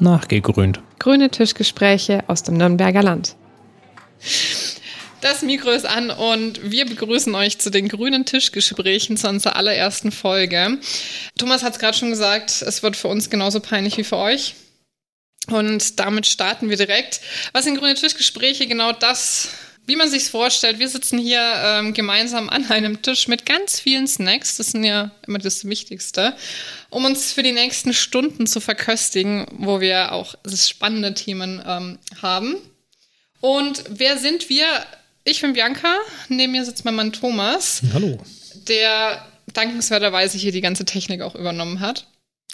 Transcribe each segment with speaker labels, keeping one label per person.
Speaker 1: nachgegrünt.
Speaker 2: Grüne Tischgespräche aus dem Nürnberger Land. Das Mikro ist an und wir begrüßen euch zu den grünen Tischgesprächen zu unserer allerersten Folge. Thomas hat es gerade schon gesagt, es wird für uns genauso peinlich wie für euch. Und damit starten wir direkt. Was sind grüne Tischgespräche? Genau das wie man sich vorstellt, wir sitzen hier ähm, gemeinsam an einem Tisch mit ganz vielen Snacks. Das sind ja immer das Wichtigste, um uns für die nächsten Stunden zu verköstigen, wo wir auch spannende Themen ähm, haben. Und wer sind wir? Ich bin Bianca, neben mir sitzt mein Mann Thomas.
Speaker 1: Hallo.
Speaker 2: Der dankenswerterweise hier die ganze Technik auch übernommen hat.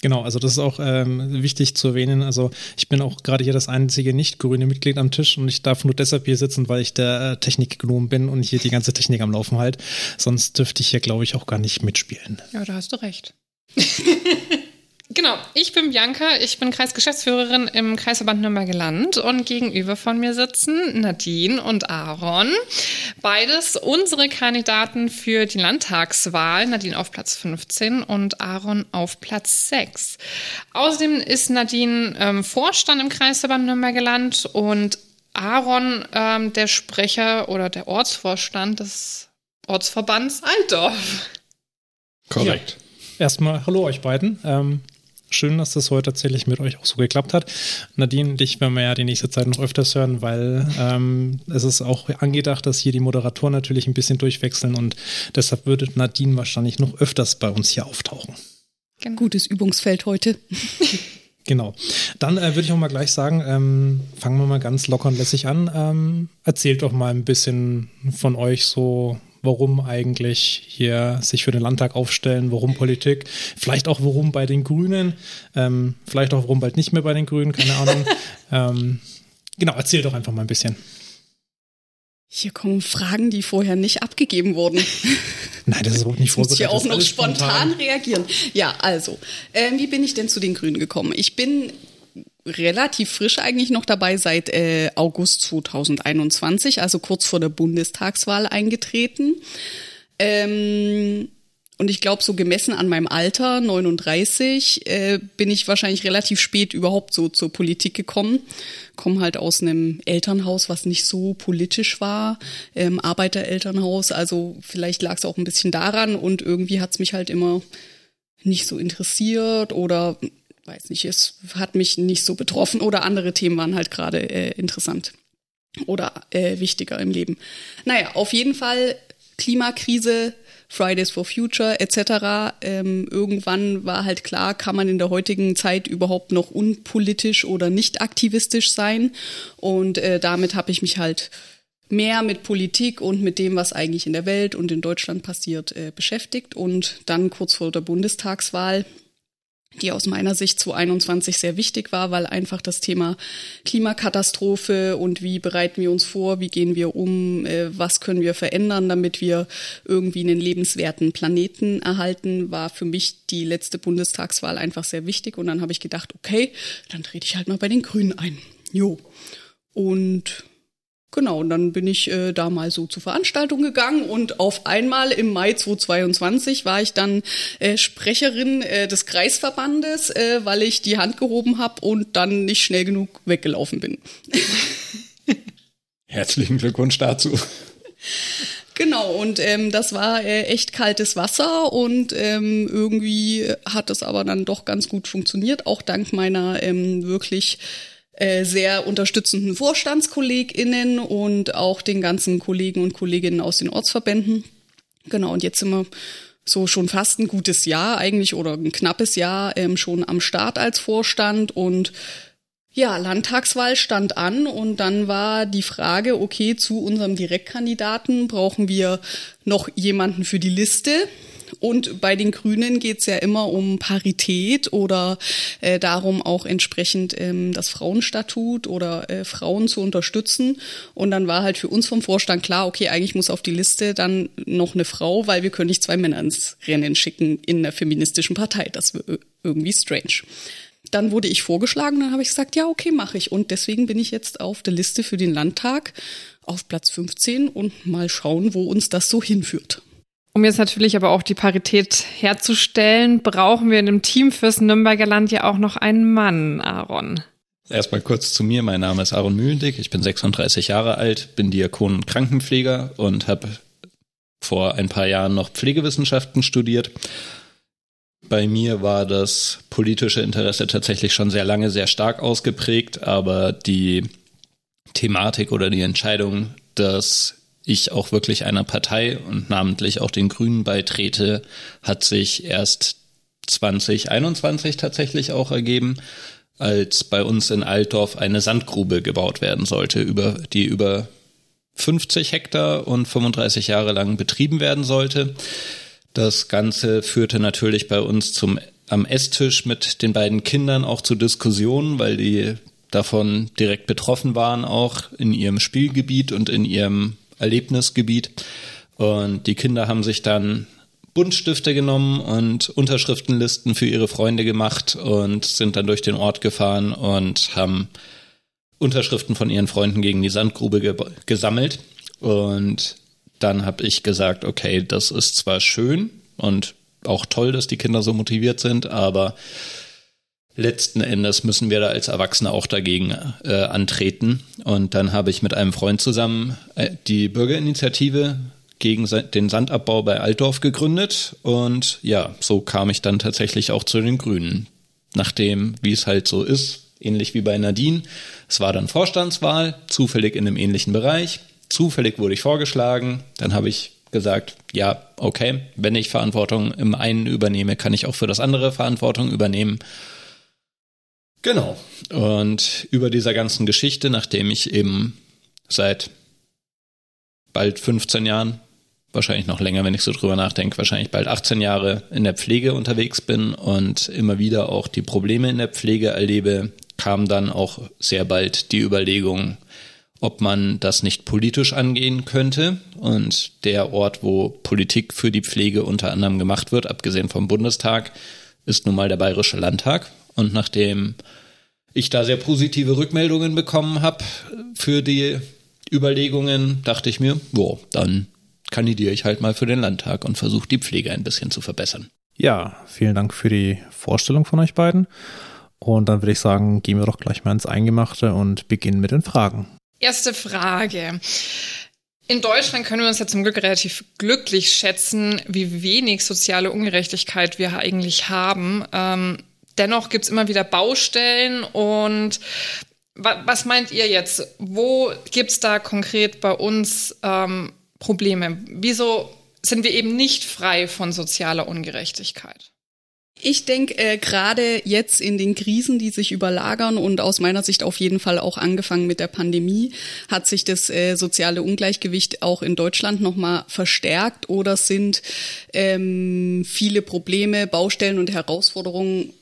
Speaker 1: Genau, also das ist auch ähm, wichtig zu erwähnen. Also ich bin auch gerade hier das einzige nicht grüne Mitglied am Tisch und ich darf nur deshalb hier sitzen, weil ich der äh, Technikgnom bin und hier die ganze Technik am Laufen halt. Sonst dürfte ich hier, glaube ich, auch gar nicht mitspielen.
Speaker 2: Ja, da hast du recht. Genau, ich bin Bianca, ich bin Kreisgeschäftsführerin im Kreisverband Nürnberger Land und gegenüber von mir sitzen Nadine und Aaron. Beides unsere Kandidaten für die Landtagswahl. Nadine auf Platz 15 und Aaron auf Platz 6. Außerdem ist Nadine ähm, Vorstand im Kreisverband Nürnberger Land und Aaron ähm, der Sprecher oder der Ortsvorstand des Ortsverbands Altdorf.
Speaker 1: Korrekt. Ja. Erstmal hallo euch beiden. Ähm, schön, dass das heute tatsächlich mit euch auch so geklappt hat. Nadine, dich werden wir ja die nächste Zeit noch öfters hören, weil ähm, es ist auch angedacht, dass hier die Moderatoren natürlich ein bisschen durchwechseln und deshalb würde Nadine wahrscheinlich noch öfters bei uns hier auftauchen.
Speaker 3: Genau. Gutes Übungsfeld heute.
Speaker 1: Genau. Dann äh, würde ich auch mal gleich sagen, ähm, fangen wir mal ganz locker und lässig an. Ähm, erzählt doch mal ein bisschen von euch so, warum eigentlich hier sich für den Landtag aufstellen, warum Politik, vielleicht auch warum bei den Grünen, ähm, vielleicht auch warum bald nicht mehr bei den Grünen, keine Ahnung. ähm, genau, erzähl doch einfach mal ein bisschen.
Speaker 3: Hier kommen Fragen, die vorher nicht abgegeben wurden.
Speaker 1: Nein, das ist überhaupt nicht vorbereitet.
Speaker 3: Ich muss hier auch noch spontan, spontan, reagieren. Ja, also, äh, wie bin ich denn zu den Grünen gekommen? Ich bin relativ frisch eigentlich noch dabei seit äh, August 2021, also kurz vor der Bundestagswahl eingetreten. Ähm, und ich glaube, so gemessen an meinem Alter, 39, äh, bin ich wahrscheinlich relativ spät überhaupt so zur Politik gekommen. Komme halt aus einem Elternhaus, was nicht so politisch war, ähm, Arbeiterelternhaus. Also vielleicht lag es auch ein bisschen daran und irgendwie hat es mich halt immer nicht so interessiert oder weiß nicht, es hat mich nicht so betroffen oder andere Themen waren halt gerade äh, interessant oder äh, wichtiger im Leben. Naja, auf jeden Fall Klimakrise, Fridays for Future etc. Ähm, irgendwann war halt klar, kann man in der heutigen Zeit überhaupt noch unpolitisch oder nicht aktivistisch sein. Und äh, damit habe ich mich halt mehr mit Politik und mit dem, was eigentlich in der Welt und in Deutschland passiert, äh, beschäftigt. Und dann kurz vor der Bundestagswahl die aus meiner Sicht 2021 sehr wichtig war, weil einfach das Thema Klimakatastrophe und wie bereiten wir uns vor, wie gehen wir um, äh, was können wir verändern, damit wir irgendwie einen lebenswerten Planeten erhalten, war für mich die letzte Bundestagswahl einfach sehr wichtig. Und dann habe ich gedacht, okay, dann trete ich halt mal bei den Grünen ein. Jo. Und Genau, und dann bin ich äh, da mal so zur Veranstaltung gegangen und auf einmal im Mai 2022 war ich dann äh, Sprecherin äh, des Kreisverbandes, äh, weil ich die Hand gehoben habe und dann nicht schnell genug weggelaufen bin.
Speaker 1: Herzlichen Glückwunsch dazu.
Speaker 3: Genau, und ähm, das war äh, echt kaltes Wasser und ähm, irgendwie hat das aber dann doch ganz gut funktioniert, auch dank meiner ähm, wirklich sehr unterstützenden VorstandskollegInnen und auch den ganzen Kollegen und Kolleginnen aus den Ortsverbänden. Genau, und jetzt sind wir so schon fast ein gutes Jahr eigentlich oder ein knappes Jahr ähm, schon am Start als Vorstand und ja, Landtagswahl stand an und dann war die Frage, okay, zu unserem Direktkandidaten brauchen wir noch jemanden für die Liste. Und bei den Grünen geht es ja immer um Parität oder äh, darum, auch entsprechend ähm, das Frauenstatut oder äh, Frauen zu unterstützen. Und dann war halt für uns vom Vorstand klar, okay, eigentlich muss auf die Liste dann noch eine Frau, weil wir können nicht zwei Männer ins Rennen schicken in einer feministischen Partei. Das wäre irgendwie strange. Dann wurde ich vorgeschlagen, dann habe ich gesagt, ja, okay, mache ich. Und deswegen bin ich jetzt auf der Liste für den Landtag auf Platz 15 und mal schauen, wo uns das so hinführt.
Speaker 2: Um jetzt natürlich aber auch die Parität herzustellen, brauchen wir in dem Team fürs Nürnberger Land ja auch noch einen Mann, Aaron.
Speaker 4: Erstmal kurz zu mir. Mein Name ist Aaron Mühlendick. Ich bin 36 Jahre alt, bin Diakon und Krankenpfleger und habe vor ein paar Jahren noch Pflegewissenschaften studiert. Bei mir war das politische Interesse tatsächlich schon sehr lange sehr stark ausgeprägt, aber die Thematik oder die Entscheidung, dass ich auch wirklich einer Partei und namentlich auch den Grünen beitrete, hat sich erst 2021 tatsächlich auch ergeben, als bei uns in Altdorf eine Sandgrube gebaut werden sollte, über, die über 50 Hektar und 35 Jahre lang betrieben werden sollte. Das Ganze führte natürlich bei uns zum am Esstisch mit den beiden Kindern auch zu Diskussionen, weil die davon direkt betroffen waren, auch in ihrem Spielgebiet und in ihrem Erlebnisgebiet. Und die Kinder haben sich dann Buntstifte genommen und Unterschriftenlisten für ihre Freunde gemacht und sind dann durch den Ort gefahren und haben Unterschriften von ihren Freunden gegen die Sandgrube ge gesammelt. Und dann habe ich gesagt, okay, das ist zwar schön und auch toll, dass die Kinder so motiviert sind, aber letzten Endes müssen wir da als Erwachsene auch dagegen äh, antreten. Und dann habe ich mit einem Freund zusammen äh, die Bürgerinitiative gegen den Sandabbau bei Altdorf gegründet und ja, so kam ich dann tatsächlich auch zu den Grünen. Nachdem, wie es halt so ist, ähnlich wie bei Nadine, es war dann Vorstandswahl, zufällig in einem ähnlichen Bereich, zufällig wurde ich vorgeschlagen, dann habe ich gesagt, ja, okay, wenn ich Verantwortung im einen übernehme, kann ich auch für das andere Verantwortung übernehmen. Genau. Und über dieser ganzen Geschichte, nachdem ich eben seit bald 15 Jahren wahrscheinlich noch länger, wenn ich so drüber nachdenke, wahrscheinlich bald 18 Jahre in der Pflege unterwegs bin und immer wieder auch die Probleme in der Pflege erlebe, kam dann auch sehr bald die Überlegung, ob man das nicht politisch angehen könnte. Und der Ort, wo Politik für die Pflege unter anderem gemacht wird, abgesehen vom Bundestag, ist nun mal der Bayerische Landtag. Und nachdem ich da sehr positive Rückmeldungen bekommen habe für die Überlegungen, dachte ich mir, boah, dann kandidiere ich halt mal für den Landtag und versuche die Pflege ein bisschen zu verbessern.
Speaker 1: Ja, vielen Dank für die Vorstellung von euch beiden. Und dann würde ich sagen, gehen wir doch gleich mal ins Eingemachte und beginnen mit den Fragen.
Speaker 2: Erste Frage. In Deutschland können wir uns ja zum Glück relativ glücklich schätzen, wie wenig soziale Ungerechtigkeit wir eigentlich haben. Ähm, dennoch gibt es immer wieder Baustellen und was meint ihr jetzt? Wo gibt es da konkret bei uns ähm, Probleme? Wieso sind wir eben nicht frei von sozialer Ungerechtigkeit?
Speaker 3: Ich denke, äh, gerade jetzt in den Krisen, die sich überlagern und aus meiner Sicht auf jeden Fall auch angefangen mit der Pandemie, hat sich das äh, soziale Ungleichgewicht auch in Deutschland nochmal verstärkt oder sind ähm, viele Probleme, Baustellen und Herausforderungen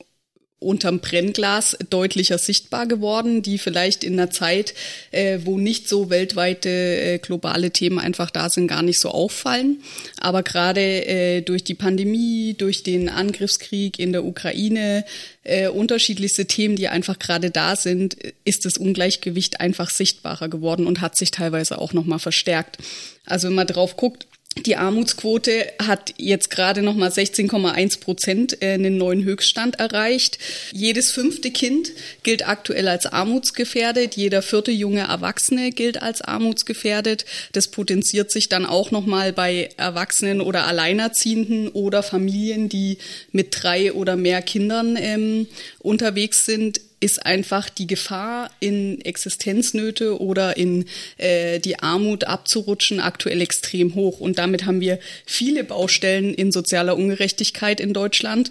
Speaker 3: unterm Brennglas deutlicher sichtbar geworden, die vielleicht in einer Zeit, äh, wo nicht so weltweite äh, globale Themen einfach da sind, gar nicht so auffallen. Aber gerade äh, durch die Pandemie, durch den Angriffskrieg in der Ukraine, äh, unterschiedlichste Themen, die einfach gerade da sind, ist das Ungleichgewicht einfach sichtbarer geworden und hat sich teilweise auch nochmal verstärkt. Also wenn man drauf guckt, die Armutsquote hat jetzt gerade noch mal 16,1 Prozent äh, einen neuen Höchststand erreicht. Jedes fünfte Kind gilt aktuell als armutsgefährdet. Jeder vierte junge Erwachsene gilt als armutsgefährdet. Das potenziert sich dann auch noch mal bei Erwachsenen oder Alleinerziehenden oder Familien, die mit drei oder mehr Kindern ähm, unterwegs sind ist einfach die Gefahr, in Existenznöte oder in äh, die Armut abzurutschen, aktuell extrem hoch. Und damit haben wir viele Baustellen in sozialer Ungerechtigkeit in Deutschland.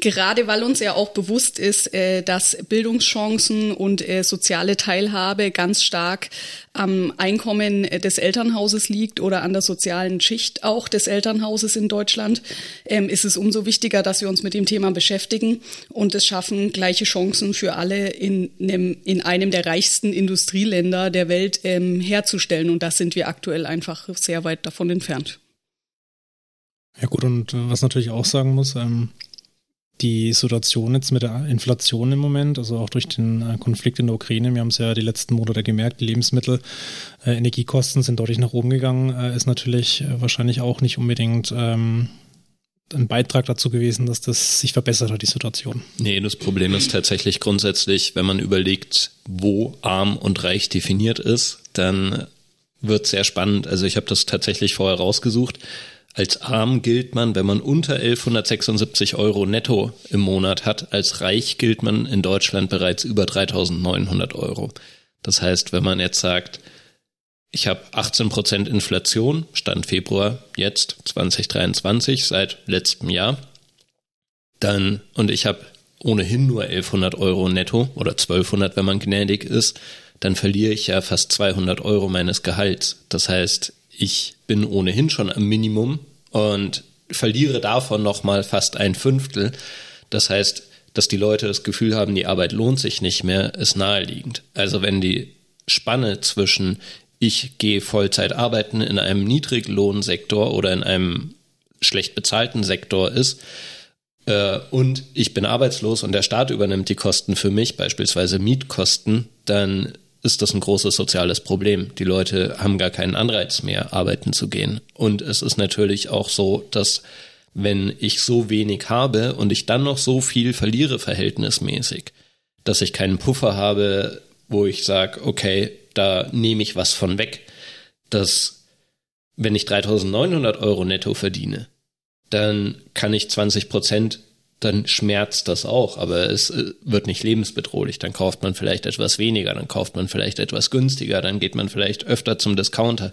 Speaker 3: Gerade weil uns ja auch bewusst ist, äh, dass Bildungschancen und äh, soziale Teilhabe ganz stark am Einkommen des Elternhauses liegt oder an der sozialen Schicht auch des Elternhauses in Deutschland, ähm, ist es umso wichtiger, dass wir uns mit dem Thema beschäftigen und es schaffen, gleiche Chancen für alle in einem, in einem der reichsten Industrieländer der Welt ähm, herzustellen. Und das sind wir aktuell einfach sehr weit davon entfernt.
Speaker 1: Ja gut, und äh, was natürlich auch sagen muss, ähm, die Situation jetzt mit der Inflation im Moment, also auch durch den äh, Konflikt in der Ukraine, wir haben es ja die letzten Monate gemerkt, die Lebensmittel, äh, Energiekosten sind deutlich nach oben gegangen, äh, ist natürlich äh, wahrscheinlich auch nicht unbedingt ähm, ein Beitrag dazu gewesen, dass das sich verbessert hat, die Situation.
Speaker 4: Nee, das Problem ist tatsächlich grundsätzlich, wenn man überlegt, wo arm und reich definiert ist, dann wird sehr spannend. Also ich habe das tatsächlich vorher rausgesucht. Als arm gilt man, wenn man unter 1176 Euro netto im Monat hat. Als reich gilt man in Deutschland bereits über 3900 Euro. Das heißt, wenn man jetzt sagt, ich habe 18 Prozent Inflation, Stand Februar jetzt 2023 seit letztem Jahr, dann und ich habe ohnehin nur 1100 Euro netto oder 1200, wenn man gnädig ist, dann verliere ich ja fast 200 Euro meines Gehalts. Das heißt, ich bin ohnehin schon am Minimum und verliere davon nochmal fast ein Fünftel. Das heißt, dass die Leute das Gefühl haben, die Arbeit lohnt sich nicht mehr, ist naheliegend. Also wenn die Spanne zwischen ich gehe Vollzeit arbeiten in einem Niedriglohnsektor oder in einem schlecht bezahlten Sektor ist äh, und ich bin arbeitslos und der Staat übernimmt die Kosten für mich, beispielsweise Mietkosten, dann ist das ein großes soziales Problem. Die Leute haben gar keinen Anreiz mehr, arbeiten zu gehen. Und es ist natürlich auch so, dass wenn ich so wenig habe und ich dann noch so viel verliere verhältnismäßig, dass ich keinen Puffer habe, wo ich sage, okay, da nehme ich was von weg, dass wenn ich 3900 Euro netto verdiene, dann kann ich 20 Prozent dann schmerzt das auch, aber es äh, wird nicht lebensbedrohlich. Dann kauft man vielleicht etwas weniger, dann kauft man vielleicht etwas günstiger, dann geht man vielleicht öfter zum Discounter.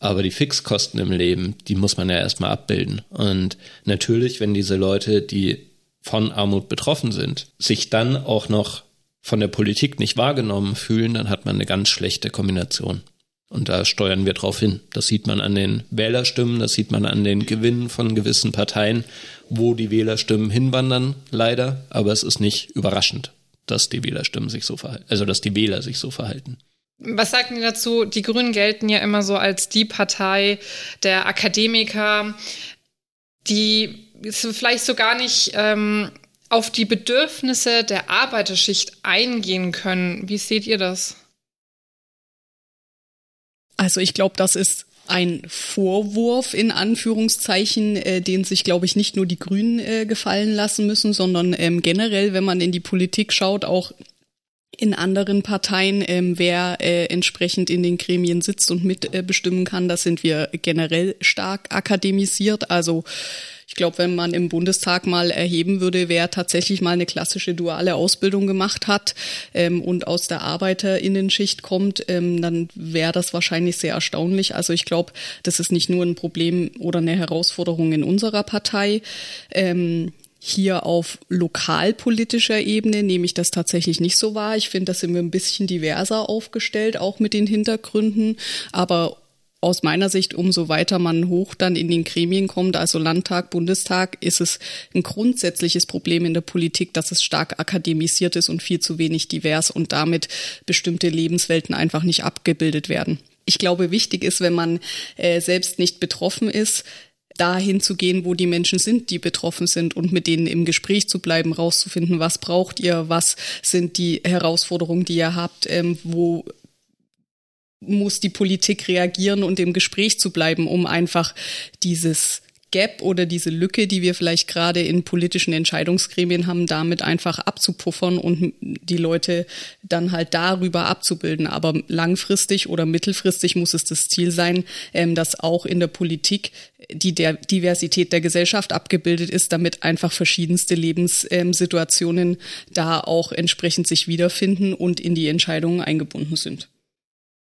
Speaker 4: Aber die Fixkosten im Leben, die muss man ja erstmal abbilden. Und natürlich, wenn diese Leute, die von Armut betroffen sind, sich dann auch noch von der Politik nicht wahrgenommen fühlen, dann hat man eine ganz schlechte Kombination. Und da steuern wir drauf hin. Das sieht man an den Wählerstimmen, das sieht man an den Gewinnen von gewissen Parteien, wo die Wählerstimmen hinwandern, leider. Aber es ist nicht überraschend, dass die Wählerstimmen sich so verhalten, also dass die Wähler sich so verhalten.
Speaker 2: Was sagen die dazu? Die Grünen gelten ja immer so als die Partei der Akademiker, die vielleicht so gar nicht ähm, auf die Bedürfnisse der Arbeiterschicht eingehen können. Wie seht ihr das?
Speaker 3: Also ich glaube, das ist ein Vorwurf in Anführungszeichen, äh, den sich, glaube ich, nicht nur die Grünen äh, gefallen lassen müssen, sondern ähm, generell, wenn man in die Politik schaut, auch in anderen Parteien, ähm, wer äh, entsprechend in den Gremien sitzt und mitbestimmen äh, kann, das sind wir generell stark akademisiert. Also ich glaube, wenn man im Bundestag mal erheben würde, wer tatsächlich mal eine klassische duale Ausbildung gemacht hat ähm, und aus der Arbeiterinnenschicht kommt, ähm, dann wäre das wahrscheinlich sehr erstaunlich. Also ich glaube, das ist nicht nur ein Problem oder eine Herausforderung in unserer Partei. Ähm, hier auf lokalpolitischer Ebene nehme ich das tatsächlich nicht so wahr. Ich finde, da sind wir ein bisschen diverser aufgestellt, auch mit den Hintergründen. Aber aus meiner Sicht, umso weiter man hoch dann in den Gremien kommt, also Landtag, Bundestag, ist es ein grundsätzliches Problem in der Politik, dass es stark akademisiert ist und viel zu wenig divers und damit bestimmte Lebenswelten einfach nicht abgebildet werden. Ich glaube, wichtig ist, wenn man äh, selbst nicht betroffen ist, dahin zu gehen, wo die Menschen sind, die betroffen sind und mit denen im Gespräch zu bleiben, rauszufinden, was braucht ihr, was sind die Herausforderungen, die ihr habt, ähm, wo muss die Politik reagieren und im Gespräch zu bleiben, um einfach dieses Gap oder diese Lücke, die wir vielleicht gerade in politischen Entscheidungsgremien haben, damit einfach abzupuffern und die Leute dann halt darüber abzubilden. Aber langfristig oder mittelfristig muss es das Ziel sein, ähm, dass auch in der Politik die Diversität der Gesellschaft abgebildet ist, damit einfach verschiedenste Lebenssituationen da auch entsprechend sich wiederfinden und in die Entscheidungen eingebunden sind.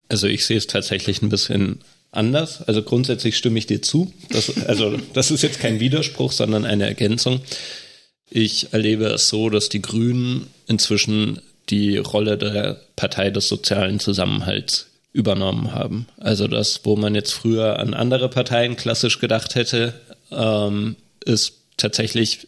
Speaker 4: Also ich sehe es tatsächlich ein bisschen anders. Also grundsätzlich stimme ich dir zu. Das, also das ist jetzt kein Widerspruch, sondern eine Ergänzung. Ich erlebe es so, dass die Grünen inzwischen die Rolle der Partei des sozialen Zusammenhalts übernommen haben. Also das, wo man jetzt früher an andere Parteien klassisch gedacht hätte, ähm, ist tatsächlich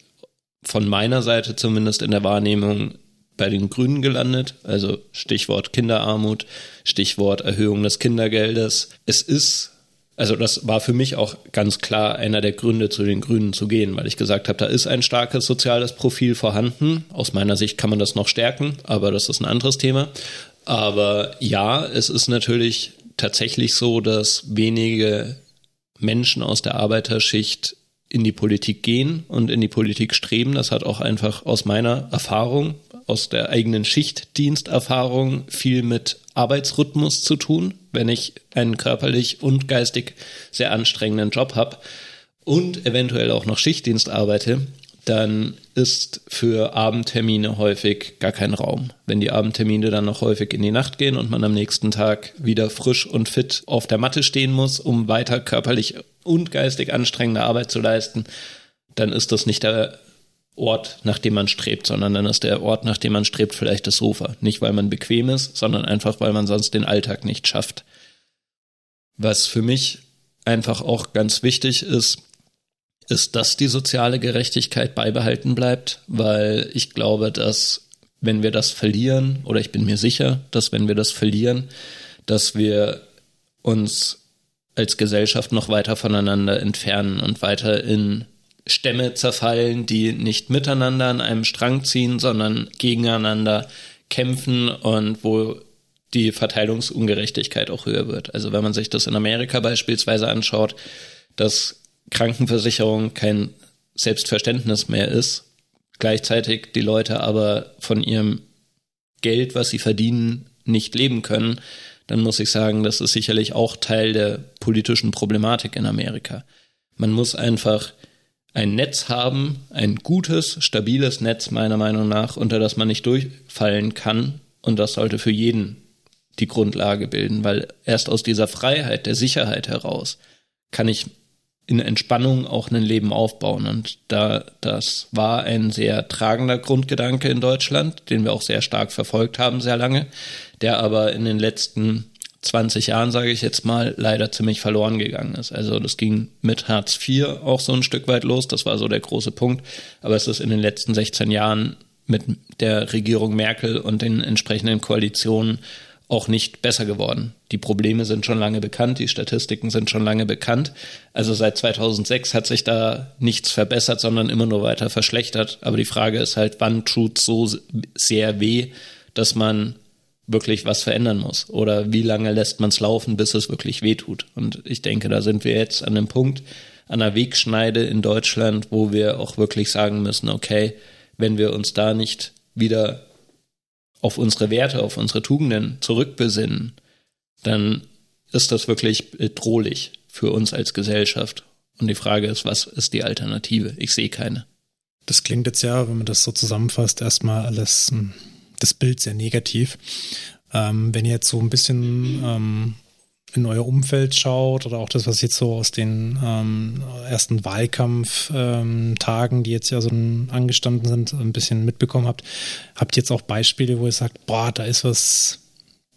Speaker 4: von meiner Seite zumindest in der Wahrnehmung bei den Grünen gelandet. Also Stichwort Kinderarmut, Stichwort Erhöhung des Kindergeldes. Es ist, also das war für mich auch ganz klar einer der Gründe, zu den Grünen zu gehen, weil ich gesagt habe, da ist ein starkes soziales Profil vorhanden. Aus meiner Sicht kann man das noch stärken, aber das ist ein anderes Thema. Aber ja, es ist natürlich tatsächlich so, dass wenige Menschen aus der Arbeiterschicht in die Politik gehen und in die Politik streben. Das hat auch einfach aus meiner Erfahrung, aus der eigenen Schichtdiensterfahrung viel mit Arbeitsrhythmus zu tun. Wenn ich einen körperlich und geistig sehr anstrengenden Job habe und eventuell auch noch Schichtdienst arbeite, dann ist für Abendtermine häufig gar kein Raum. Wenn die Abendtermine dann noch häufig in die Nacht gehen und man am nächsten Tag wieder frisch und fit auf der Matte stehen muss, um weiter körperlich und geistig anstrengende Arbeit zu leisten, dann ist das nicht der Ort, nach dem man strebt, sondern dann ist der Ort, nach dem man strebt, vielleicht das Sofa. Nicht, weil man bequem ist, sondern einfach, weil man sonst den Alltag nicht schafft. Was für mich einfach auch ganz wichtig ist, ist, dass die soziale Gerechtigkeit beibehalten bleibt, weil ich glaube, dass wenn wir das verlieren, oder ich bin mir sicher, dass wenn wir das verlieren, dass wir uns als Gesellschaft noch weiter voneinander entfernen und weiter in Stämme zerfallen, die nicht miteinander an einem Strang ziehen, sondern gegeneinander kämpfen und wo die Verteilungsungerechtigkeit auch höher wird. Also wenn man sich das in Amerika beispielsweise anschaut, dass Krankenversicherung kein Selbstverständnis mehr ist, gleichzeitig die Leute aber von ihrem Geld, was sie verdienen, nicht leben können, dann muss ich sagen, das ist sicherlich auch Teil der politischen Problematik in Amerika. Man muss einfach ein Netz haben, ein gutes, stabiles Netz meiner Meinung nach, unter das man nicht durchfallen kann. Und das sollte für jeden die Grundlage bilden, weil erst aus dieser Freiheit, der Sicherheit heraus kann ich in Entspannung auch ein Leben aufbauen. Und da, das war ein sehr tragender Grundgedanke in Deutschland, den wir auch sehr stark verfolgt haben, sehr lange, der aber in den letzten 20 Jahren, sage ich jetzt mal, leider ziemlich verloren gegangen ist. Also das ging mit Hartz IV auch so ein Stück weit los, das war so der große Punkt, aber es ist in den letzten 16 Jahren mit der Regierung Merkel und den entsprechenden Koalitionen auch nicht besser geworden. Die Probleme sind schon lange bekannt, die Statistiken sind schon lange bekannt. Also seit 2006 hat sich da nichts verbessert, sondern immer nur weiter verschlechtert. Aber die Frage ist halt, wann tut so sehr weh, dass man wirklich was verändern muss? Oder wie lange lässt man es laufen, bis es wirklich weh tut? Und ich denke, da sind wir jetzt an einem Punkt, an einer Wegschneide in Deutschland, wo wir auch wirklich sagen müssen, okay, wenn wir uns da nicht wieder auf unsere Werte, auf unsere Tugenden zurückbesinnen, dann ist das wirklich bedrohlich für uns als Gesellschaft. Und die Frage ist, was ist die Alternative? Ich sehe keine.
Speaker 1: Das klingt jetzt ja, wenn man das so zusammenfasst, erstmal alles hm, das Bild sehr negativ. Ähm, wenn ihr jetzt so ein bisschen ähm, in euer Umfeld schaut oder auch das, was jetzt so aus den ähm, ersten Wahlkampftagen, ähm, die jetzt ja so angestanden sind, ein bisschen mitbekommen habt, habt ihr jetzt auch Beispiele, wo ihr sagt, boah, da ist was,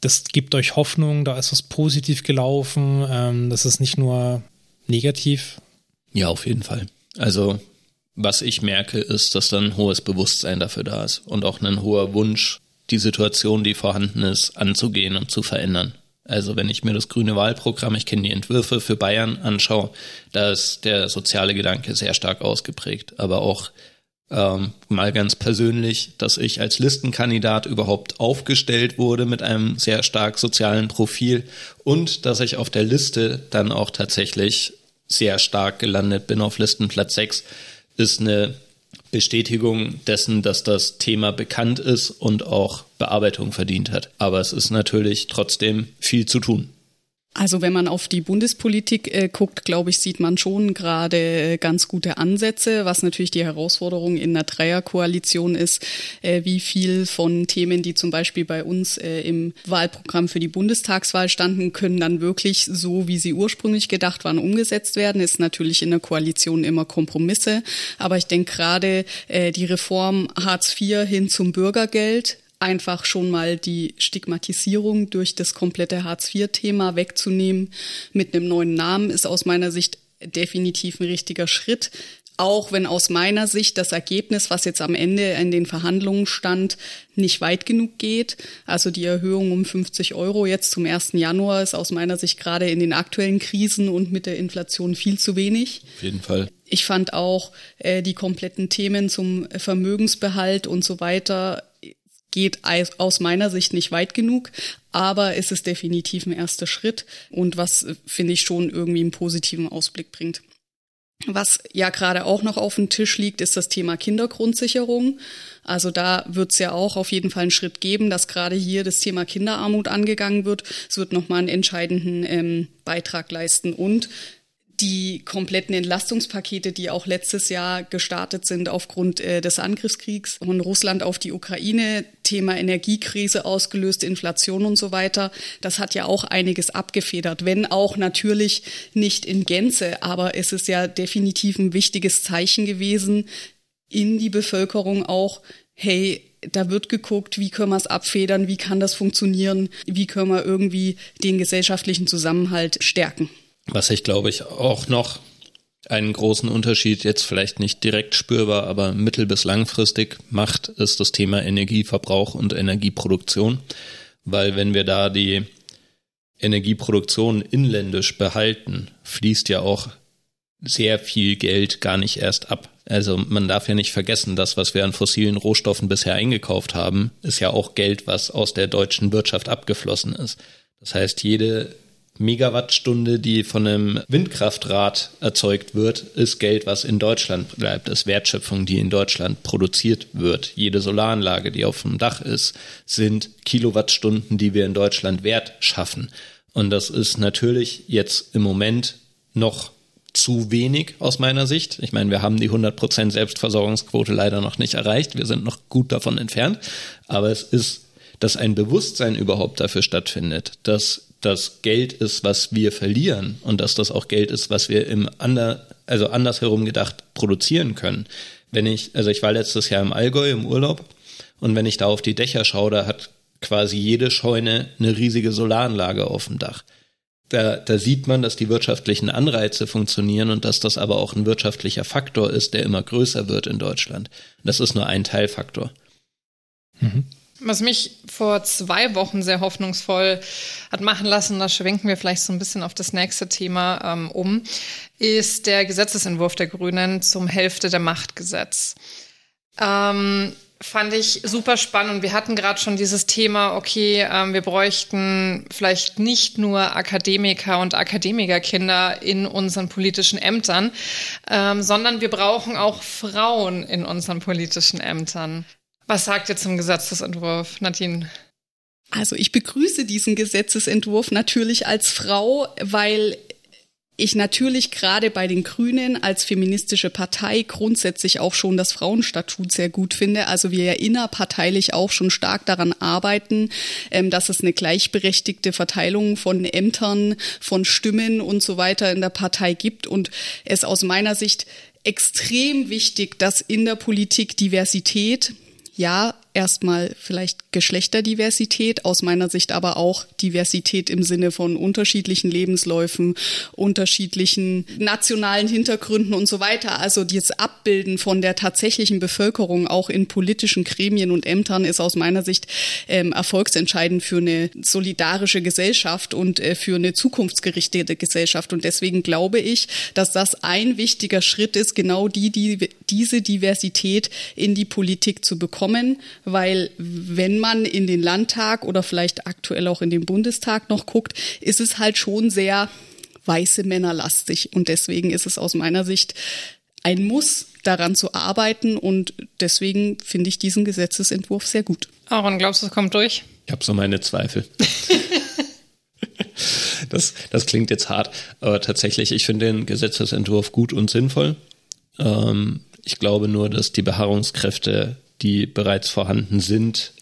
Speaker 1: das gibt euch Hoffnung, da ist was positiv gelaufen, ähm, das ist nicht nur negativ?
Speaker 4: Ja, auf jeden Fall. Also was ich merke, ist, dass dann ein hohes Bewusstsein dafür da ist und auch ein hoher Wunsch, die Situation, die vorhanden ist, anzugehen und zu verändern. Also wenn ich mir das grüne Wahlprogramm, ich kenne die Entwürfe für Bayern anschaue, da ist der soziale Gedanke sehr stark ausgeprägt. Aber auch ähm, mal ganz persönlich, dass ich als Listenkandidat überhaupt aufgestellt wurde mit einem sehr stark sozialen Profil und dass ich auf der Liste dann auch tatsächlich sehr stark gelandet bin auf Listenplatz 6, ist eine Bestätigung dessen, dass das Thema bekannt ist und auch Bearbeitung verdient hat. Aber es ist natürlich trotzdem viel zu tun.
Speaker 3: Also wenn man auf die Bundespolitik äh, guckt, glaube ich, sieht man schon gerade äh, ganz gute Ansätze. Was natürlich die Herausforderung in einer Dreierkoalition ist, äh, wie viel von Themen, die zum Beispiel bei uns äh, im Wahlprogramm für die Bundestagswahl standen, können dann wirklich so, wie sie ursprünglich gedacht waren, umgesetzt werden. Ist natürlich in der Koalition immer Kompromisse. Aber ich denke gerade äh, die Reform Hartz IV hin zum Bürgergeld einfach schon mal die Stigmatisierung durch das komplette Hartz-IV-Thema wegzunehmen mit einem neuen Namen ist aus meiner Sicht definitiv ein richtiger Schritt. Auch wenn aus meiner Sicht das Ergebnis, was jetzt am Ende in den Verhandlungen stand, nicht weit genug geht. Also die Erhöhung um 50 Euro jetzt zum 1. Januar ist aus meiner Sicht gerade in den aktuellen Krisen und mit der Inflation viel zu wenig.
Speaker 4: Auf jeden Fall.
Speaker 3: Ich fand auch äh, die kompletten Themen zum Vermögensbehalt und so weiter geht aus meiner Sicht nicht weit genug, aber es ist definitiv ein erster Schritt und was, äh, finde ich, schon irgendwie einen positiven Ausblick bringt. Was ja gerade auch noch auf dem Tisch liegt, ist das Thema Kindergrundsicherung. Also da wird es ja auch auf jeden Fall einen Schritt geben, dass gerade hier das Thema Kinderarmut angegangen wird. Es wird nochmal einen entscheidenden ähm, Beitrag leisten. Und die kompletten Entlastungspakete, die auch letztes Jahr gestartet sind aufgrund äh, des Angriffskriegs von Russland auf die Ukraine, Thema Energiekrise ausgelöst, Inflation und so weiter, das hat ja auch einiges abgefedert, wenn auch natürlich nicht in Gänze, aber es ist ja definitiv ein wichtiges Zeichen gewesen in die Bevölkerung auch, hey, da wird geguckt, wie können wir es abfedern, wie kann das funktionieren, wie können wir irgendwie den gesellschaftlichen Zusammenhalt stärken.
Speaker 4: Was ich glaube ich auch noch einen großen Unterschied jetzt vielleicht nicht direkt spürbar, aber mittel- bis langfristig macht, ist das Thema Energieverbrauch und Energieproduktion. Weil wenn wir da die Energieproduktion inländisch behalten, fließt ja auch sehr viel Geld gar nicht erst ab. Also man darf ja nicht vergessen, das, was wir an fossilen Rohstoffen bisher eingekauft haben, ist ja auch Geld, was aus der deutschen Wirtschaft abgeflossen ist. Das heißt, jede Megawattstunde, die von einem Windkraftrad erzeugt wird, ist Geld, was in Deutschland bleibt, ist Wertschöpfung, die in Deutschland produziert wird. Jede Solaranlage, die auf dem Dach ist, sind Kilowattstunden, die wir in Deutschland Wert schaffen. Und das ist natürlich jetzt im Moment noch zu wenig aus meiner Sicht. Ich meine, wir haben die 100% Selbstversorgungsquote leider noch nicht erreicht. Wir sind noch gut davon entfernt. Aber es ist, dass ein Bewusstsein überhaupt dafür stattfindet, dass das Geld ist, was wir verlieren und dass das auch Geld ist, was wir im ander, also andersherum gedacht produzieren können. Wenn ich, also ich war letztes Jahr im Allgäu im Urlaub und wenn ich da auf die Dächer schaue, da hat quasi jede Scheune eine riesige Solaranlage auf dem Dach. Da, da sieht man, dass die wirtschaftlichen Anreize funktionieren und dass das aber auch ein wirtschaftlicher Faktor ist, der immer größer wird in Deutschland. Das ist nur ein Teilfaktor.
Speaker 2: Mhm. Was mich vor zwei Wochen sehr hoffnungsvoll hat machen lassen, da schwenken wir vielleicht so ein bisschen auf das nächste Thema ähm, um, ist der Gesetzesentwurf der Grünen zum Hälfte der Machtgesetz. Ähm, fand ich super spannend. Wir hatten gerade schon dieses Thema, okay, ähm, wir bräuchten vielleicht nicht nur Akademiker und Akademikerkinder in unseren politischen Ämtern, ähm, sondern wir brauchen auch Frauen in unseren politischen Ämtern. Was sagt ihr zum Gesetzesentwurf, Nadine?
Speaker 3: Also ich begrüße diesen Gesetzesentwurf natürlich als Frau, weil ich natürlich gerade bei den Grünen als feministische Partei grundsätzlich auch schon das Frauenstatut sehr gut finde. Also wir ja innerparteilich auch schon stark daran arbeiten, ähm, dass es eine gleichberechtigte Verteilung von Ämtern, von Stimmen und so weiter in der Partei gibt und es aus meiner Sicht extrem wichtig, dass in der Politik Diversität ja, erstmal vielleicht Geschlechterdiversität, aus meiner Sicht aber auch Diversität im Sinne von unterschiedlichen Lebensläufen, unterschiedlichen nationalen Hintergründen und so weiter. Also das Abbilden von der tatsächlichen Bevölkerung auch in politischen Gremien und Ämtern ist aus meiner Sicht ähm, erfolgsentscheidend für eine solidarische Gesellschaft und äh, für eine zukunftsgerichtete Gesellschaft. Und deswegen glaube ich, dass das ein wichtiger Schritt ist, genau die, die diese Diversität in die Politik zu bekommen weil wenn man in den Landtag oder vielleicht aktuell auch in den Bundestag noch guckt, ist es halt schon sehr weiße Männer lastig und deswegen ist es aus meiner Sicht ein Muss, daran zu arbeiten und deswegen finde ich diesen Gesetzesentwurf sehr gut.
Speaker 2: Aaron, glaubst du, es kommt durch?
Speaker 4: Ich habe so meine Zweifel. das, das klingt jetzt hart, aber tatsächlich, ich finde den Gesetzesentwurf gut und sinnvoll. Ähm, ich glaube nur, dass die Beharrungskräfte die bereits vorhanden sind,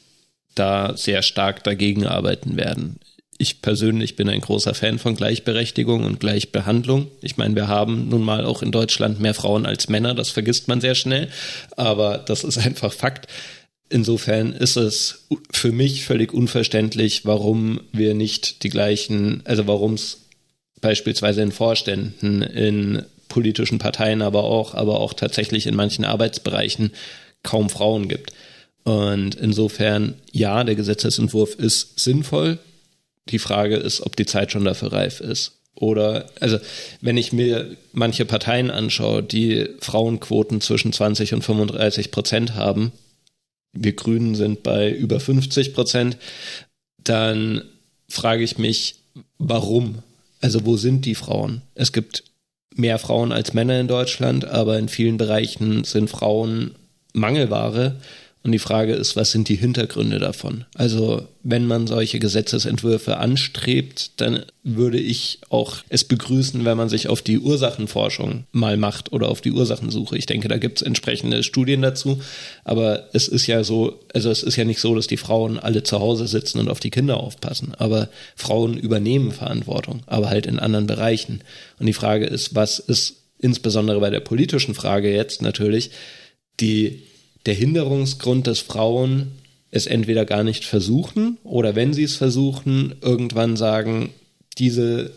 Speaker 4: da sehr stark dagegen arbeiten werden. Ich persönlich bin ein großer Fan von Gleichberechtigung und Gleichbehandlung. Ich meine, wir haben nun mal auch in Deutschland mehr Frauen als Männer, das vergisst man sehr schnell, aber das ist einfach Fakt. Insofern ist es für mich völlig unverständlich, warum wir nicht die gleichen, also warum es beispielsweise in Vorständen, in politischen Parteien, aber auch, aber auch tatsächlich in manchen Arbeitsbereichen kaum Frauen gibt. Und insofern, ja, der Gesetzesentwurf ist sinnvoll. Die Frage ist, ob die Zeit schon dafür reif ist. Oder, also, wenn ich mir manche Parteien anschaue, die Frauenquoten zwischen 20 und 35 Prozent haben, wir Grünen sind bei über 50 Prozent, dann frage ich mich, warum? Also, wo sind die Frauen? Es gibt mehr Frauen als Männer in Deutschland, aber in vielen Bereichen sind Frauen Mangelware. Und die Frage ist, was sind die Hintergründe davon? Also, wenn man solche Gesetzesentwürfe anstrebt, dann würde ich auch es begrüßen, wenn man sich auf die Ursachenforschung mal macht oder auf die Ursachensuche. Ich denke, da gibt es entsprechende Studien dazu. Aber es ist ja so, also es ist ja nicht so, dass die Frauen alle zu Hause sitzen und auf die Kinder aufpassen. Aber Frauen übernehmen Verantwortung, aber halt in anderen Bereichen. Und die Frage ist, was ist insbesondere bei der politischen Frage jetzt natürlich die der Hinderungsgrund, dass Frauen es entweder gar nicht versuchen oder wenn sie es versuchen, irgendwann sagen, diese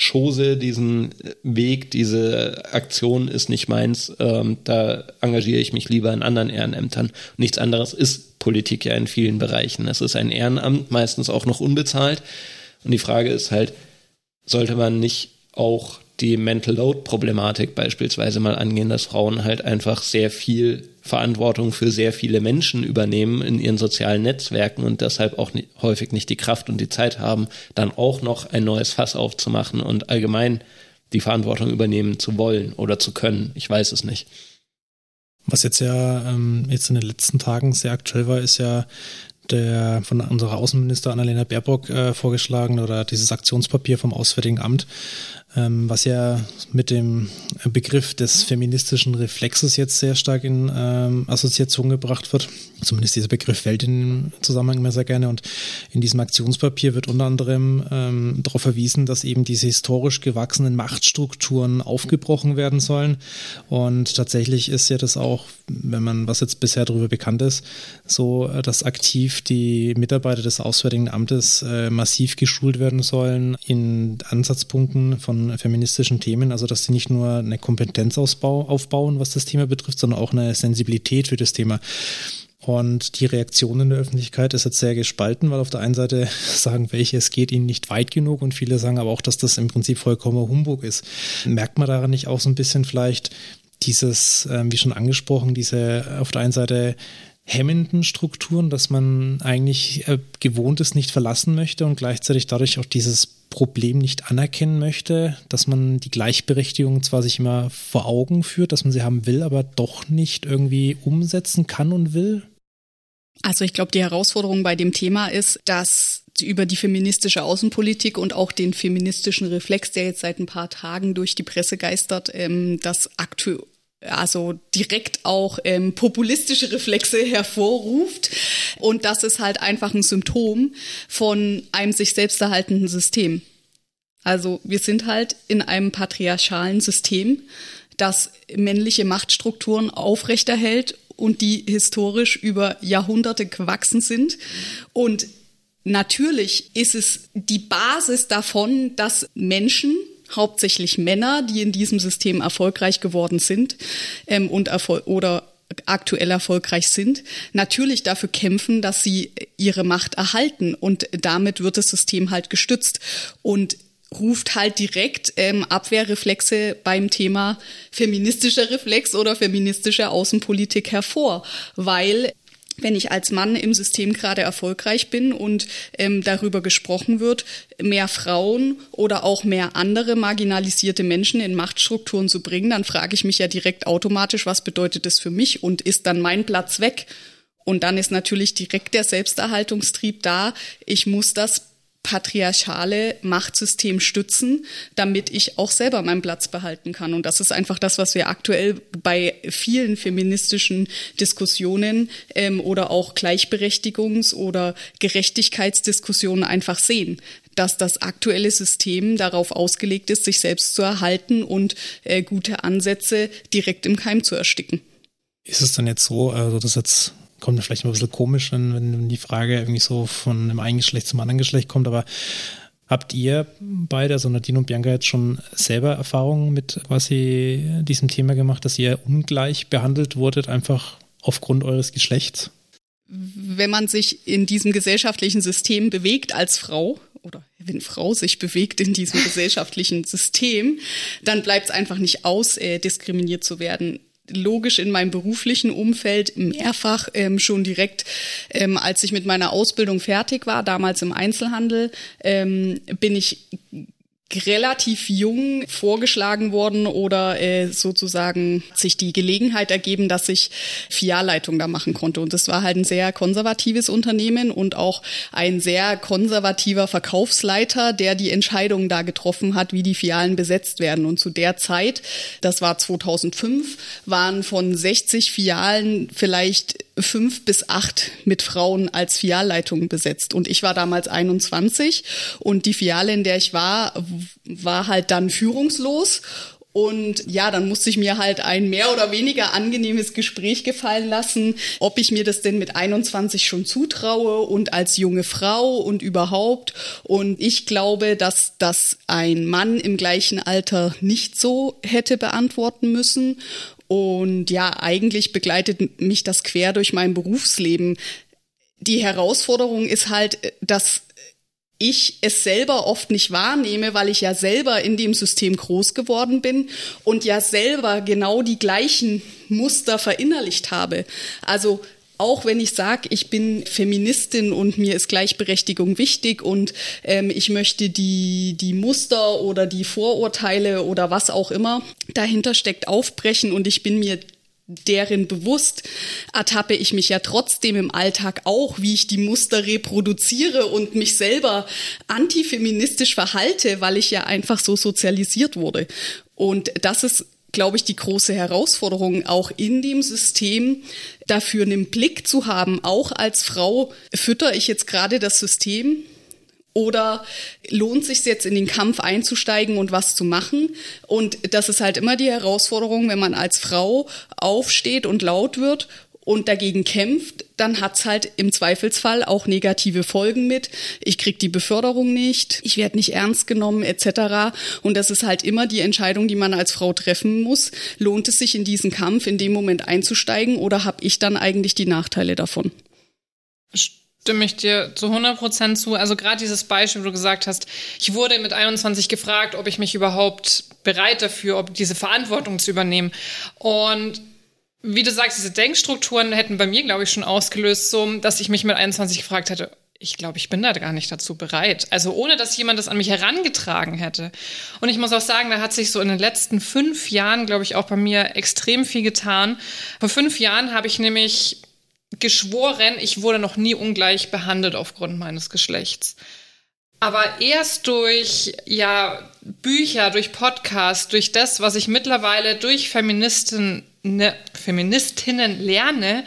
Speaker 4: Chose, diesen Weg, diese Aktion ist nicht meins, ähm, da engagiere ich mich lieber in anderen Ehrenämtern. Nichts anderes ist Politik ja in vielen Bereichen. Es ist ein Ehrenamt, meistens auch noch unbezahlt. Und die Frage ist halt, sollte man nicht auch die Mental Load Problematik beispielsweise mal angehen, dass Frauen halt einfach sehr viel Verantwortung für sehr viele Menschen übernehmen in ihren sozialen Netzwerken und deshalb auch nicht, häufig nicht die Kraft und die Zeit haben, dann auch noch ein neues Fass aufzumachen und allgemein die Verantwortung übernehmen zu wollen oder zu können. Ich weiß es nicht.
Speaker 1: Was jetzt ja ähm, jetzt in den letzten Tagen sehr aktuell war, ist ja der von unserer Außenminister Annalena Baerbock äh, vorgeschlagen oder dieses Aktionspapier vom Auswärtigen Amt, was ja mit dem Begriff des feministischen Reflexes jetzt sehr stark in ähm, Assoziation gebracht wird. Zumindest dieser Begriff fällt in Zusammenhang immer sehr gerne. Und in diesem Aktionspapier wird unter anderem ähm, darauf verwiesen, dass eben diese historisch gewachsenen Machtstrukturen aufgebrochen werden sollen. Und tatsächlich ist ja das auch, wenn man, was jetzt bisher darüber bekannt ist, so, dass aktiv die Mitarbeiter des Auswärtigen Amtes äh, massiv geschult werden sollen in Ansatzpunkten von feministischen Themen, also dass sie nicht nur eine Kompetenz aufbauen, was das Thema betrifft, sondern auch eine Sensibilität für das Thema. Und die Reaktion in der Öffentlichkeit ist jetzt sehr gespalten, weil auf der einen Seite sagen welche, es geht ihnen nicht weit genug und viele sagen aber auch, dass das im Prinzip vollkommen Humbug ist. Merkt man daran nicht auch so ein bisschen vielleicht dieses, äh, wie schon angesprochen, diese auf der einen Seite hemmenden Strukturen, dass man eigentlich äh, gewohnt ist, nicht verlassen möchte und gleichzeitig dadurch auch dieses Problem nicht anerkennen möchte, dass man die Gleichberechtigung zwar sich immer vor Augen führt, dass man sie haben will, aber doch nicht irgendwie umsetzen kann und will?
Speaker 3: Also ich glaube, die Herausforderung bei dem Thema ist, dass über die feministische Außenpolitik und auch den feministischen Reflex, der jetzt seit ein paar Tagen durch die Presse geistert, ähm, das aktuell also direkt auch ähm, populistische Reflexe hervorruft. Und das ist halt einfach ein Symptom von einem sich selbst erhaltenden System. Also wir sind halt in einem patriarchalen System, das männliche Machtstrukturen aufrechterhält und die historisch über Jahrhunderte gewachsen sind. Und natürlich ist es die Basis davon, dass Menschen hauptsächlich Männer, die in diesem System erfolgreich geworden sind ähm, und erfol oder aktuell erfolgreich sind, natürlich dafür kämpfen, dass sie ihre Macht erhalten. Und damit wird das System halt gestützt und ruft halt direkt ähm, Abwehrreflexe beim Thema feministischer Reflex oder feministische Außenpolitik hervor, weil wenn ich als Mann im System gerade erfolgreich bin und ähm, darüber gesprochen wird, mehr Frauen oder auch mehr andere marginalisierte Menschen in Machtstrukturen zu bringen, dann frage ich mich ja direkt automatisch, was bedeutet das für mich und ist dann mein Platz weg? Und dann ist natürlich direkt der Selbsterhaltungstrieb da. Ich muss das patriarchale Machtsystem stützen, damit ich auch selber meinen Platz behalten kann. Und das ist einfach das, was wir aktuell bei vielen feministischen Diskussionen ähm, oder auch Gleichberechtigungs- oder Gerechtigkeitsdiskussionen einfach sehen dass das aktuelle System darauf ausgelegt ist, sich selbst zu erhalten und äh, gute Ansätze direkt im Keim zu ersticken.
Speaker 1: Ist es dann jetzt so, also das jetzt kommt mir vielleicht ein bisschen komisch, wenn, wenn die Frage irgendwie so von einem einen Geschlecht zum anderen Geschlecht kommt, aber Habt ihr beide, also Nadine und Bianca, jetzt schon selber Erfahrungen mit quasi diesem Thema gemacht, dass ihr ungleich behandelt wurdet, einfach aufgrund eures Geschlechts?
Speaker 3: Wenn man sich in diesem gesellschaftlichen System bewegt als Frau, oder wenn Frau sich bewegt in diesem gesellschaftlichen System, dann bleibt es einfach nicht aus, äh, diskriminiert zu werden logisch in meinem beruflichen Umfeld mehrfach ähm, schon direkt, ähm, als ich mit meiner Ausbildung fertig war, damals im Einzelhandel, ähm, bin ich relativ jung vorgeschlagen worden oder äh, sozusagen sich die Gelegenheit ergeben, dass ich Filialleitung da machen konnte. Und das war halt ein sehr konservatives Unternehmen und auch ein sehr konservativer Verkaufsleiter, der die Entscheidung da getroffen hat, wie die Filialen besetzt werden. Und zu der Zeit, das war 2005, waren von 60 Filialen vielleicht fünf bis acht mit Frauen als Filialleitung besetzt. Und ich war damals 21 und die Filiale, in der ich war, war halt dann führungslos. Und ja, dann musste ich mir halt ein mehr oder weniger angenehmes Gespräch gefallen lassen, ob ich mir das denn mit 21 schon zutraue und als junge Frau und überhaupt. Und ich glaube, dass das ein Mann im gleichen Alter nicht so hätte beantworten müssen. Und ja, eigentlich begleitet mich das quer durch mein Berufsleben. Die Herausforderung ist halt, dass ich es selber oft nicht wahrnehme, weil ich ja selber in dem System groß geworden bin und ja selber genau die gleichen Muster verinnerlicht habe. Also auch wenn ich sage, ich bin Feministin und mir ist Gleichberechtigung wichtig und ähm, ich möchte die, die Muster oder die Vorurteile oder was auch immer dahinter steckt aufbrechen und ich bin mir deren bewusst, ertappe ich mich ja trotzdem im Alltag auch, wie ich die Muster reproduziere und mich selber antifeministisch verhalte, weil ich ja einfach so sozialisiert wurde. Und das ist glaube ich, die große Herausforderung, auch in dem System dafür einen Blick zu haben. Auch als Frau fütter ich jetzt gerade das System oder lohnt sich jetzt in den Kampf einzusteigen und was zu machen? Und das ist halt immer die Herausforderung, wenn man als Frau aufsteht und laut wird und dagegen kämpft, dann hat's halt im Zweifelsfall auch negative Folgen mit. Ich krieg die Beförderung nicht, ich werde nicht ernst genommen etc. Und das ist halt immer die Entscheidung, die man als Frau treffen muss. Lohnt es sich in diesen Kampf in dem Moment einzusteigen oder habe ich dann eigentlich die Nachteile davon?
Speaker 2: stimme ich dir zu 100 Prozent zu. Also gerade dieses Beispiel, wo du gesagt hast, ich wurde mit 21 gefragt, ob ich mich überhaupt bereit dafür, ob diese Verantwortung zu übernehmen. Und wie du sagst, diese Denkstrukturen hätten bei mir, glaube ich, schon ausgelöst, so, dass ich mich mit 21 gefragt hätte, ich glaube, ich bin da gar nicht dazu bereit. Also ohne, dass jemand das an mich herangetragen hätte. Und ich muss auch sagen, da hat sich so in den letzten fünf Jahren, glaube ich, auch bei mir extrem viel getan. Vor fünf Jahren habe ich nämlich geschworen, ich wurde noch nie ungleich behandelt aufgrund meines Geschlechts. Aber erst durch ja Bücher, durch Podcasts, durch das, was ich mittlerweile durch Feministen ne, Feministinnen lerne,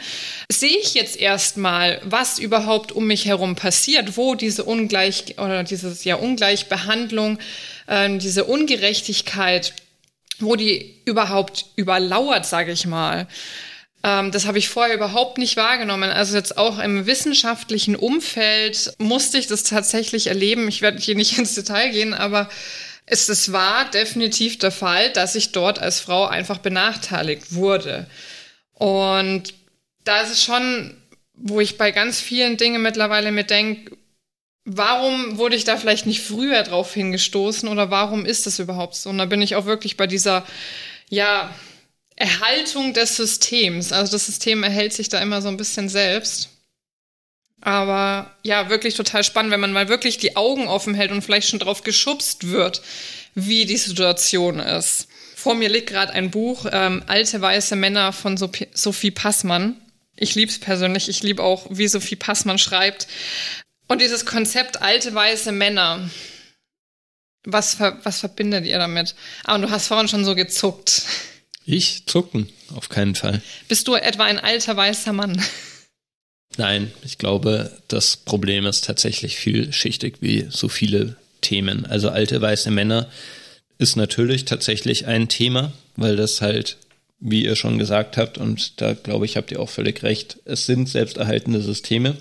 Speaker 2: sehe ich jetzt erstmal, was überhaupt um mich herum passiert, wo diese Ungleich oder dieses ja Ungleichbehandlung, äh, diese Ungerechtigkeit, wo die überhaupt überlauert, sage ich mal. Ähm, das habe ich vorher überhaupt nicht wahrgenommen. Also jetzt auch im wissenschaftlichen Umfeld musste ich das tatsächlich erleben. Ich werde hier nicht ins Detail gehen, aber es, es war definitiv der Fall, dass ich dort als Frau einfach benachteiligt wurde. Und da ist es schon, wo ich bei ganz vielen Dingen mittlerweile mir denke, warum wurde ich da vielleicht nicht früher drauf hingestoßen oder warum ist das überhaupt so? Und da bin ich auch wirklich bei dieser, ja, Erhaltung des Systems. Also das System erhält sich da immer so ein bisschen selbst. Aber ja, wirklich total spannend, wenn man mal wirklich die Augen offen hält und vielleicht schon drauf geschubst wird, wie die Situation ist. Vor mir liegt gerade ein Buch, ähm, Alte weiße Männer von Sophie Passmann. Ich liebe es persönlich. Ich liebe auch, wie Sophie Passmann schreibt. Und dieses Konzept alte weiße Männer. Was, was verbindet ihr damit? Ah, und du hast vorhin schon so gezuckt.
Speaker 4: Ich zucken, auf keinen Fall.
Speaker 2: Bist du etwa ein alter weißer Mann?
Speaker 4: Nein, ich glaube, das Problem ist tatsächlich vielschichtig wie so viele Themen. Also alte weiße Männer ist natürlich tatsächlich ein Thema, weil das halt, wie ihr schon gesagt habt, und da glaube ich, habt ihr auch völlig recht, es sind selbsterhaltende Systeme.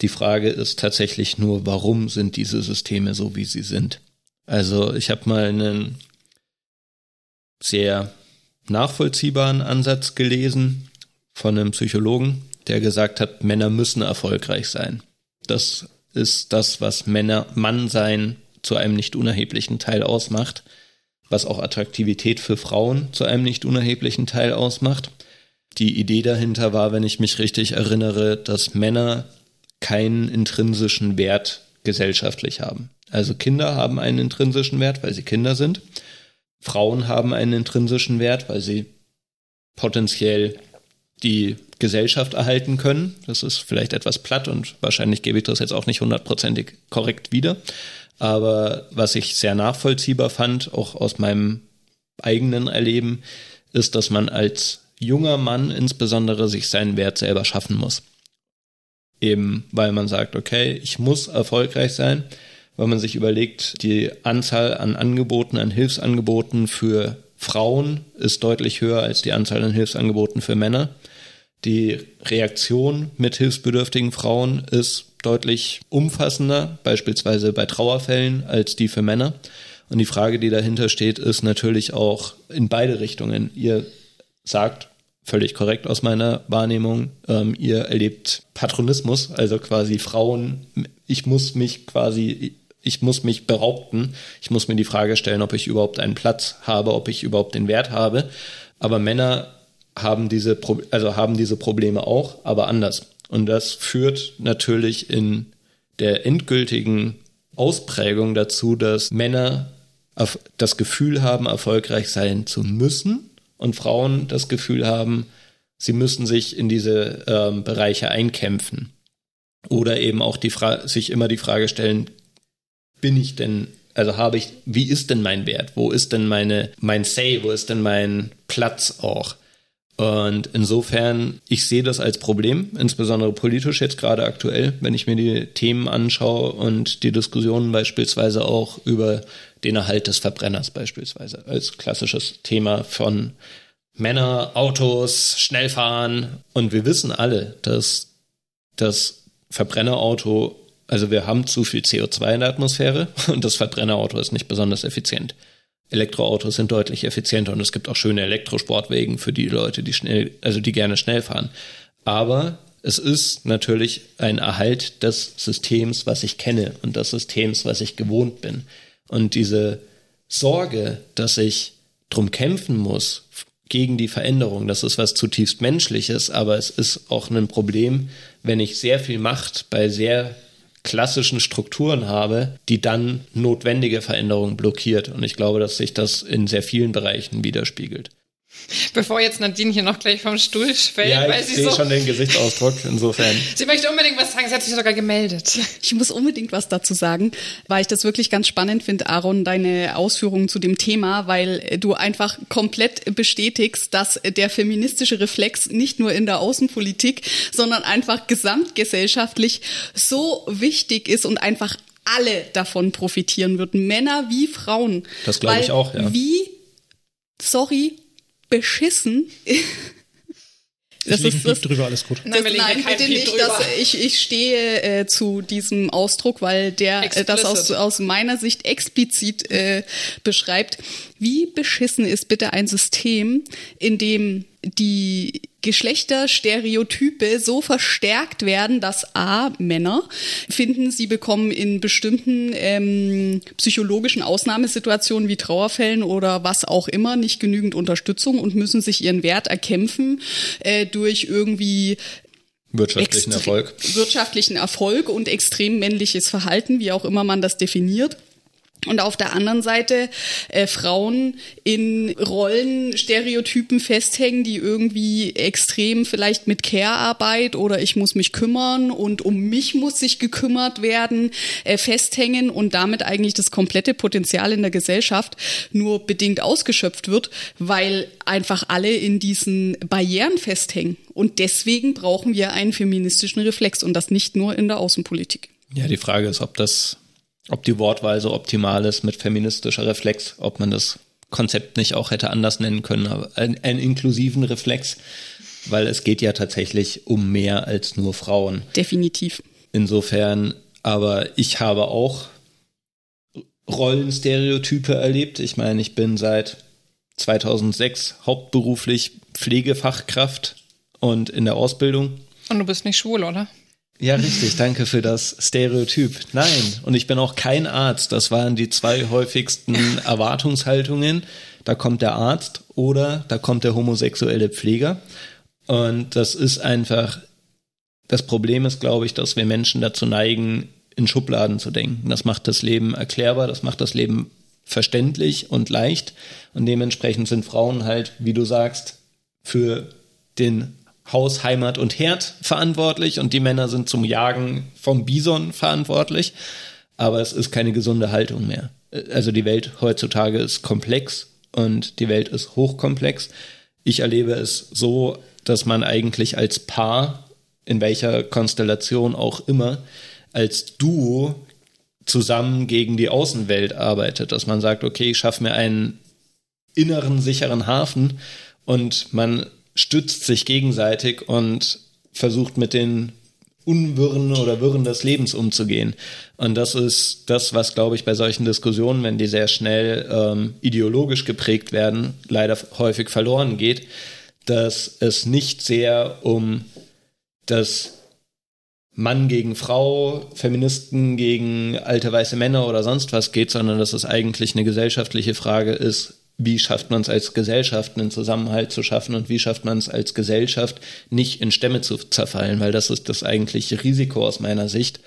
Speaker 4: Die Frage ist tatsächlich nur, warum sind diese Systeme so, wie sie sind? Also ich habe mal einen sehr nachvollziehbaren Ansatz gelesen von einem Psychologen, der gesagt hat, Männer müssen erfolgreich sein. Das ist das, was Männer, Mann sein zu einem nicht unerheblichen Teil ausmacht, was auch Attraktivität für Frauen zu einem nicht unerheblichen Teil ausmacht. Die Idee dahinter war, wenn ich mich richtig erinnere, dass Männer keinen intrinsischen Wert gesellschaftlich haben. Also Kinder haben einen intrinsischen Wert, weil sie Kinder sind. Frauen haben einen intrinsischen Wert, weil sie potenziell die Gesellschaft erhalten können. Das ist vielleicht etwas platt und wahrscheinlich gebe ich das jetzt auch nicht hundertprozentig korrekt wieder. Aber was ich sehr nachvollziehbar fand, auch aus meinem eigenen Erleben, ist, dass man als junger Mann insbesondere sich seinen Wert selber schaffen muss. Eben weil man sagt, okay, ich muss erfolgreich sein, weil man sich überlegt, die Anzahl an Angeboten, an Hilfsangeboten für Frauen ist deutlich höher als die Anzahl an Hilfsangeboten für Männer. Die Reaktion mit hilfsbedürftigen Frauen ist deutlich umfassender, beispielsweise bei Trauerfällen, als die für Männer. Und die Frage, die dahinter steht, ist natürlich auch in beide Richtungen. Ihr sagt, völlig korrekt aus meiner Wahrnehmung, ähm, ihr erlebt Patronismus, also quasi Frauen, ich muss mich quasi, ich muss mich behaupten, ich muss mir die Frage stellen, ob ich überhaupt einen Platz habe, ob ich überhaupt den Wert habe. Aber Männer haben diese, also haben diese Probleme auch, aber anders. Und das führt natürlich in der endgültigen Ausprägung dazu, dass Männer das Gefühl haben, erfolgreich sein zu müssen und Frauen das Gefühl haben, sie müssen sich in diese ähm, Bereiche einkämpfen. Oder eben auch die sich immer die Frage stellen, bin ich denn, also habe ich, wie ist denn mein Wert? Wo ist denn meine, mein Say? Wo ist denn mein Platz auch? Und insofern, ich sehe das als Problem, insbesondere politisch jetzt gerade aktuell, wenn ich mir die Themen anschaue und die Diskussionen beispielsweise auch über den Erhalt des Verbrenners beispielsweise als klassisches Thema von Männer, Autos, Schnellfahren. Und wir wissen alle, dass das Verbrennerauto, also wir haben zu viel CO2 in der Atmosphäre und das Verbrennerauto ist nicht besonders effizient. Elektroautos sind deutlich effizienter und es gibt auch schöne Elektrosportwegen für die Leute, die schnell, also die gerne schnell fahren. Aber es ist natürlich ein Erhalt des Systems, was ich kenne und des Systems, was ich gewohnt bin. Und diese Sorge, dass ich drum kämpfen muss gegen die Veränderung, das ist was zutiefst Menschliches, aber es ist auch ein Problem, wenn ich sehr viel Macht bei sehr klassischen Strukturen habe, die dann notwendige Veränderungen blockiert. Und ich glaube, dass sich das in sehr vielen Bereichen widerspiegelt.
Speaker 2: Bevor jetzt Nadine hier noch gleich vom Stuhl fällt,
Speaker 4: ja,
Speaker 2: weil
Speaker 4: ich
Speaker 2: sie
Speaker 4: sehe
Speaker 2: so.
Speaker 4: schon den Gesichtsausdruck, insofern.
Speaker 2: Sie möchte unbedingt was sagen, sie hat sich sogar gemeldet.
Speaker 3: Ich muss unbedingt was dazu sagen, weil ich das wirklich ganz spannend finde, Aaron, deine Ausführungen zu dem Thema, weil du einfach komplett bestätigst, dass der feministische Reflex nicht nur in der Außenpolitik, sondern einfach gesamtgesellschaftlich so wichtig ist und einfach alle davon profitieren würden, Männer wie Frauen.
Speaker 4: Das glaube ich auch, ja.
Speaker 3: Wie, sorry, beschissen
Speaker 1: Ich lege einen Piep drüber, alles gut.
Speaker 2: Nein,
Speaker 3: das, nein,
Speaker 2: keinen
Speaker 3: bitte
Speaker 2: Piep
Speaker 3: nicht.
Speaker 2: drüber.
Speaker 3: Das, ich, ich stehe äh, zu diesem Ausdruck, weil der äh, das aus,
Speaker 2: Explicit.
Speaker 3: aus meiner Sicht explizit äh, beschreibt. Wie beschissen ist bitte ein System, in dem die Geschlechterstereotype so verstärkt werden, dass A, Männer finden, sie bekommen in bestimmten ähm, psychologischen Ausnahmesituationen wie Trauerfällen oder was auch immer nicht genügend Unterstützung und müssen sich ihren Wert erkämpfen äh, durch irgendwie
Speaker 4: Wirtschaftlichen
Speaker 3: extre-
Speaker 4: Erfolg.
Speaker 3: Wirtschaftlichen Erfolg und extrem männliches Verhalten, wie auch immer man das definiert. Und auf der anderen Seite äh, Frauen in Rollenstereotypen festhängen, die irgendwie extrem vielleicht mit Care-Arbeit oder ich muss mich kümmern und um mich muss sich gekümmert werden, äh, festhängen und damit eigentlich das komplette Potenzial in der Gesellschaft nur bedingt ausgeschöpft wird, weil einfach alle in diesen Barrieren festhängen. Und deswegen brauchen wir einen feministischen Reflex und das nicht nur in der Außenpolitik.
Speaker 4: Ja, die Frage ist, ob das, ob die Wortweise optimal ist mit feministischer Reflex, ob man das Konzept nicht auch hätte anders nennen können, aber einen, einen inklusiven Reflex, weil es geht ja tatsächlich um mehr als nur Frauen.
Speaker 3: Definitiv.
Speaker 4: Insofern, aber ich habe auch Rollenstereotype erlebt. Ich meine, ich bin seit 2006 hauptberuflich Pflegefachkraft und in der Ausbildung.
Speaker 2: Und du bist nicht schwul, oder?
Speaker 4: Ja, richtig. Danke für das Stereotyp. Nein, und ich bin auch kein Arzt. Das waren die zwei häufigsten Erwartungshaltungen. Da kommt der Arzt oder da kommt der homosexuelle Pfleger. Und das ist einfach, das Problem ist, glaube ich, dass wir Menschen dazu neigen, in Schubladen zu denken. Das macht das Leben erklärbar, das macht das Leben verständlich und leicht. Und dementsprechend sind Frauen halt, wie du sagst, für den Haus, Heimat und Herd verantwortlich und die Männer sind zum Jagen vom Bison verantwortlich. Aber es ist keine gesunde Haltung mehr. Also die Welt heutzutage ist komplex und die Welt ist hochkomplex. Ich erlebe es so, dass man eigentlich als Paar, in welcher Konstellation auch immer, als Duo zusammen gegen die Außenwelt arbeitet, dass man sagt, okay, ich schaffe mir einen inneren sicheren Hafen und man stützt sich gegenseitig und versucht mit den Unwirren oder Wirren des Lebens umzugehen. Und das ist das, was, glaube ich, bei solchen Diskussionen, wenn die sehr schnell ähm, ideologisch geprägt werden, leider häufig verloren geht, dass es nicht sehr um das Mann gegen Frau, Feministen gegen alte weiße Männer oder sonst was geht, sondern dass es eigentlich eine gesellschaftliche Frage ist, wie schafft man es als Gesellschaft, einen Zusammenhalt zu schaffen und wie schafft man es als Gesellschaft, nicht in Stämme zu zerfallen, weil das ist das eigentliche Risiko aus meiner Sicht.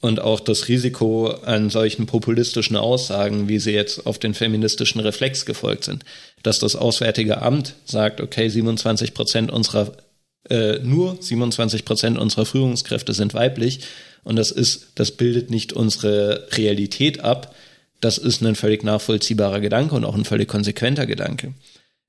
Speaker 4: Und auch das Risiko an solchen populistischen Aussagen, wie sie jetzt auf den feministischen Reflex gefolgt sind, dass das Auswärtige Amt sagt, okay, 27 Prozent unserer äh, nur 27 Prozent unserer Führungskräfte sind weiblich. Und das ist, das bildet nicht unsere Realität ab, das ist ein völlig nachvollziehbarer Gedanke und auch ein völlig konsequenter Gedanke.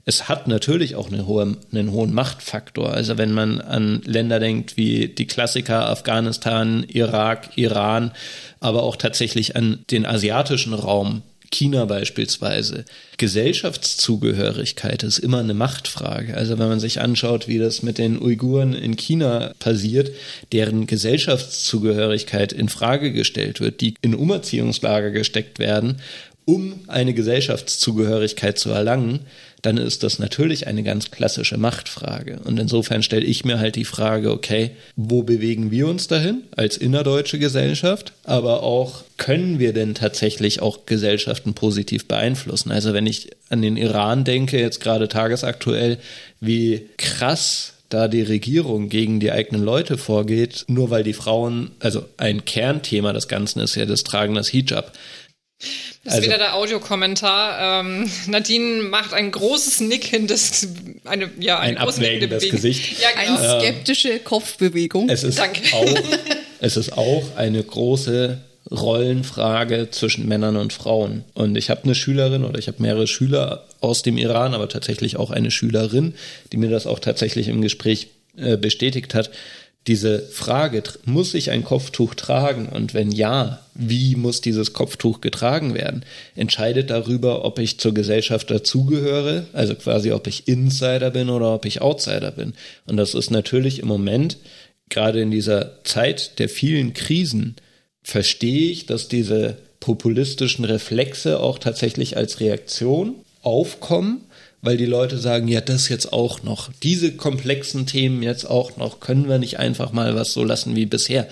Speaker 4: Es hat natürlich auch eine hohe, einen hohen Machtfaktor. Also wenn man an Länder denkt wie die Klassiker Afghanistan, Irak, Iran, aber auch tatsächlich an den asiatischen Raum, China beispielsweise. Gesellschaftszugehörigkeit ist immer eine Machtfrage. Also wenn man sich anschaut, wie das mit den Uiguren in China passiert, deren Gesellschaftszugehörigkeit in Frage gestellt wird, die in Umerziehungslager gesteckt werden, um eine Gesellschaftszugehörigkeit zu erlangen, dann ist das natürlich eine ganz klassische Machtfrage. Und insofern stelle ich mir halt die Frage, okay, wo bewegen wir uns dahin als innerdeutsche Gesellschaft? Aber auch, können wir denn tatsächlich auch Gesellschaften positiv beeinflussen? Also wenn ich an den Iran denke, jetzt gerade tagesaktuell, wie krass da die Regierung gegen die eigenen Leute vorgeht, nur weil die Frauen, also ein Kernthema des Ganzen ist ja das Tragen des Hijab.
Speaker 2: Das ist also, wieder der Audiokommentar. Ähm, Nadine macht ein großes Nicken, das eine ja
Speaker 4: ein abwägendes Gesicht,
Speaker 3: ja, genau. eine skeptische Kopfbewegung.
Speaker 4: Es ist Danke. auch es ist auch eine große Rollenfrage zwischen Männern und Frauen. Und ich habe eine Schülerin oder ich habe mehrere Schüler aus dem Iran, aber tatsächlich auch eine Schülerin, die mir das auch tatsächlich im Gespräch äh, bestätigt hat diese Frage, muss ich ein Kopftuch tragen? Und wenn ja, wie muss dieses Kopftuch getragen werden? Entscheidet darüber, ob ich zur Gesellschaft dazugehöre, also quasi ob ich Insider bin oder ob ich Outsider bin. Und das ist natürlich im Moment, gerade in dieser Zeit der vielen Krisen, verstehe ich, dass diese populistischen Reflexe auch tatsächlich als Reaktion aufkommen weil die Leute sagen, ja, das jetzt auch noch, diese komplexen Themen jetzt auch noch, können wir nicht einfach mal was so lassen wie bisher.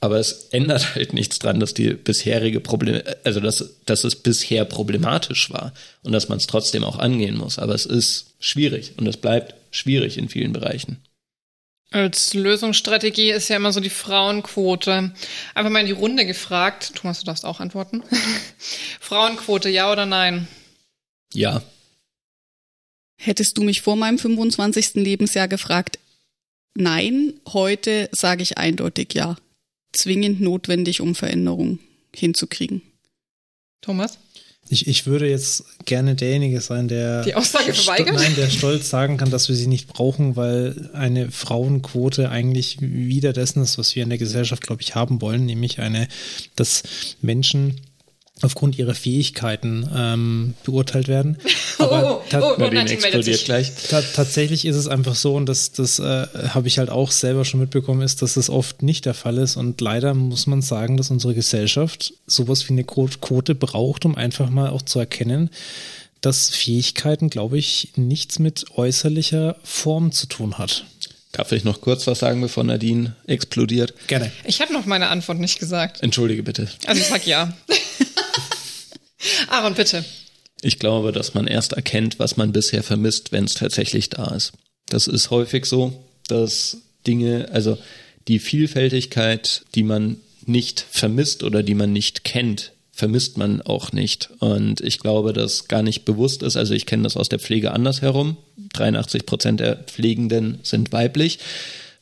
Speaker 4: Aber es ändert halt nichts dran, dass die bisherige Probleme, also dass, dass es bisher problematisch war und dass man es trotzdem auch angehen muss. Aber es ist schwierig und es bleibt schwierig in vielen Bereichen.
Speaker 2: Als Lösungsstrategie ist ja immer so die Frauenquote. Einfach mal in die Runde gefragt. Thomas, du darfst auch antworten. Frauenquote, ja oder nein?
Speaker 4: Ja.
Speaker 3: Hättest du mich vor meinem 25. Lebensjahr gefragt, nein, heute sage ich eindeutig ja. Zwingend notwendig, um Veränderungen hinzukriegen.
Speaker 2: Thomas?
Speaker 1: Ich, ich würde jetzt gerne derjenige sein, der
Speaker 2: die Aussage verweigert.
Speaker 1: Nein, der stolz sagen kann, dass wir sie nicht brauchen, weil eine Frauenquote eigentlich wieder dessen ist, was wir in der Gesellschaft, glaube ich, haben wollen, nämlich eine, dass Menschen aufgrund ihrer Fähigkeiten ähm, beurteilt werden.
Speaker 2: Aber oh, oh,
Speaker 4: Nadine explodiert gleich.
Speaker 1: tatsächlich ist es einfach so, und das, das äh, habe ich halt auch selber schon mitbekommen, ist, dass das oft nicht der Fall ist. Und leider muss man sagen, dass unsere Gesellschaft sowas wie eine Quote braucht, um einfach mal auch zu erkennen, dass Fähigkeiten, glaube ich, nichts mit äußerlicher Form zu tun hat.
Speaker 4: Darf ich noch kurz was sagen, bevor Nadine explodiert?
Speaker 1: Gerne.
Speaker 2: Ich habe noch meine Antwort nicht gesagt.
Speaker 4: Entschuldige bitte.
Speaker 2: Also ich sag ja. Aaron, bitte.
Speaker 4: Ich glaube, dass man erst erkennt, was man bisher vermisst, wenn es tatsächlich da ist. Das ist häufig so, dass Dinge, also die Vielfältigkeit, die man nicht vermisst oder die man nicht kennt, vermisst man auch nicht. Und ich glaube, dass gar nicht bewusst ist. Also ich kenne das aus der Pflege andersherum. 83 Prozent der Pflegenden sind weiblich.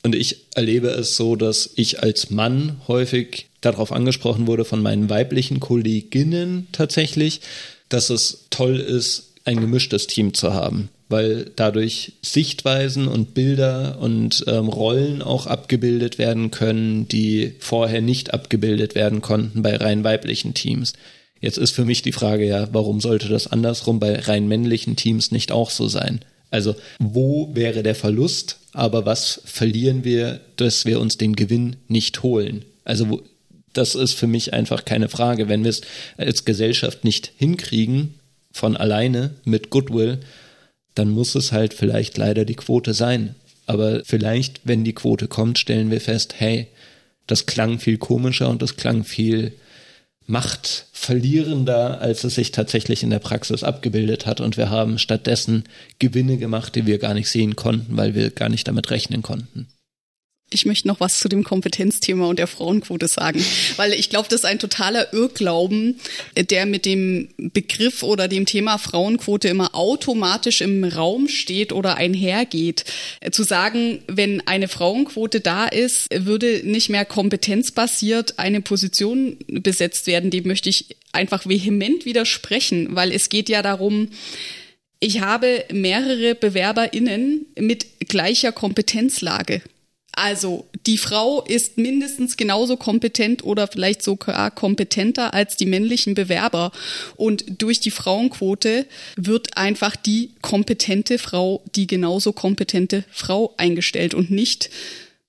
Speaker 4: Und ich erlebe es so, dass ich als Mann häufig darauf angesprochen wurde von meinen weiblichen Kolleginnen tatsächlich, dass es toll ist, ein gemischtes Team zu haben, weil dadurch Sichtweisen und Bilder und ähm, Rollen auch abgebildet werden können, die vorher nicht abgebildet werden konnten bei rein weiblichen Teams. Jetzt ist für mich die Frage ja, warum sollte das andersrum bei rein männlichen Teams nicht auch so sein? Also wo wäre der Verlust, aber was verlieren wir, dass wir uns den Gewinn nicht holen? Also das ist für mich einfach keine Frage. Wenn wir es als Gesellschaft nicht hinkriegen, von alleine mit Goodwill, dann muss es halt vielleicht leider die Quote sein. Aber vielleicht, wenn die Quote kommt, stellen wir fest, hey, das klang viel komischer und das klang viel machtverlierender, als es sich tatsächlich in der Praxis abgebildet hat. Und wir haben stattdessen Gewinne gemacht, die wir gar nicht sehen konnten, weil wir gar nicht damit rechnen konnten.
Speaker 3: Ich möchte noch was zu dem Kompetenzthema und der Frauenquote sagen, weil ich glaube, das ist ein totaler Irrglauben, der mit dem Begriff oder dem Thema Frauenquote immer automatisch im Raum steht oder einhergeht. Zu sagen, wenn eine Frauenquote da ist, würde nicht mehr kompetenzbasiert eine Position besetzt werden, dem möchte ich einfach vehement widersprechen, weil es geht ja darum, ich habe mehrere BewerberInnen mit gleicher Kompetenzlage. Also die Frau ist mindestens genauso kompetent oder vielleicht sogar kompetenter als die männlichen Bewerber. Und durch die Frauenquote wird einfach die kompetente Frau, die genauso kompetente Frau eingestellt und nicht,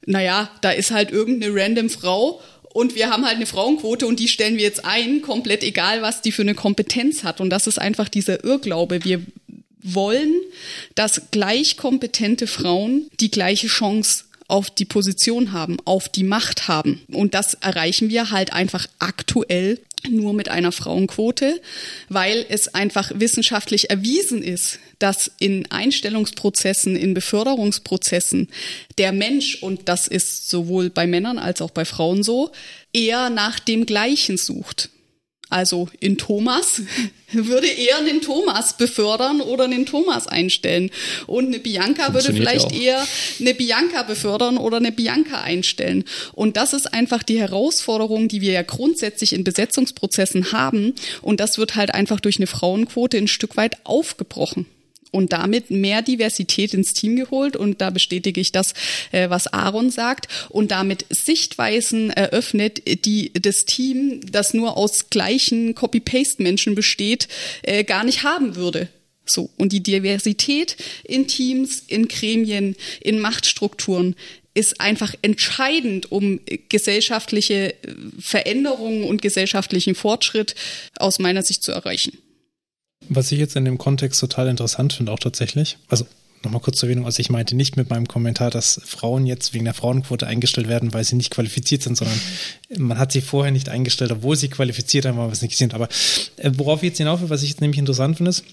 Speaker 3: naja, da ist halt irgendeine random Frau und wir haben halt eine Frauenquote und die stellen wir jetzt ein, komplett egal, was die für eine Kompetenz hat. Und das ist einfach dieser Irrglaube. Wir wollen, dass gleich kompetente Frauen die gleiche Chance auf die Position haben, auf die Macht haben. Und das erreichen wir halt einfach aktuell nur mit einer Frauenquote, weil es einfach wissenschaftlich erwiesen ist, dass in Einstellungsprozessen, in Beförderungsprozessen der Mensch, und das ist sowohl bei Männern als auch bei Frauen so, eher nach dem Gleichen sucht also in Thomas, würde eher einen Thomas befördern oder einen Thomas einstellen. Und eine Bianca würde vielleicht eher eine Bianca befördern oder eine Bianca einstellen. Und das ist einfach die Herausforderung, die wir ja grundsätzlich in Besetzungsprozessen haben. Und das wird halt einfach durch eine Frauenquote ein Stück weit aufgebrochen und damit mehr Diversität ins Team geholt. Und da bestätige ich das, äh, was Aaron sagt. Und damit Sichtweisen eröffnet, die das Team, das nur aus gleichen Copy-Paste-Menschen besteht, äh, gar nicht haben würde. So. Und die Diversität in Teams, in Gremien, in Machtstrukturen ist einfach entscheidend, um gesellschaftliche Veränderungen und gesellschaftlichen Fortschritt aus meiner Sicht zu erreichen.
Speaker 1: Was ich jetzt in dem Kontext total interessant finde, auch tatsächlich, also nochmal kurz zur Erwähnung, also ich meinte nicht mit meinem Kommentar, dass Frauen jetzt wegen der Frauenquote eingestellt werden, weil sie nicht qualifiziert sind, sondern man hat sie vorher nicht eingestellt, obwohl sie qualifiziert haben, aber es nicht sind. Aber äh, worauf ich jetzt hinauf will, was ich jetzt nämlich interessant finde, ist,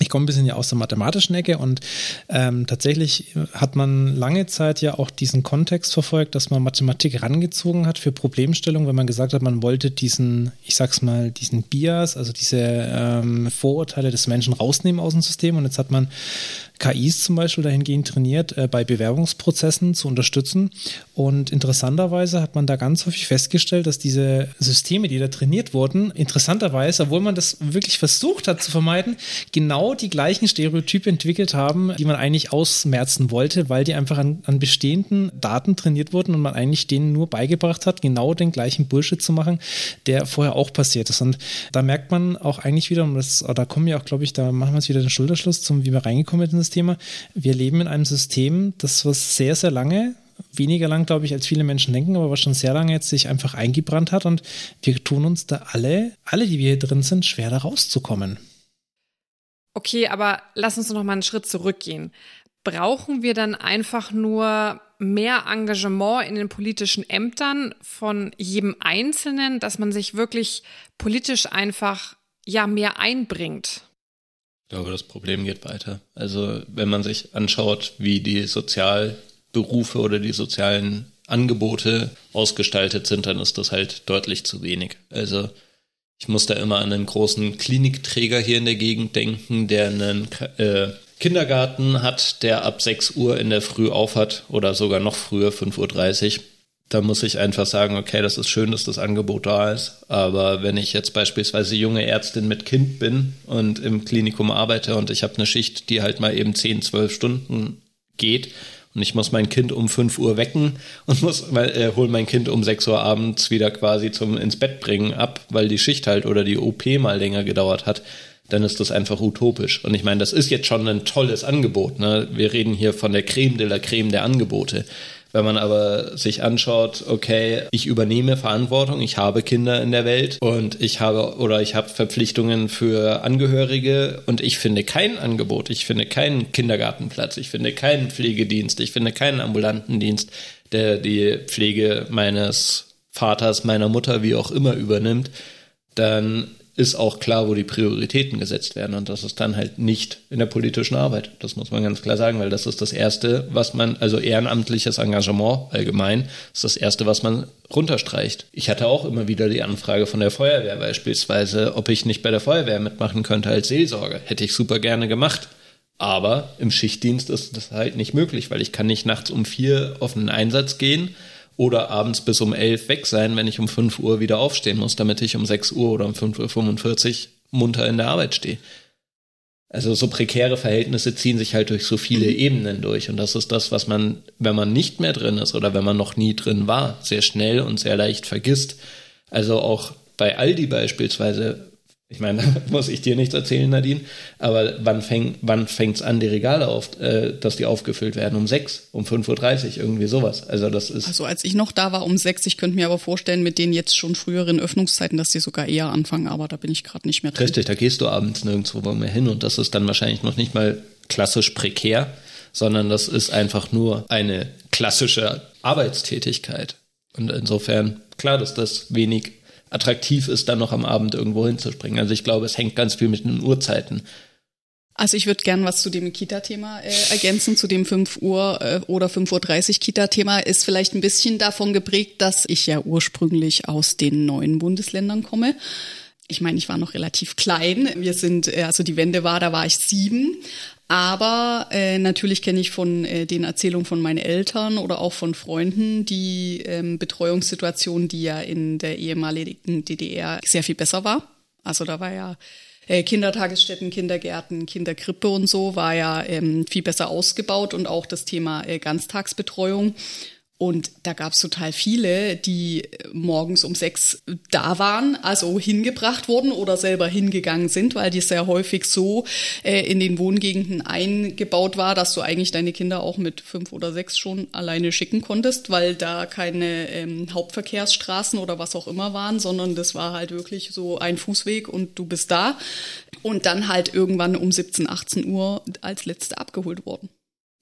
Speaker 1: ich komme ein bisschen ja aus der mathematischen Ecke und ähm, tatsächlich hat man lange Zeit ja auch diesen Kontext verfolgt, dass man Mathematik rangezogen hat für Problemstellungen, wenn man gesagt hat, man wollte diesen, ich sag's mal, diesen Bias, also diese ähm, Vorurteile des Menschen rausnehmen aus dem System. Und jetzt hat man KIs zum Beispiel dahingehend trainiert, äh, bei Bewerbungsprozessen zu unterstützen. Und interessanterweise hat man da ganz häufig festgestellt, dass diese Systeme, die da trainiert wurden, interessanterweise, obwohl man das wirklich versucht hat zu vermeiden, genau die gleichen Stereotype entwickelt haben, die man eigentlich ausmerzen wollte, weil die einfach an, an bestehenden Daten trainiert wurden und man eigentlich denen nur beigebracht hat, genau den gleichen Bullshit zu machen, der vorher auch passiert ist. Und da merkt man auch eigentlich wieder, und das, da kommen wir auch, glaube ich, da machen wir jetzt wieder den Schulterschluss zum, wie wir reingekommen sind das Thema. Wir leben in einem System, das was sehr, sehr lange weniger lang, glaube ich, als viele Menschen denken, aber was schon sehr lange jetzt sich einfach eingebrannt hat und wir tun uns da alle, alle, die wir hier drin sind, schwer da rauszukommen.
Speaker 2: Okay, aber lass uns noch mal einen Schritt zurückgehen. Brauchen wir dann einfach nur mehr Engagement in den politischen Ämtern von jedem Einzelnen, dass man sich wirklich politisch einfach ja mehr einbringt?
Speaker 4: Ich glaube, das Problem geht weiter. Also wenn man sich anschaut, wie die Sozialberufe oder die sozialen Angebote ausgestaltet sind, dann ist das halt deutlich zu wenig. Also ich muss da immer an einen großen Klinikträger hier in der Gegend denken, der einen äh, Kindergarten hat, der ab 6 Uhr in der Früh aufhat oder sogar noch früher, 5.30 Uhr. Da muss ich einfach sagen, okay, das ist schön, dass das Angebot da ist. Aber wenn ich jetzt beispielsweise junge Ärztin mit Kind bin und im Klinikum arbeite und ich habe eine Schicht, die halt mal eben 10, 12 Stunden geht, und ich muss mein Kind um 5 Uhr wecken und muss äh, hol mein Kind um 6 Uhr abends wieder quasi zum ins Bett bringen ab, weil die Schicht halt oder die OP mal länger gedauert hat, dann ist das einfach utopisch. Und ich meine, das ist jetzt schon ein tolles Angebot. Ne? Wir reden hier von der Creme de la Creme der Angebote. Wenn man aber sich anschaut, okay, ich übernehme Verantwortung, ich habe Kinder in der Welt und ich habe oder ich habe Verpflichtungen für Angehörige und ich finde kein Angebot, ich finde keinen Kindergartenplatz, ich finde keinen Pflegedienst, ich finde keinen ambulanten Dienst, der die Pflege meines Vaters, meiner Mutter, wie auch immer übernimmt, dann ist auch klar, wo die Prioritäten gesetzt werden. Und das ist dann halt nicht in der politischen Arbeit. Das muss man ganz klar sagen, weil das ist das Erste, was man, also ehrenamtliches Engagement allgemein, ist das Erste, was man runterstreicht. Ich hatte auch immer wieder die Anfrage von der Feuerwehr beispielsweise, ob ich nicht bei der Feuerwehr mitmachen könnte als Seelsorger. Hätte ich super gerne gemacht. Aber im Schichtdienst ist das halt nicht möglich, weil ich kann nicht nachts um vier auf einen Einsatz gehen oder abends bis um elf weg sein, wenn ich um fünf Uhr wieder aufstehen muss, damit ich um sechs Uhr oder um fünf Uhr 45 munter in der Arbeit stehe. Also so prekäre Verhältnisse ziehen sich halt durch so viele mhm. Ebenen durch. Und das ist das, was man, wenn man nicht mehr drin ist oder wenn man noch nie drin war, sehr schnell und sehr leicht vergisst. Also auch bei Aldi beispielsweise ich meine, da muss ich dir nichts erzählen, Nadine. Aber wann, fäng, wann fängt's an, die Regale auf, äh, dass die aufgefüllt werden? Um sechs, um 5.30 Uhr, irgendwie sowas. Also das ist.
Speaker 3: Also als ich noch da war um sechs, ich könnte mir aber vorstellen, mit den jetzt schon früheren Öffnungszeiten, dass die sogar eher anfangen, aber da bin ich gerade nicht mehr drin.
Speaker 4: Richtig, da gehst du abends nirgendwo mehr hin und das ist dann wahrscheinlich noch nicht mal klassisch prekär, sondern das ist einfach nur eine klassische Arbeitstätigkeit. Und insofern, klar, dass das wenig attraktiv ist, dann noch am Abend irgendwo hinzuspringen. Also ich glaube, es hängt ganz viel mit den Uhrzeiten.
Speaker 3: Also ich würde gern was zu dem Kita-Thema äh, ergänzen, zu dem 5 Uhr äh, oder 5.30 Uhr Kita-Thema ist vielleicht ein bisschen davon geprägt, dass ich ja ursprünglich aus den neuen Bundesländern komme. Ich meine, ich war noch relativ klein. Wir sind, äh, also die Wende war, da war ich sieben. Aber äh, natürlich kenne ich von äh, den Erzählungen von meinen Eltern oder auch von Freunden die ähm, Betreuungssituation, die ja in der ehemaligen DDR sehr viel besser war. Also da war ja äh, Kindertagesstätten, Kindergärten, Kinderkrippe und so war ja ähm, viel besser ausgebaut und auch das Thema äh, Ganztagsbetreuung. Und da gab es total viele, die morgens um sechs da waren, also hingebracht wurden oder selber hingegangen sind, weil die sehr häufig so äh, in den Wohngegenden eingebaut war, dass du eigentlich deine Kinder auch mit fünf oder sechs schon alleine schicken konntest, weil da keine ähm, Hauptverkehrsstraßen oder was auch immer waren, sondern das war halt wirklich so ein Fußweg und du bist da. Und dann halt irgendwann um 17, 18 Uhr als letzte abgeholt worden.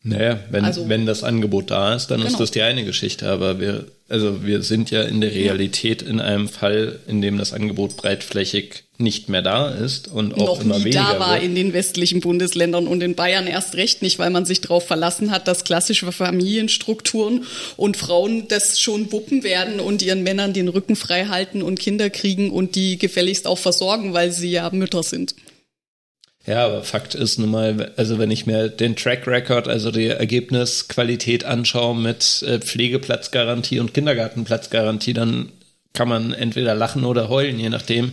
Speaker 4: Naja, wenn, also, wenn das Angebot da ist, dann genau. ist das die eine Geschichte. Aber wir, also wir sind ja in der Realität in einem Fall, in dem das Angebot breitflächig nicht mehr da ist und auch
Speaker 3: Noch
Speaker 4: immer
Speaker 3: nie
Speaker 4: weniger
Speaker 3: da war
Speaker 4: wird.
Speaker 3: in den westlichen Bundesländern und in Bayern erst recht nicht, weil man sich darauf verlassen hat, dass klassische Familienstrukturen und Frauen das schon wuppen werden und ihren Männern den Rücken frei halten und Kinder kriegen und die gefälligst auch versorgen, weil sie ja Mütter sind.
Speaker 4: Ja, aber Fakt ist nun mal, also wenn ich mir den Track Record, also die Ergebnisqualität anschaue mit äh, Pflegeplatzgarantie und Kindergartenplatzgarantie, dann kann man entweder lachen oder heulen, je nachdem.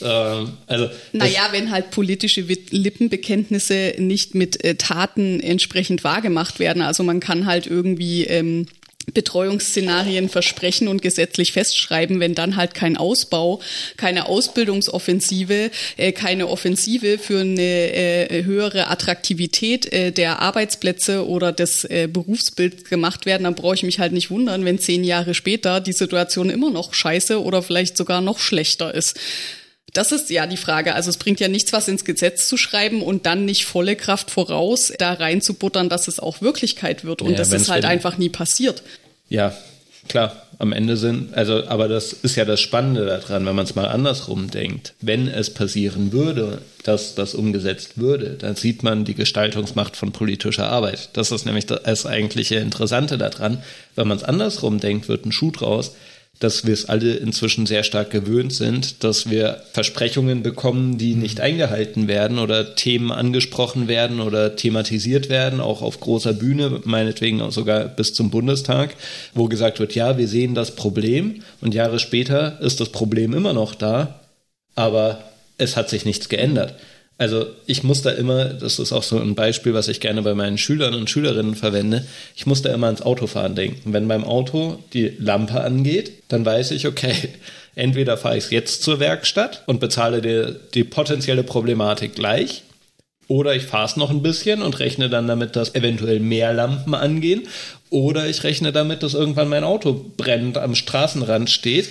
Speaker 4: Äh, also
Speaker 3: naja, wenn halt politische Lippenbekenntnisse nicht mit äh, Taten entsprechend wahrgemacht werden. Also man kann halt irgendwie ähm, Betreuungsszenarien versprechen und gesetzlich festschreiben, wenn dann halt kein Ausbau, keine Ausbildungsoffensive, äh, keine Offensive für eine äh, höhere Attraktivität äh, der Arbeitsplätze oder des Berufsbilds gemacht werden, dann brauche ich mich halt nicht wundern, wenn zehn Jahre später die Situation immer noch scheiße oder vielleicht sogar noch schlechter ist. Das ist ja die Frage. Also es bringt ja nichts, was ins Gesetz zu schreiben und dann nicht volle Kraft voraus da reinzubuttern, dass es auch Wirklichkeit wird. Und ja, das ist halt einfach nie passiert.
Speaker 4: Ja, klar, am Ende sind, also, aber das ist ja das Spannende daran, wenn man es mal andersrum denkt. Wenn es passieren würde, dass das umgesetzt würde, dann sieht man die Gestaltungsmacht von politischer Arbeit. Das ist nämlich das eigentliche Interessante daran. Wenn man es andersrum denkt, wird ein Schuh draus dass wir es alle inzwischen sehr stark gewöhnt sind, dass wir Versprechungen bekommen, die nicht eingehalten werden oder Themen angesprochen werden oder thematisiert werden, auch auf großer Bühne, meinetwegen auch sogar bis zum Bundestag, wo gesagt wird, ja, wir sehen das Problem und Jahre später ist das Problem immer noch da, aber es hat sich nichts geändert. Also ich muss da immer, das ist auch so ein Beispiel, was ich gerne bei meinen Schülern und Schülerinnen verwende, ich muss da immer ans Autofahren denken. Wenn beim Auto die Lampe angeht, dann weiß ich, okay, entweder fahre ich jetzt zur Werkstatt und bezahle die, die potenzielle Problematik gleich oder ich fahre es noch ein bisschen und rechne dann damit, dass eventuell mehr Lampen angehen. Oder ich rechne damit, dass irgendwann mein Auto brennend am Straßenrand steht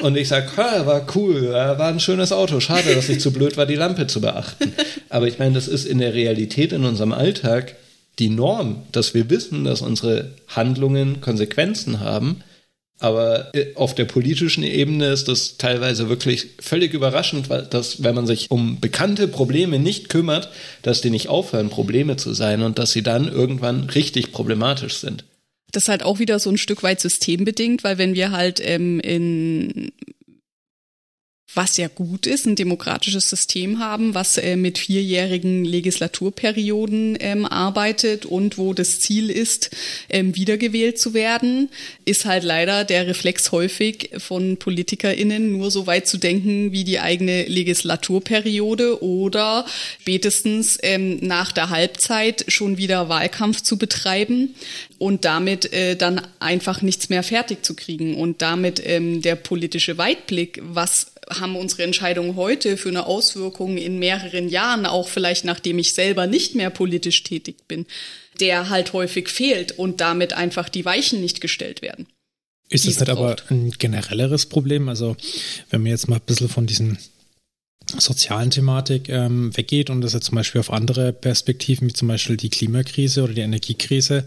Speaker 4: und ich sage, war cool, war ein schönes Auto. Schade, dass ich zu blöd war, die Lampe zu beachten. Aber ich meine, das ist in der Realität in unserem Alltag die Norm, dass wir wissen, dass unsere Handlungen Konsequenzen haben aber äh, auf der politischen Ebene ist das teilweise wirklich völlig überraschend, weil dass, wenn man sich um bekannte Probleme nicht kümmert, dass die nicht aufhören, Probleme zu sein und dass sie dann irgendwann richtig problematisch sind.
Speaker 3: Das ist halt auch wieder so ein Stück weit systembedingt, weil wenn wir halt ähm, in was ja gut ist, ein demokratisches System haben, was äh, mit vierjährigen Legislaturperioden ähm, arbeitet und wo das Ziel ist, ähm, wiedergewählt zu werden, ist halt leider der Reflex häufig von PolitikerInnen nur so weit zu denken wie die eigene Legislaturperiode oder spätestens ähm, nach der Halbzeit schon wieder Wahlkampf zu betreiben und damit äh, dann einfach nichts mehr fertig zu kriegen. Und damit ähm, der politische Weitblick, was haben unsere Entscheidungen heute für eine Auswirkung in mehreren Jahren, auch vielleicht nachdem ich selber nicht mehr politisch tätig bin, der halt häufig fehlt und damit einfach die Weichen nicht gestellt werden.
Speaker 1: Ist das nicht aber ein generelleres Problem? Also, wenn wir jetzt mal ein bisschen von diesen sozialen Thematik ähm, weggeht und das jetzt zum Beispiel auf andere Perspektiven, wie zum Beispiel die Klimakrise oder die Energiekrise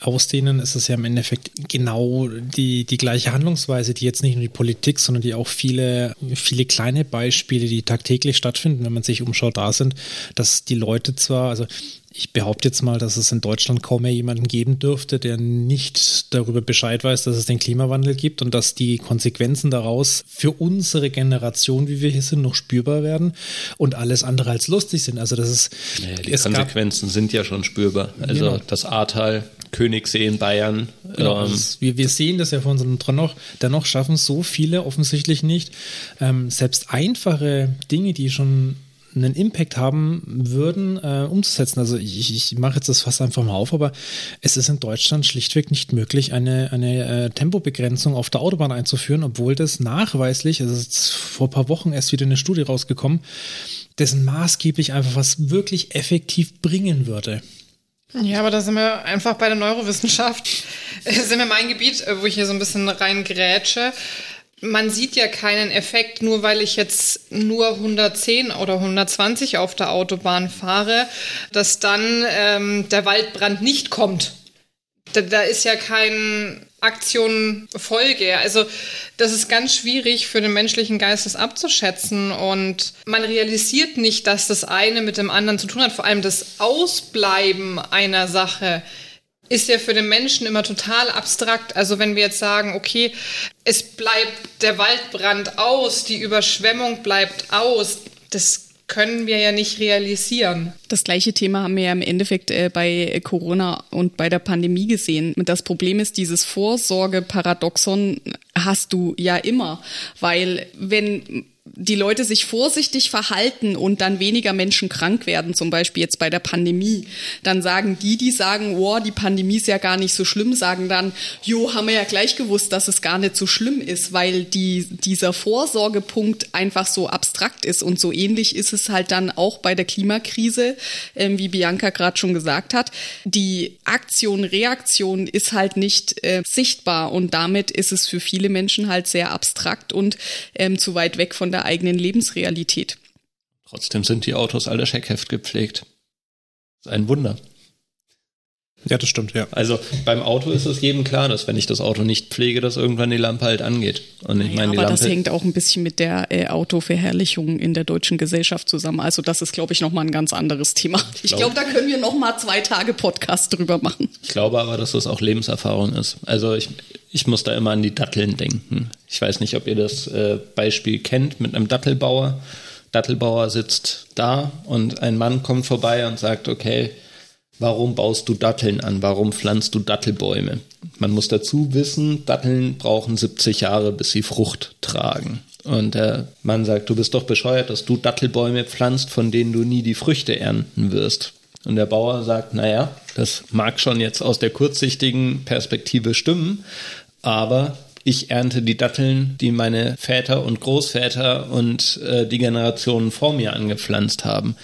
Speaker 1: ausdehnen, ist es ja im Endeffekt genau die, die gleiche Handlungsweise, die jetzt nicht nur die Politik, sondern die auch viele, viele kleine Beispiele, die tagtäglich stattfinden, wenn man sich umschaut, da sind, dass die Leute zwar, also ich behaupte jetzt mal, dass es in Deutschland kaum mehr jemanden geben dürfte, der nicht darüber Bescheid weiß, dass es den Klimawandel gibt und dass die Konsequenzen daraus für unsere Generation, wie wir hier sind, noch spürbar werden und alles andere als lustig sind. Also das ist.
Speaker 4: Naja, die Konsequenzen sind ja schon spürbar. Also genau. das Ahrtal, Königssee in Bayern.
Speaker 1: Genau, ähm, ist, wir, wir sehen das ja von unseren dennoch, dennoch schaffen so viele offensichtlich nicht. Ähm, selbst einfache Dinge, die schon einen Impact haben würden, äh, umzusetzen. Also ich, ich mache jetzt das fast einfach mal auf, aber es ist in Deutschland schlichtweg nicht möglich, eine, eine äh, Tempobegrenzung auf der Autobahn einzuführen, obwohl das nachweislich, also vor ein paar Wochen erst wieder eine Studie rausgekommen, dessen maßgeblich einfach was wirklich effektiv bringen würde.
Speaker 2: Ja, aber da sind wir einfach bei der Neurowissenschaft. Das ist immer mein Gebiet, wo ich hier so ein bisschen reingrätsche man sieht ja keinen Effekt, nur weil ich jetzt nur 110 oder 120 auf der Autobahn fahre, dass dann ähm, der Waldbrand nicht kommt. Da, da ist ja kein Aktion Folge. Also das ist ganz schwierig für den menschlichen Geist das abzuschätzen und man realisiert nicht, dass das eine mit dem anderen zu tun hat. Vor allem das Ausbleiben einer Sache ist ja für den Menschen immer total abstrakt. Also wenn wir jetzt sagen, okay, es bleibt der Waldbrand aus, die Überschwemmung bleibt aus, das können wir ja nicht realisieren.
Speaker 3: Das gleiche Thema haben wir ja im Endeffekt äh, bei Corona und bei der Pandemie gesehen. Das Problem ist, dieses Vorsorgeparadoxon hast du ja immer, weil wenn die Leute sich vorsichtig verhalten und dann weniger Menschen krank werden, zum Beispiel jetzt bei der Pandemie, dann sagen die, die sagen, oh, die Pandemie ist ja gar nicht so schlimm, sagen dann, jo, haben wir ja gleich gewusst, dass es gar nicht so schlimm ist, weil die, dieser Vorsorgepunkt einfach so abstrakt ist. Und so ähnlich ist es halt dann auch bei der Klimakrise, äh, wie Bianca gerade schon gesagt hat. Die Aktion, Reaktion ist halt nicht äh, sichtbar und damit ist es für viele Menschen halt sehr abstrakt und ähm, zu weit weg von der der eigenen Lebensrealität.
Speaker 4: Trotzdem sind die Autos alle Scheckheft gepflegt. Das ist ein Wunder.
Speaker 1: Ja, das stimmt, ja.
Speaker 4: Also beim Auto ist es jedem klar, dass wenn ich das Auto nicht pflege, dass irgendwann die Lampe halt angeht. Und ich
Speaker 3: Ja,
Speaker 4: meine, die
Speaker 3: aber
Speaker 4: Lampe.
Speaker 3: das hängt auch ein bisschen mit der äh, Autoverherrlichung in der deutschen Gesellschaft zusammen. Also das ist, glaube ich, nochmal ein ganz anderes Thema. Ich
Speaker 4: glaub-
Speaker 3: glaube, da können wir nochmal zwei Tage Podcast drüber machen.
Speaker 4: Ich glaube aber, dass das auch Lebenserfahrung ist. Also ich, ich muss da immer an die Datteln denken. Ich weiß nicht, ob ihr das äh, Beispiel kennt mit einem Dattelbauer. Dattelbauer sitzt da und ein Mann kommt vorbei und sagt, okay, warum baust du Datteln an? Warum pflanzt du Dattelbäume? Man muss dazu wissen, Datteln brauchen 70 Jahre, bis sie Frucht tragen. Und der Mann sagt, du bist doch bescheuert, dass du Dattelbäume pflanzt, von denen du nie die Früchte ernten wirst. Und der Bauer sagt, naja, das mag schon jetzt aus der kurzsichtigen Perspektive stimmen, aber ich ernte die Datteln, die meine Väter und Großväter und äh, die Generationen vor mir angepflanzt haben.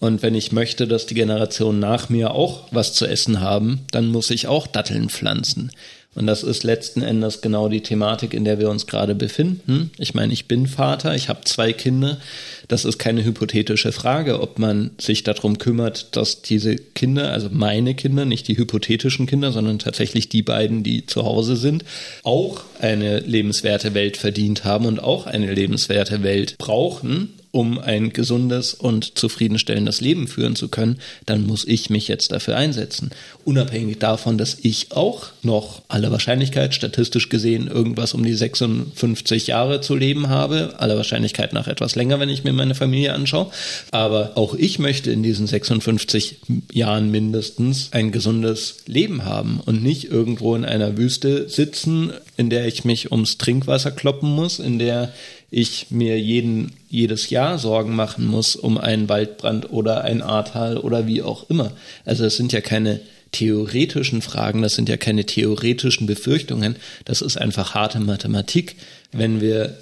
Speaker 4: Und wenn ich möchte, dass die Generationen nach mir auch was zu essen haben, dann muss ich auch Datteln pflanzen. Und das ist letzten Endes genau die Thematik, in der wir uns gerade befinden. Ich meine, ich bin Vater, ich habe zwei Kinder. Das ist keine hypothetische Frage, ob man sich darum kümmert, dass diese Kinder, also meine Kinder, nicht die hypothetischen Kinder, sondern tatsächlich die beiden, die zu Hause sind, auch eine lebenswerte Welt verdient haben und auch eine lebenswerte Welt brauchen, um ein gesundes und zufriedenstellendes Leben führen zu können, dann muss ich mich jetzt dafür einsetzen. Unabhängig davon, dass ich auch noch aller Wahrscheinlichkeit, statistisch gesehen, irgendwas um die 56 Jahre zu leben habe, aller Wahrscheinlichkeit nach etwas länger, wenn ich mir meine Familie anschaue. Aber auch ich möchte in diesen 56 Jahren mindestens ein gesundes Leben haben und nicht irgendwo in einer Wüste sitzen, in der ich mich ums Trinkwasser kloppen muss, in der ich mir jeden, jedes Jahr Sorgen machen muss um einen Waldbrand oder ein Ahrtal oder wie auch immer. Also es sind ja keine theoretischen Fragen, das sind ja keine theoretischen Befürchtungen, das ist einfach harte Mathematik. Wenn wir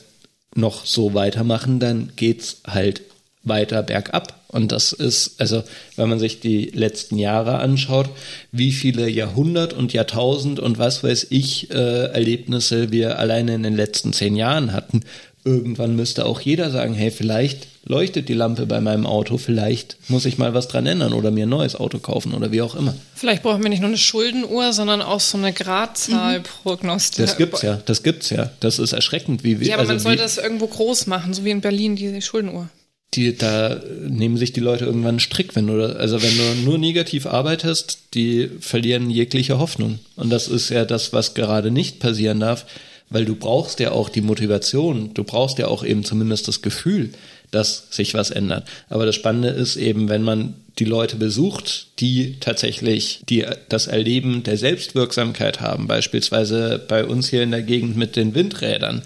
Speaker 4: noch so weitermachen, dann geht's halt weiter bergab. Und das ist, also wenn man sich die letzten Jahre anschaut, wie viele Jahrhundert und Jahrtausend und was weiß ich äh, Erlebnisse wir alleine in den letzten zehn Jahren hatten, irgendwann müsste auch jeder sagen, hey, vielleicht leuchtet die Lampe bei meinem Auto, vielleicht muss ich mal was dran ändern oder mir ein neues Auto kaufen oder wie auch immer.
Speaker 2: Vielleicht brauchen wir nicht nur eine Schuldenuhr, sondern auch so eine Gradzahlprognostik.
Speaker 4: Das gibt's ja, das gibt's ja. Das ist erschreckend, wie wir.
Speaker 2: Ja, aber man
Speaker 4: also
Speaker 2: sollte
Speaker 4: wie,
Speaker 2: das irgendwo groß machen, so wie in Berlin, diese Schuldenuhr.
Speaker 4: die, da nehmen sich die Leute irgendwann einen Strick, wenn du, also wenn du nur negativ arbeitest, die verlieren jegliche Hoffnung. Und das ist ja das, was gerade nicht passieren darf, weil du brauchst ja auch die Motivation, du brauchst ja auch eben zumindest das Gefühl, dass sich was ändert. Aber das Spannende ist eben, wenn man die Leute besucht, die tatsächlich die, das Erleben der Selbstwirksamkeit haben, beispielsweise bei uns hier in der Gegend mit den Windrädern,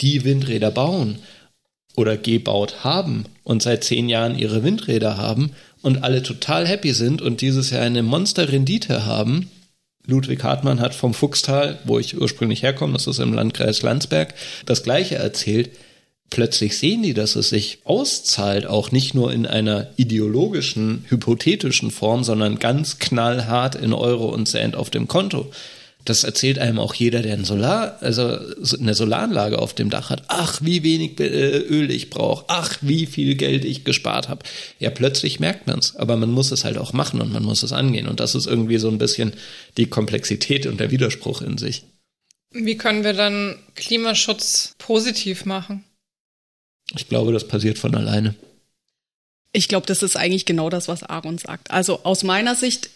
Speaker 4: die Windräder bauen oder gebaut haben und seit zehn Jahren ihre Windräder haben und alle total happy sind und dieses Jahr eine Monsterrendite haben. Ludwig Hartmann hat vom Fuchstal, wo ich ursprünglich herkomme, das ist im Landkreis Landsberg, das gleiche erzählt. Plötzlich sehen die, dass es sich auszahlt, auch nicht nur in einer ideologischen, hypothetischen Form, sondern ganz knallhart in Euro und Cent auf dem Konto. Das erzählt einem auch jeder, der ein Solar, also eine Solaranlage auf dem Dach hat. Ach, wie wenig äh, Öl ich brauche. Ach, wie viel Geld ich gespart habe. Ja, plötzlich merkt man's, aber man muss es halt auch machen und man muss es angehen. Und das ist irgendwie so ein bisschen die Komplexität und der Widerspruch in sich.
Speaker 2: Wie können wir dann Klimaschutz positiv machen?
Speaker 4: Ich glaube, das passiert von alleine.
Speaker 3: Ich glaube, das ist eigentlich genau das, was Aaron sagt. Also aus meiner Sicht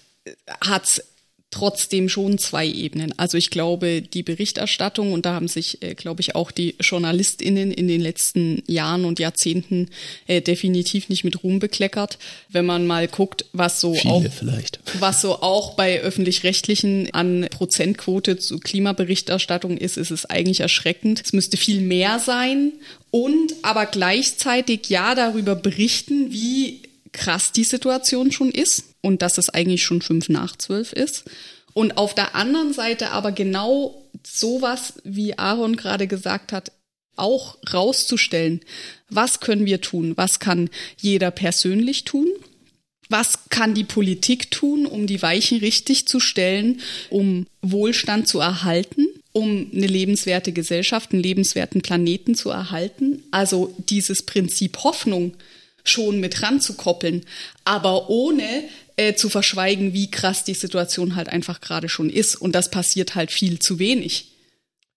Speaker 3: hat's trotzdem schon zwei Ebenen. Also ich glaube, die Berichterstattung, und da haben sich, äh, glaube ich, auch die JournalistInnen in den letzten Jahren und Jahrzehnten äh, definitiv nicht mit Ruhm bekleckert. Wenn man mal guckt, was so
Speaker 4: Viele
Speaker 3: auch
Speaker 4: vielleicht.
Speaker 3: was so auch bei öffentlich-rechtlichen an Prozentquote zu Klimaberichterstattung ist, ist es eigentlich erschreckend. Es müsste viel mehr sein und aber gleichzeitig ja darüber berichten, wie krass die Situation schon ist und dass es eigentlich schon fünf nach zwölf ist. Und auf der anderen Seite aber genau sowas, wie Aaron gerade gesagt hat, auch rauszustellen. Was können wir tun? Was kann jeder persönlich tun? Was kann die Politik tun, um die Weichen richtig zu stellen, um Wohlstand zu erhalten, um eine lebenswerte Gesellschaft, einen lebenswerten Planeten zu erhalten? Also dieses Prinzip Hoffnung schon mit ranzukoppeln, aber ohne äh, zu verschweigen, wie krass die Situation halt einfach gerade schon ist. Und das passiert halt viel zu wenig.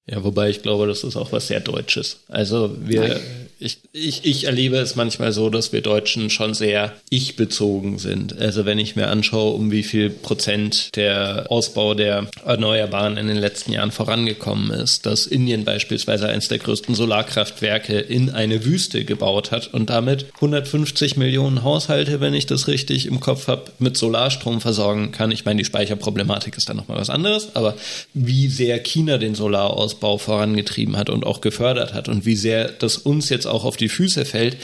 Speaker 4: Ja, wobei ich glaube, das ist auch was sehr Deutsches. Also wir, Nein. Ich, ich, ich erlebe es manchmal so, dass wir Deutschen schon sehr ich-bezogen sind. Also wenn ich mir anschaue, um wie viel Prozent der Ausbau der Erneuerbaren in den letzten Jahren vorangekommen ist, dass Indien beispielsweise eines der größten Solarkraftwerke in eine Wüste gebaut hat und damit 150 Millionen Haushalte, wenn ich das richtig im Kopf habe, mit Solarstrom versorgen kann. Ich meine, die Speicherproblematik ist dann nochmal was anderes, aber wie sehr China den Solarausbau Ausbau vorangetrieben hat und auch gefördert hat und wie sehr das uns jetzt auch auf die Füße fällt,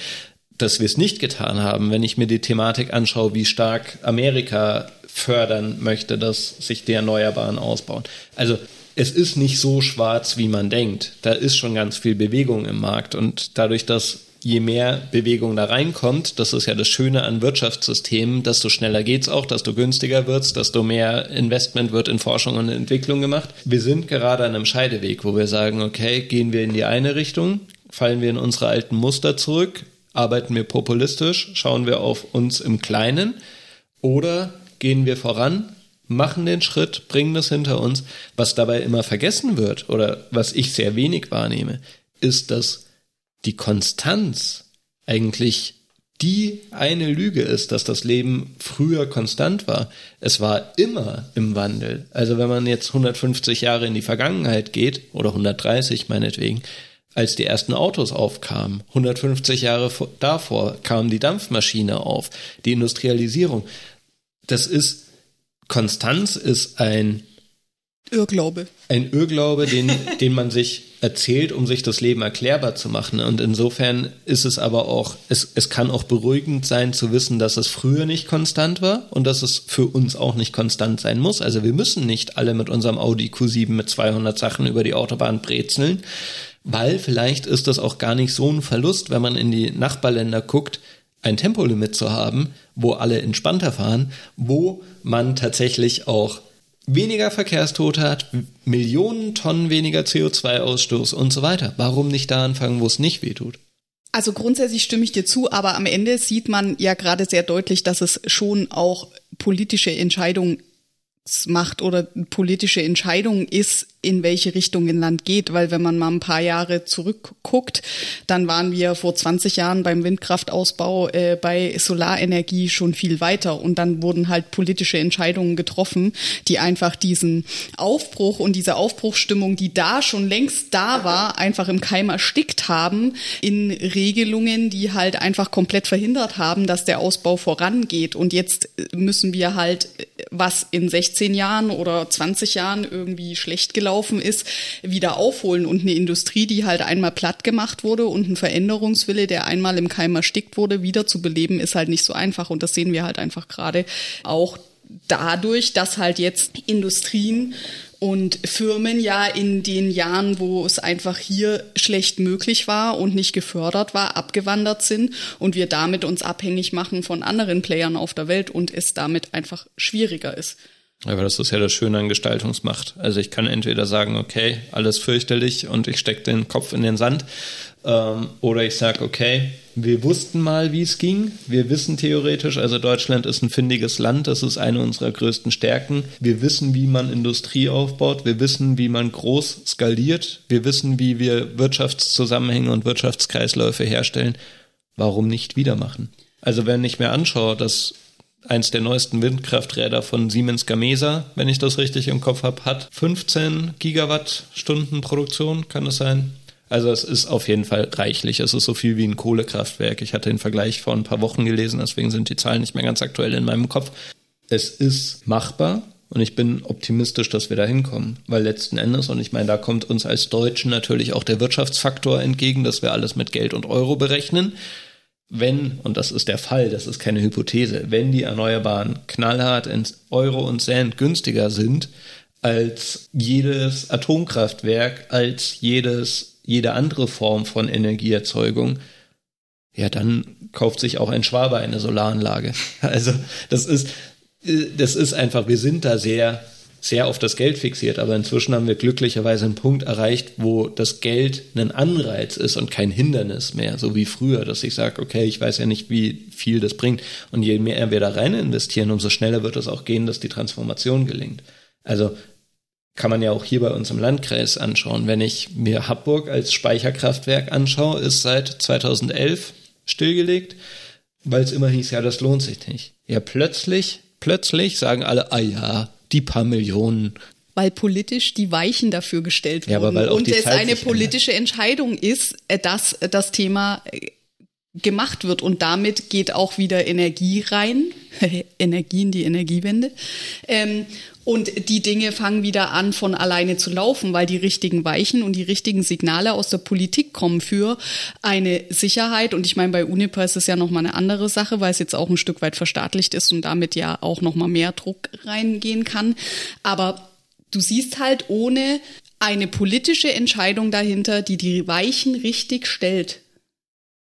Speaker 4: dass wir es nicht getan haben, wenn ich mir die Thematik anschaue, wie stark Amerika fördern möchte, dass sich die Erneuerbaren ausbauen. Also es ist nicht so schwarz, wie man denkt. Da ist schon ganz viel Bewegung im Markt und dadurch, dass je mehr Bewegung da reinkommt, das ist ja das Schöne an Wirtschaftssystemen, desto schneller geht's auch, desto günstiger wird's, desto mehr Investment wird in Forschung und Entwicklung gemacht. Wir sind gerade an einem Scheideweg, wo wir sagen, okay, gehen wir in die eine Richtung, fallen wir in unsere alten Muster zurück, arbeiten wir populistisch, schauen wir auf uns im Kleinen oder gehen wir voran, machen den Schritt, bringen das hinter uns. Was dabei immer vergessen wird oder was ich sehr wenig wahrnehme, ist, dass die Konstanz eigentlich die eine Lüge ist, dass das Leben früher konstant war. Es war immer im Wandel. Also wenn man jetzt 150 Jahre in die Vergangenheit geht, oder 130 meinetwegen, als die ersten Autos aufkamen, 150 Jahre davor kam die Dampfmaschine auf, die Industrialisierung. Das ist, Konstanz ist ein
Speaker 3: Irrglaube.
Speaker 4: Ein Irrglaube, den, den man sich erzählt, um sich das Leben erklärbar zu machen. Und insofern ist es aber auch, es, es kann auch beruhigend sein zu wissen, dass es früher nicht konstant war und dass es für uns auch nicht konstant sein muss. Also wir müssen nicht alle mit unserem Audi Q7 mit 200 Sachen über die Autobahn brezeln, weil vielleicht ist das auch gar nicht so ein Verlust, wenn man in die Nachbarländer guckt, ein Tempolimit zu haben, wo alle entspannter fahren, wo man tatsächlich auch weniger Verkehrstote hat, Millionen Tonnen weniger CO2-Ausstoß und so weiter. Warum nicht da anfangen, wo es nicht wehtut?
Speaker 3: Also grundsätzlich stimme ich dir zu, aber am Ende sieht man ja gerade sehr deutlich, dass es schon auch politische Entscheidungen macht oder politische Entscheidung ist, in welche Richtung ein Land geht, weil wenn man mal ein paar Jahre zurückguckt, dann waren wir vor 20 Jahren beim Windkraftausbau äh, bei Solarenergie schon viel weiter. Und dann wurden halt politische Entscheidungen getroffen, die einfach diesen Aufbruch und diese Aufbruchsstimmung, die da schon längst da war, einfach im Keim erstickt haben in Regelungen, die halt einfach komplett verhindert haben, dass der Ausbau vorangeht. Und jetzt müssen wir halt was in 16 Jahren oder 20 Jahren irgendwie schlecht gelaufen gelaufen ist, wieder aufholen und eine Industrie, die halt einmal platt gemacht wurde und ein Veränderungswille, der einmal im Keim erstickt wurde, wieder zu beleben, ist halt nicht so einfach und das sehen wir halt einfach gerade auch dadurch, dass halt jetzt Industrien und Firmen ja in den Jahren, wo es einfach hier schlecht möglich war und nicht gefördert war, abgewandert sind und wir damit uns abhängig machen von anderen Playern auf der Welt und es damit einfach schwieriger ist.
Speaker 4: Aber das ist ja das Schöne an Gestaltungsmacht. Also ich kann entweder sagen, okay, alles fürchterlich und ich stecke den Kopf in den Sand. Ähm, oder ich sage, okay, wir wussten mal, wie es ging. Wir wissen theoretisch, also Deutschland ist ein findiges Land, das ist eine unserer größten Stärken. Wir wissen, wie man Industrie aufbaut. Wir wissen, wie man groß skaliert. Wir wissen, wie wir Wirtschaftszusammenhänge und Wirtschaftskreisläufe herstellen. Warum nicht wieder machen? Also wenn ich mir anschaue, dass eins der neuesten Windkrafträder von Siemens Gamesa, wenn ich das richtig im Kopf habe, hat 15 Gigawattstunden Produktion, kann es sein? Also es ist auf jeden Fall reichlich. Es ist so viel wie ein Kohlekraftwerk. Ich hatte den Vergleich vor ein paar Wochen gelesen, deswegen sind die Zahlen nicht mehr ganz aktuell in meinem Kopf. Es ist machbar und ich bin optimistisch, dass wir da hinkommen. Weil letzten Endes, und ich meine, da kommt uns als Deutschen natürlich auch der Wirtschaftsfaktor entgegen, dass wir alles mit Geld und Euro berechnen wenn, und das ist der Fall, das ist keine Hypothese, wenn die Erneuerbaren knallhart ins Euro und Cent günstiger sind als jedes Atomkraftwerk, als jedes, jede andere Form von Energieerzeugung, ja, dann kauft sich auch ein Schwaber eine Solaranlage. Also, das ist, das ist einfach, wir sind da sehr sehr auf das Geld fixiert, aber inzwischen haben wir glücklicherweise einen Punkt erreicht, wo das Geld ein Anreiz ist und kein Hindernis mehr, so wie früher, dass ich sage, okay, ich weiß ja nicht, wie viel das bringt. Und je mehr wir da rein investieren, umso schneller wird es auch gehen, dass die Transformation gelingt. Also kann man ja auch hier bei uns im Landkreis anschauen. Wenn ich mir Habburg als Speicherkraftwerk anschaue, ist seit 2011 stillgelegt, weil es immer hieß, ja, das lohnt sich nicht. Ja, plötzlich, plötzlich sagen alle, ah ja, die paar Millionen.
Speaker 3: Weil politisch die Weichen dafür gestellt wurden.
Speaker 4: Ja, aber weil auch
Speaker 3: und es eine politische Entscheidung ist, äh, dass das Thema äh, gemacht wird. Und damit geht auch wieder Energie rein. Energie in die Energiewende. Ähm, und die Dinge fangen wieder an, von alleine zu laufen, weil die richtigen Weichen und die richtigen Signale aus der Politik kommen für eine Sicherheit. Und ich meine, bei Uniper ist es ja nochmal eine andere Sache, weil es jetzt auch ein Stück weit verstaatlicht ist und damit ja auch nochmal mehr Druck reingehen kann. Aber du siehst halt ohne eine politische Entscheidung dahinter, die die Weichen richtig stellt,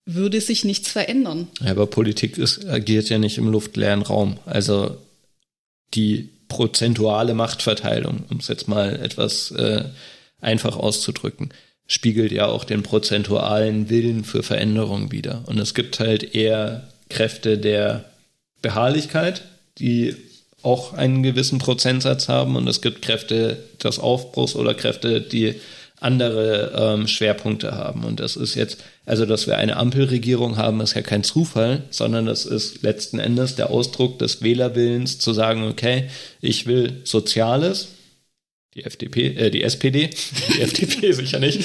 Speaker 3: würde sich nichts verändern.
Speaker 4: Ja, aber Politik ist, agiert ja nicht im luftleeren Raum. Also die prozentuale Machtverteilung, um es jetzt mal etwas äh, einfach auszudrücken, spiegelt ja auch den prozentualen Willen für Veränderung wider. Und es gibt halt eher Kräfte der Beharrlichkeit, die auch einen gewissen Prozentsatz haben und es gibt Kräfte des Aufbruchs oder Kräfte, die andere ähm, Schwerpunkte haben. Und das ist jetzt, also dass wir eine Ampelregierung haben, ist ja kein Zufall, sondern das ist letzten Endes der Ausdruck des Wählerwillens zu sagen, okay, ich will Soziales, die FDP, äh, die SPD, die FDP sicher nicht.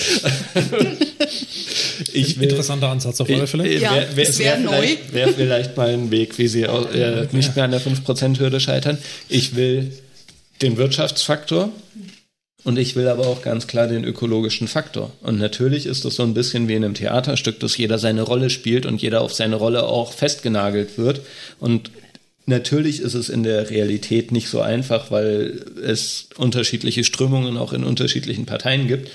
Speaker 1: ich will, Interessanter Ansatz auf alle Fälle.
Speaker 3: Ja,
Speaker 4: wär, wär,
Speaker 3: es wär
Speaker 4: wär
Speaker 3: neu.
Speaker 4: vielleicht, wär vielleicht mal ein Weg, wie sie äh, nicht mehr an der 5%-Hürde scheitern. Ich will den Wirtschaftsfaktor, und ich will aber auch ganz klar den ökologischen Faktor. Und natürlich ist es so ein bisschen wie in einem Theaterstück, dass jeder seine Rolle spielt und jeder auf seine Rolle auch festgenagelt wird. Und natürlich ist es in der Realität nicht so einfach, weil es unterschiedliche Strömungen auch in unterschiedlichen Parteien gibt.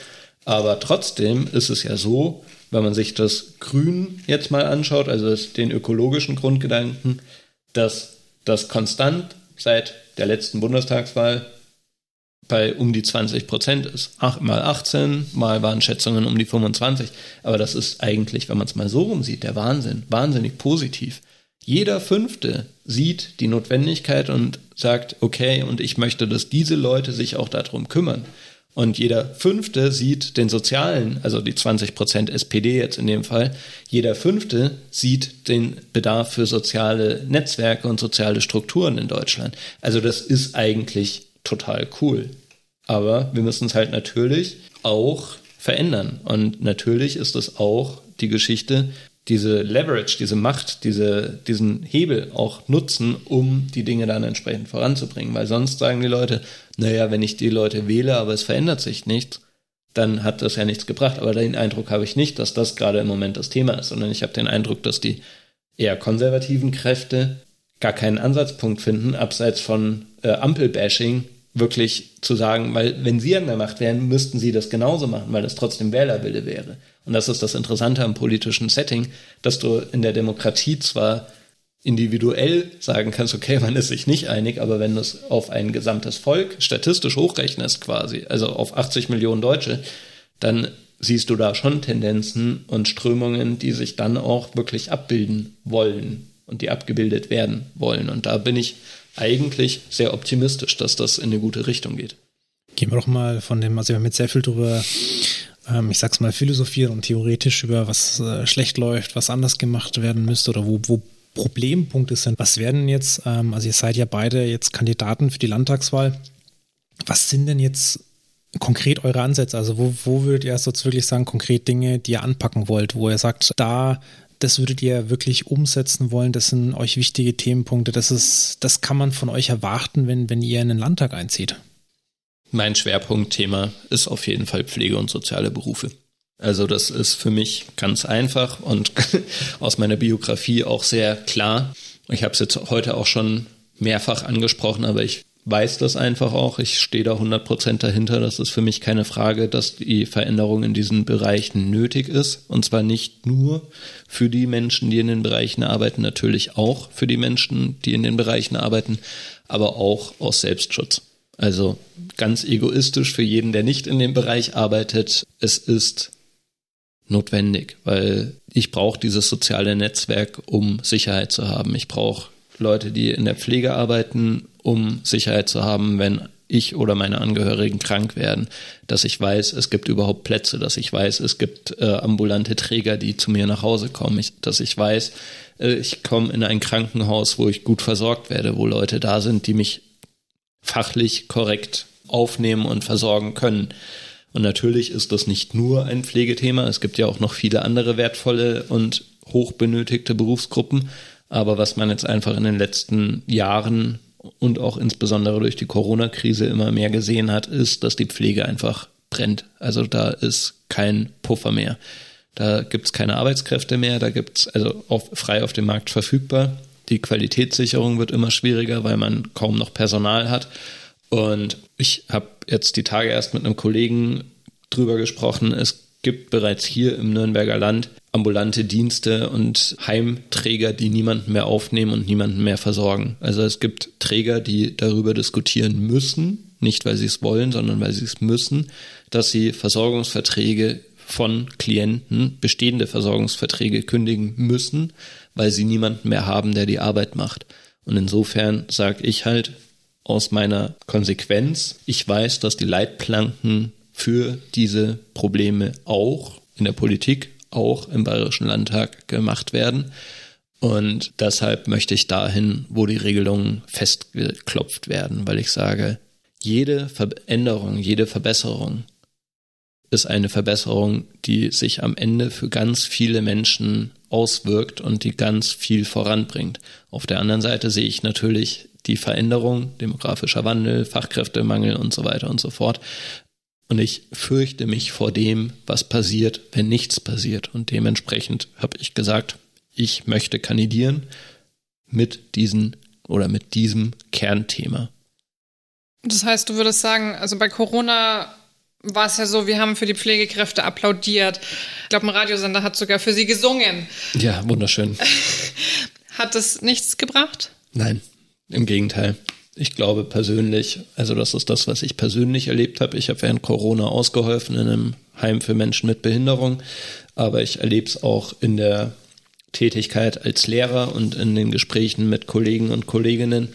Speaker 4: Aber trotzdem ist es ja so, wenn man sich das Grün jetzt mal anschaut, also den ökologischen Grundgedanken, dass das konstant seit der letzten Bundestagswahl bei um die 20 Prozent ist. Ach, mal 18, mal waren Schätzungen um die 25. Aber das ist eigentlich, wenn man es mal so rum sieht, der Wahnsinn. Wahnsinnig positiv. Jeder Fünfte sieht die Notwendigkeit und sagt, okay, und ich möchte, dass diese Leute sich auch darum kümmern. Und jeder Fünfte sieht den sozialen, also die 20 Prozent SPD jetzt in dem Fall, jeder Fünfte sieht den Bedarf für soziale Netzwerke und soziale Strukturen in Deutschland. Also das ist eigentlich total cool. Aber wir müssen es halt natürlich auch verändern. Und natürlich ist es auch die Geschichte, diese Leverage, diese Macht, diese, diesen Hebel auch nutzen, um die Dinge dann entsprechend voranzubringen. Weil sonst sagen die Leute, naja, wenn ich die Leute wähle, aber es verändert sich nichts, dann hat das ja nichts gebracht. Aber den Eindruck habe ich nicht, dass das gerade im Moment das Thema ist, sondern ich habe den Eindruck, dass die eher konservativen Kräfte gar keinen Ansatzpunkt finden, abseits von äh, Ampelbashing, wirklich zu sagen, weil wenn sie an der Macht wären, müssten sie das genauso machen, weil das trotzdem Wählerwille wäre. Und das ist das Interessante am politischen Setting, dass du in der Demokratie zwar individuell sagen kannst, okay, man ist sich nicht einig, aber wenn du es auf ein gesamtes Volk statistisch hochrechnest quasi, also auf 80 Millionen Deutsche, dann siehst du da schon Tendenzen und Strömungen, die sich dann auch wirklich abbilden wollen und die abgebildet werden wollen. Und da bin ich eigentlich sehr optimistisch, dass das in eine gute Richtung geht.
Speaker 1: Gehen wir doch mal von dem, also wir haben jetzt sehr viel drüber, ähm, ich sag's mal, philosophieren und theoretisch über was äh, schlecht läuft, was anders gemacht werden müsste oder wo, wo Problempunkte sind. Was werden jetzt, ähm, also ihr seid ja beide jetzt Kandidaten für die Landtagswahl. Was sind denn jetzt konkret eure Ansätze? Also wo, wo würdet ihr jetzt wirklich sagen, konkret Dinge, die ihr anpacken wollt, wo ihr sagt, da das würdet ihr wirklich umsetzen wollen? Das sind euch wichtige Themenpunkte. Das ist, das kann man von euch erwarten, wenn, wenn ihr in den Landtag einzieht.
Speaker 4: Mein Schwerpunktthema ist auf jeden Fall Pflege und soziale Berufe. Also das ist für mich ganz einfach und aus meiner Biografie auch sehr klar. Ich habe es jetzt heute auch schon mehrfach angesprochen, aber ich weiß das einfach auch. Ich stehe da 100% dahinter. Das ist für mich keine Frage, dass die Veränderung in diesen Bereichen nötig ist. Und zwar nicht nur für die Menschen, die in den Bereichen arbeiten, natürlich auch für die Menschen, die in den Bereichen arbeiten, aber auch aus Selbstschutz. Also ganz egoistisch für jeden, der nicht in dem Bereich arbeitet. Es ist notwendig, weil ich brauche dieses soziale Netzwerk, um Sicherheit zu haben. Ich brauche Leute, die in der Pflege arbeiten, um Sicherheit zu haben, wenn ich oder meine Angehörigen krank werden, dass ich weiß, es gibt überhaupt Plätze, dass ich weiß, es gibt äh, ambulante Träger, die zu mir nach Hause kommen, ich, dass ich weiß, äh, ich komme in ein Krankenhaus, wo ich gut versorgt werde, wo Leute da sind, die mich fachlich korrekt aufnehmen und versorgen können. Und natürlich ist das nicht nur ein Pflegethema, es gibt ja auch noch viele andere wertvolle und hochbenötigte Berufsgruppen. Aber was man jetzt einfach in den letzten Jahren und auch insbesondere durch die Corona-Krise immer mehr gesehen hat, ist, dass die Pflege einfach brennt. Also da ist kein Puffer mehr. Da gibt es keine Arbeitskräfte mehr, da gibt es also auf, frei auf dem Markt verfügbar. Die Qualitätssicherung wird immer schwieriger, weil man kaum noch Personal hat. Und ich habe jetzt die Tage erst mit einem Kollegen drüber gesprochen. Es gibt bereits hier im Nürnberger Land ambulante Dienste und Heimträger, die niemanden mehr aufnehmen und niemanden mehr versorgen. Also es gibt Träger, die darüber diskutieren müssen, nicht weil sie es wollen, sondern weil sie es müssen, dass sie Versorgungsverträge von Klienten, bestehende Versorgungsverträge kündigen müssen, weil sie niemanden mehr haben, der die Arbeit macht. Und insofern sage ich halt aus meiner Konsequenz, ich weiß, dass die Leitplanken für diese Probleme auch in der Politik auch im Bayerischen Landtag gemacht werden. Und deshalb möchte ich dahin, wo die Regelungen festgeklopft werden, weil ich sage, jede Veränderung, jede Verbesserung ist eine Verbesserung, die sich am Ende für ganz viele Menschen auswirkt und die ganz viel voranbringt. Auf der anderen Seite sehe ich natürlich die Veränderung, demografischer Wandel, Fachkräftemangel und so weiter und so fort. Und ich fürchte mich vor dem, was passiert, wenn nichts passiert. Und dementsprechend habe ich gesagt, ich möchte kandidieren mit diesen oder mit diesem Kernthema.
Speaker 2: Das heißt, du würdest sagen, also bei Corona war es ja so, wir haben für die Pflegekräfte applaudiert. Ich glaube, ein Radiosender hat sogar für sie gesungen.
Speaker 4: Ja, wunderschön.
Speaker 2: hat das nichts gebracht?
Speaker 4: Nein, im Gegenteil ich glaube persönlich, also das ist das, was ich persönlich erlebt habe. Ich habe während Corona ausgeholfen in einem Heim für Menschen mit Behinderung, aber ich erlebe es auch in der Tätigkeit als Lehrer und in den Gesprächen mit Kollegen und Kolleginnen.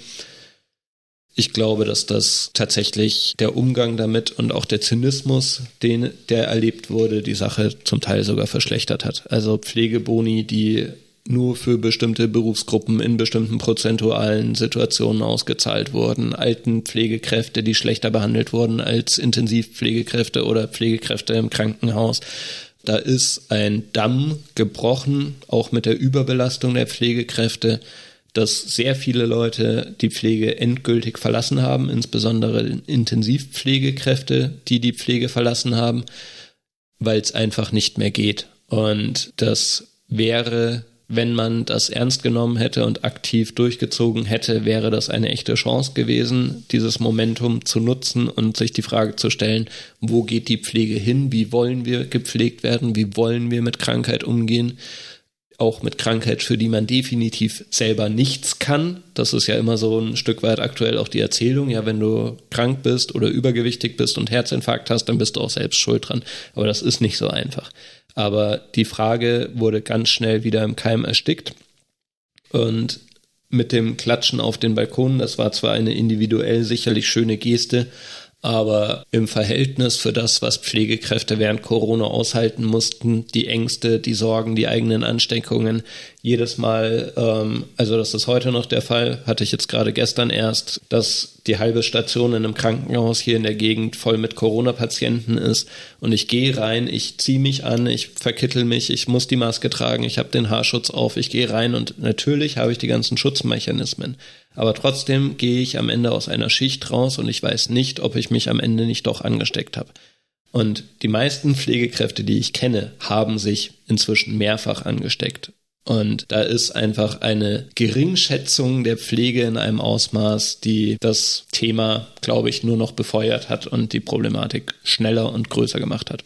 Speaker 4: Ich glaube, dass das tatsächlich der Umgang damit und auch der Zynismus, den der erlebt wurde, die Sache zum Teil sogar verschlechtert hat. Also Pflegeboni, die nur für bestimmte Berufsgruppen in bestimmten prozentualen Situationen ausgezahlt wurden. Alten Pflegekräfte, die schlechter behandelt wurden als Intensivpflegekräfte oder Pflegekräfte im Krankenhaus. Da ist ein Damm gebrochen, auch mit der Überbelastung der Pflegekräfte, dass sehr viele Leute die Pflege endgültig verlassen haben, insbesondere Intensivpflegekräfte, die die Pflege verlassen haben, weil es einfach nicht mehr geht. Und das wäre wenn man das ernst genommen hätte und aktiv durchgezogen hätte, wäre das eine echte Chance gewesen, dieses Momentum zu nutzen und sich die Frage zu stellen, wo geht die Pflege hin? Wie wollen wir gepflegt werden? Wie wollen wir mit Krankheit umgehen? Auch mit Krankheit, für die man definitiv selber nichts kann. Das ist ja immer so ein Stück weit aktuell auch die Erzählung. Ja, wenn du krank bist oder übergewichtig bist und Herzinfarkt hast, dann bist du auch selbst schuld dran. Aber das ist nicht so einfach. Aber die Frage wurde ganz schnell wieder im Keim erstickt. Und mit dem Klatschen auf den Balkon, das war zwar eine individuell sicherlich schöne Geste, aber im Verhältnis für das, was Pflegekräfte während Corona aushalten mussten, die Ängste, die Sorgen, die eigenen Ansteckungen, jedes Mal, ähm, also das ist heute noch der Fall, hatte ich jetzt gerade gestern erst, dass die halbe Station in einem Krankenhaus hier in der Gegend voll mit Corona-Patienten ist und ich gehe rein, ich ziehe mich an, ich verkittel mich, ich muss die Maske tragen, ich habe den Haarschutz auf, ich gehe rein und natürlich habe ich die ganzen Schutzmechanismen. Aber trotzdem gehe ich am Ende aus einer Schicht raus und ich weiß nicht, ob ich mich am Ende nicht doch angesteckt habe. Und die meisten Pflegekräfte, die ich kenne, haben sich inzwischen mehrfach angesteckt. Und da ist einfach eine Geringschätzung der Pflege in einem Ausmaß, die das Thema, glaube ich, nur noch befeuert hat und die Problematik schneller und größer gemacht hat.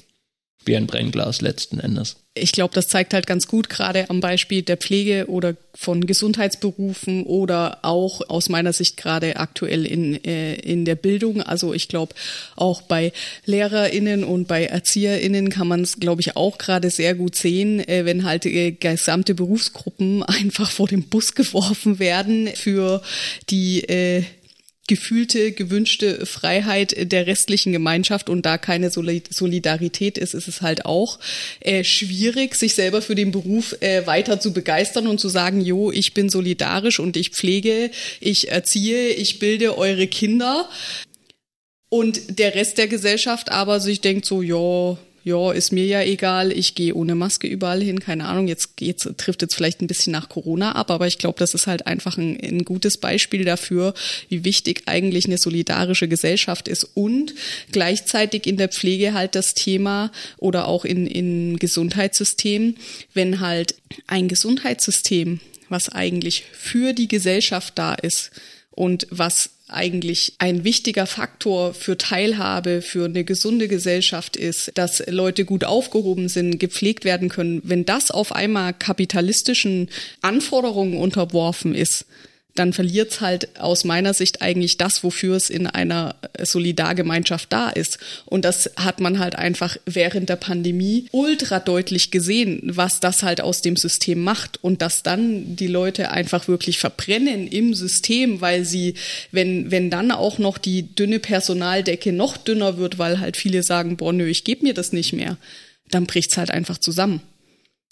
Speaker 4: Wie ein Brennglas letzten Endes.
Speaker 3: Ich glaube, das zeigt halt ganz gut, gerade am Beispiel der Pflege oder von Gesundheitsberufen oder auch aus meiner Sicht gerade aktuell in, äh, in der Bildung. Also ich glaube, auch bei LehrerInnen und bei ErzieherInnen kann man es, glaube ich, auch gerade sehr gut sehen, äh, wenn halt äh, gesamte Berufsgruppen einfach vor den Bus geworfen werden für die äh, gefühlte, gewünschte Freiheit der restlichen Gemeinschaft und da keine Solidarität ist, ist es halt auch äh, schwierig, sich selber für den Beruf äh, weiter zu begeistern und zu sagen, jo, ich bin solidarisch und ich pflege, ich erziehe, ich bilde eure Kinder. Und der Rest der Gesellschaft aber sich denkt so, ja, ja, ist mir ja egal, ich gehe ohne Maske überall hin, keine Ahnung, jetzt, jetzt trifft jetzt vielleicht ein bisschen nach Corona ab, aber ich glaube, das ist halt einfach ein, ein gutes Beispiel dafür, wie wichtig eigentlich eine solidarische Gesellschaft ist und gleichzeitig in der Pflege halt das Thema oder auch in, in Gesundheitssystem, wenn halt ein Gesundheitssystem, was eigentlich für die Gesellschaft da ist und was eigentlich ein wichtiger Faktor für Teilhabe, für eine gesunde Gesellschaft ist, dass Leute gut aufgehoben sind, gepflegt werden können. Wenn das auf einmal kapitalistischen Anforderungen unterworfen ist, dann verliert es halt aus meiner Sicht eigentlich das, wofür es in einer Solidargemeinschaft da ist. Und das hat man halt einfach während der Pandemie ultra deutlich gesehen, was das halt aus dem System macht und dass dann die Leute einfach wirklich verbrennen im System, weil sie, wenn, wenn dann auch noch die dünne Personaldecke noch dünner wird, weil halt viele sagen, boah, nö, ich gebe mir das nicht mehr, dann bricht's halt einfach zusammen.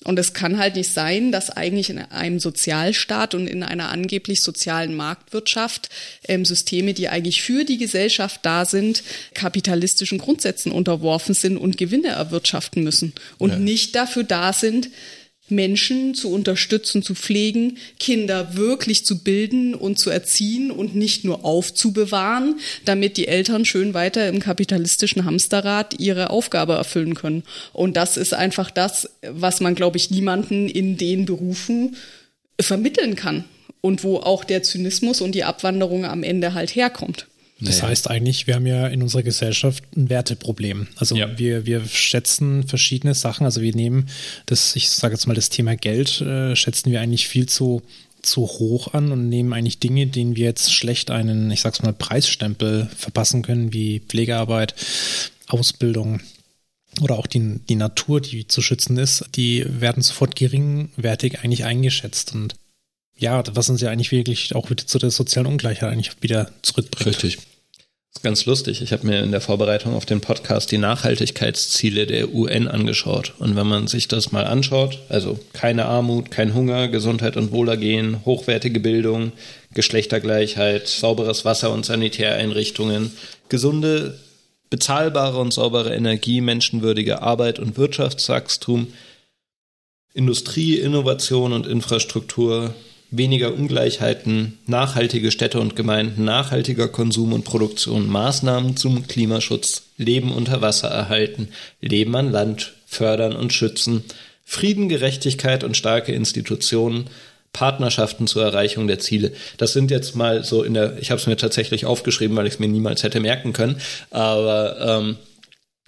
Speaker 3: Und es kann halt nicht sein, dass eigentlich in einem Sozialstaat und in einer angeblich sozialen Marktwirtschaft ähm, Systeme, die eigentlich für die Gesellschaft da sind, kapitalistischen Grundsätzen unterworfen sind und Gewinne erwirtschaften müssen und ja. nicht dafür da sind, Menschen zu unterstützen, zu pflegen, Kinder wirklich zu bilden und zu erziehen und nicht nur aufzubewahren, damit die Eltern schön weiter im kapitalistischen Hamsterrad ihre Aufgabe erfüllen können. Und das ist einfach das, was man, glaube ich, niemanden in den Berufen vermitteln kann und wo auch der Zynismus und die Abwanderung am Ende halt herkommt.
Speaker 1: Das naja. heißt eigentlich, wir haben ja in unserer Gesellschaft ein Werteproblem. Also ja. wir, wir schätzen verschiedene Sachen. Also wir nehmen das, ich sage jetzt mal, das Thema Geld, äh, schätzen wir eigentlich viel zu, zu hoch an und nehmen eigentlich Dinge, denen wir jetzt schlecht einen, ich sag's mal, Preisstempel verpassen können, wie Pflegearbeit, Ausbildung oder auch die, die Natur, die zu schützen ist, die werden sofort geringwertig eigentlich eingeschätzt. Und ja, was uns ja eigentlich wirklich auch wieder zu der sozialen Ungleichheit eigentlich wieder zurückbringt.
Speaker 4: Richtig. Das ist ganz lustig. Ich habe mir in der Vorbereitung auf den Podcast die Nachhaltigkeitsziele der UN angeschaut. Und wenn man sich das mal anschaut, also keine Armut, kein Hunger, Gesundheit und Wohlergehen, hochwertige Bildung, Geschlechtergleichheit, sauberes Wasser und Sanitäreinrichtungen, gesunde, bezahlbare und saubere Energie, menschenwürdige Arbeit und Wirtschaftswachstum, Industrie, Innovation und Infrastruktur, weniger Ungleichheiten, nachhaltige Städte und Gemeinden, nachhaltiger Konsum und Produktion, Maßnahmen zum Klimaschutz, Leben unter Wasser erhalten, Leben an Land fördern und schützen, Frieden, Gerechtigkeit und starke Institutionen, Partnerschaften zur Erreichung der Ziele. Das sind jetzt mal so in der, ich habe es mir tatsächlich aufgeschrieben, weil ich es mir niemals hätte merken können, aber ähm,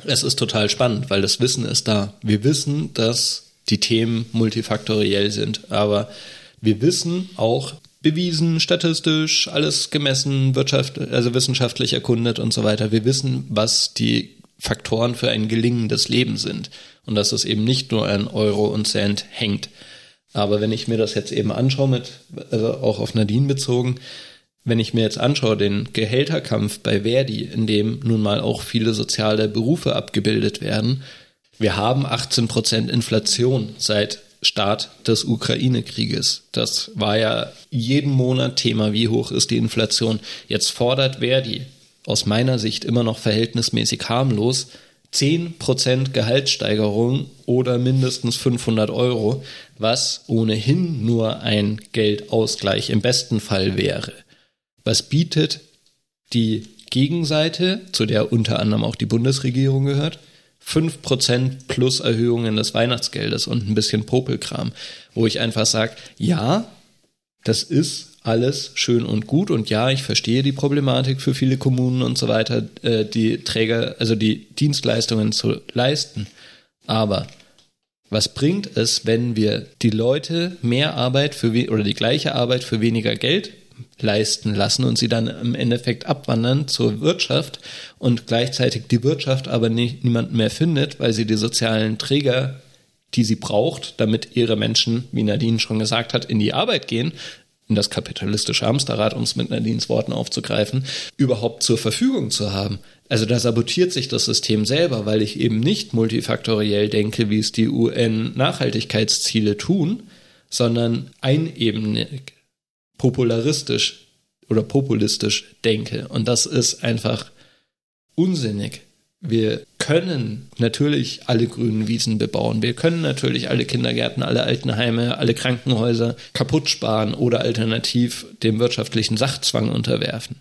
Speaker 4: es ist total spannend, weil das Wissen ist da. Wir wissen, dass die Themen multifaktoriell sind, aber wir wissen auch, bewiesen, statistisch, alles gemessen, Wirtschaft, also wissenschaftlich erkundet und so weiter. Wir wissen, was die Faktoren für ein gelingendes Leben sind. Und dass es eben nicht nur an Euro und Cent hängt. Aber wenn ich mir das jetzt eben anschaue, mit, also auch auf Nadine bezogen, wenn ich mir jetzt anschaue, den Gehälterkampf bei Verdi, in dem nun mal auch viele soziale Berufe abgebildet werden, wir haben 18 Prozent Inflation seit Start des Ukraine-Krieges. Das war ja jeden Monat Thema, wie hoch ist die Inflation. Jetzt fordert Verdi aus meiner Sicht immer noch verhältnismäßig harmlos 10% Gehaltssteigerung oder mindestens 500 Euro, was ohnehin nur ein Geldausgleich im besten Fall wäre. Was bietet die Gegenseite, zu der unter anderem auch die Bundesregierung gehört? 5% plus Erhöhungen des Weihnachtsgeldes und ein bisschen Popelkram, wo ich einfach sage, ja, das ist alles schön und gut und ja, ich verstehe die Problematik für viele Kommunen und so weiter, äh, die Träger, also die Dienstleistungen zu leisten. Aber was bringt es, wenn wir die Leute mehr Arbeit für oder die gleiche Arbeit für weniger Geld leisten lassen und sie dann im Endeffekt abwandern zur Wirtschaft und gleichzeitig die Wirtschaft aber nicht, niemanden mehr findet, weil sie die sozialen Träger, die sie braucht, damit ihre Menschen, wie Nadine schon gesagt hat, in die Arbeit gehen, in das kapitalistische Hamsterrad, um es mit Nadines Worten aufzugreifen, überhaupt zur Verfügung zu haben. Also da sabotiert sich das System selber, weil ich eben nicht multifaktoriell denke, wie es die UN-Nachhaltigkeitsziele tun, sondern einebenig, popularistisch oder populistisch denke. Und das ist einfach unsinnig. Wir können natürlich alle grünen Wiesen bebauen. Wir können natürlich alle Kindergärten, alle Altenheime, alle Krankenhäuser kaputt sparen oder alternativ dem wirtschaftlichen Sachzwang unterwerfen.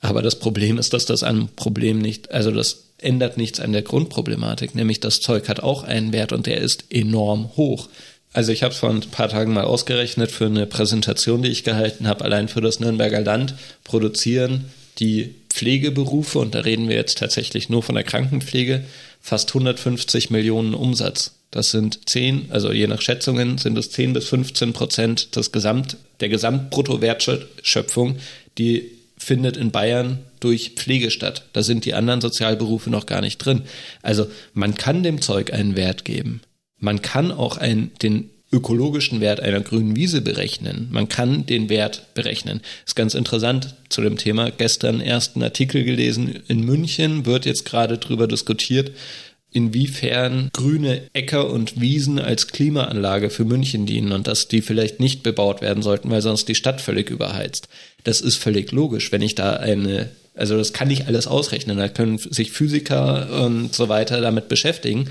Speaker 4: Aber das Problem ist, dass das ein Problem nicht, also das ändert nichts an der Grundproblematik, nämlich das Zeug hat auch einen Wert und der ist enorm hoch. Also ich habe es vor ein paar Tagen mal ausgerechnet für eine Präsentation, die ich gehalten habe, allein für das Nürnberger Land produzieren die Pflegeberufe, und da reden wir jetzt tatsächlich nur von der Krankenpflege, fast 150 Millionen Umsatz. Das sind 10, also je nach Schätzungen sind es 10 bis 15 Prozent des Gesamt, der Gesamtbruttowertschöpfung, die findet in Bayern durch Pflege statt. Da sind die anderen Sozialberufe noch gar nicht drin. Also man kann dem Zeug einen Wert geben. Man kann auch einen, den ökologischen Wert einer grünen Wiese berechnen. Man kann den Wert berechnen. Ist ganz interessant zu dem Thema. Gestern ersten Artikel gelesen. In München wird jetzt gerade darüber diskutiert, inwiefern grüne Äcker und Wiesen als Klimaanlage für München dienen und dass die vielleicht nicht bebaut werden sollten, weil sonst die Stadt völlig überheizt. Das ist völlig logisch, wenn ich da eine, also das kann ich alles ausrechnen, da können sich Physiker und so weiter damit beschäftigen,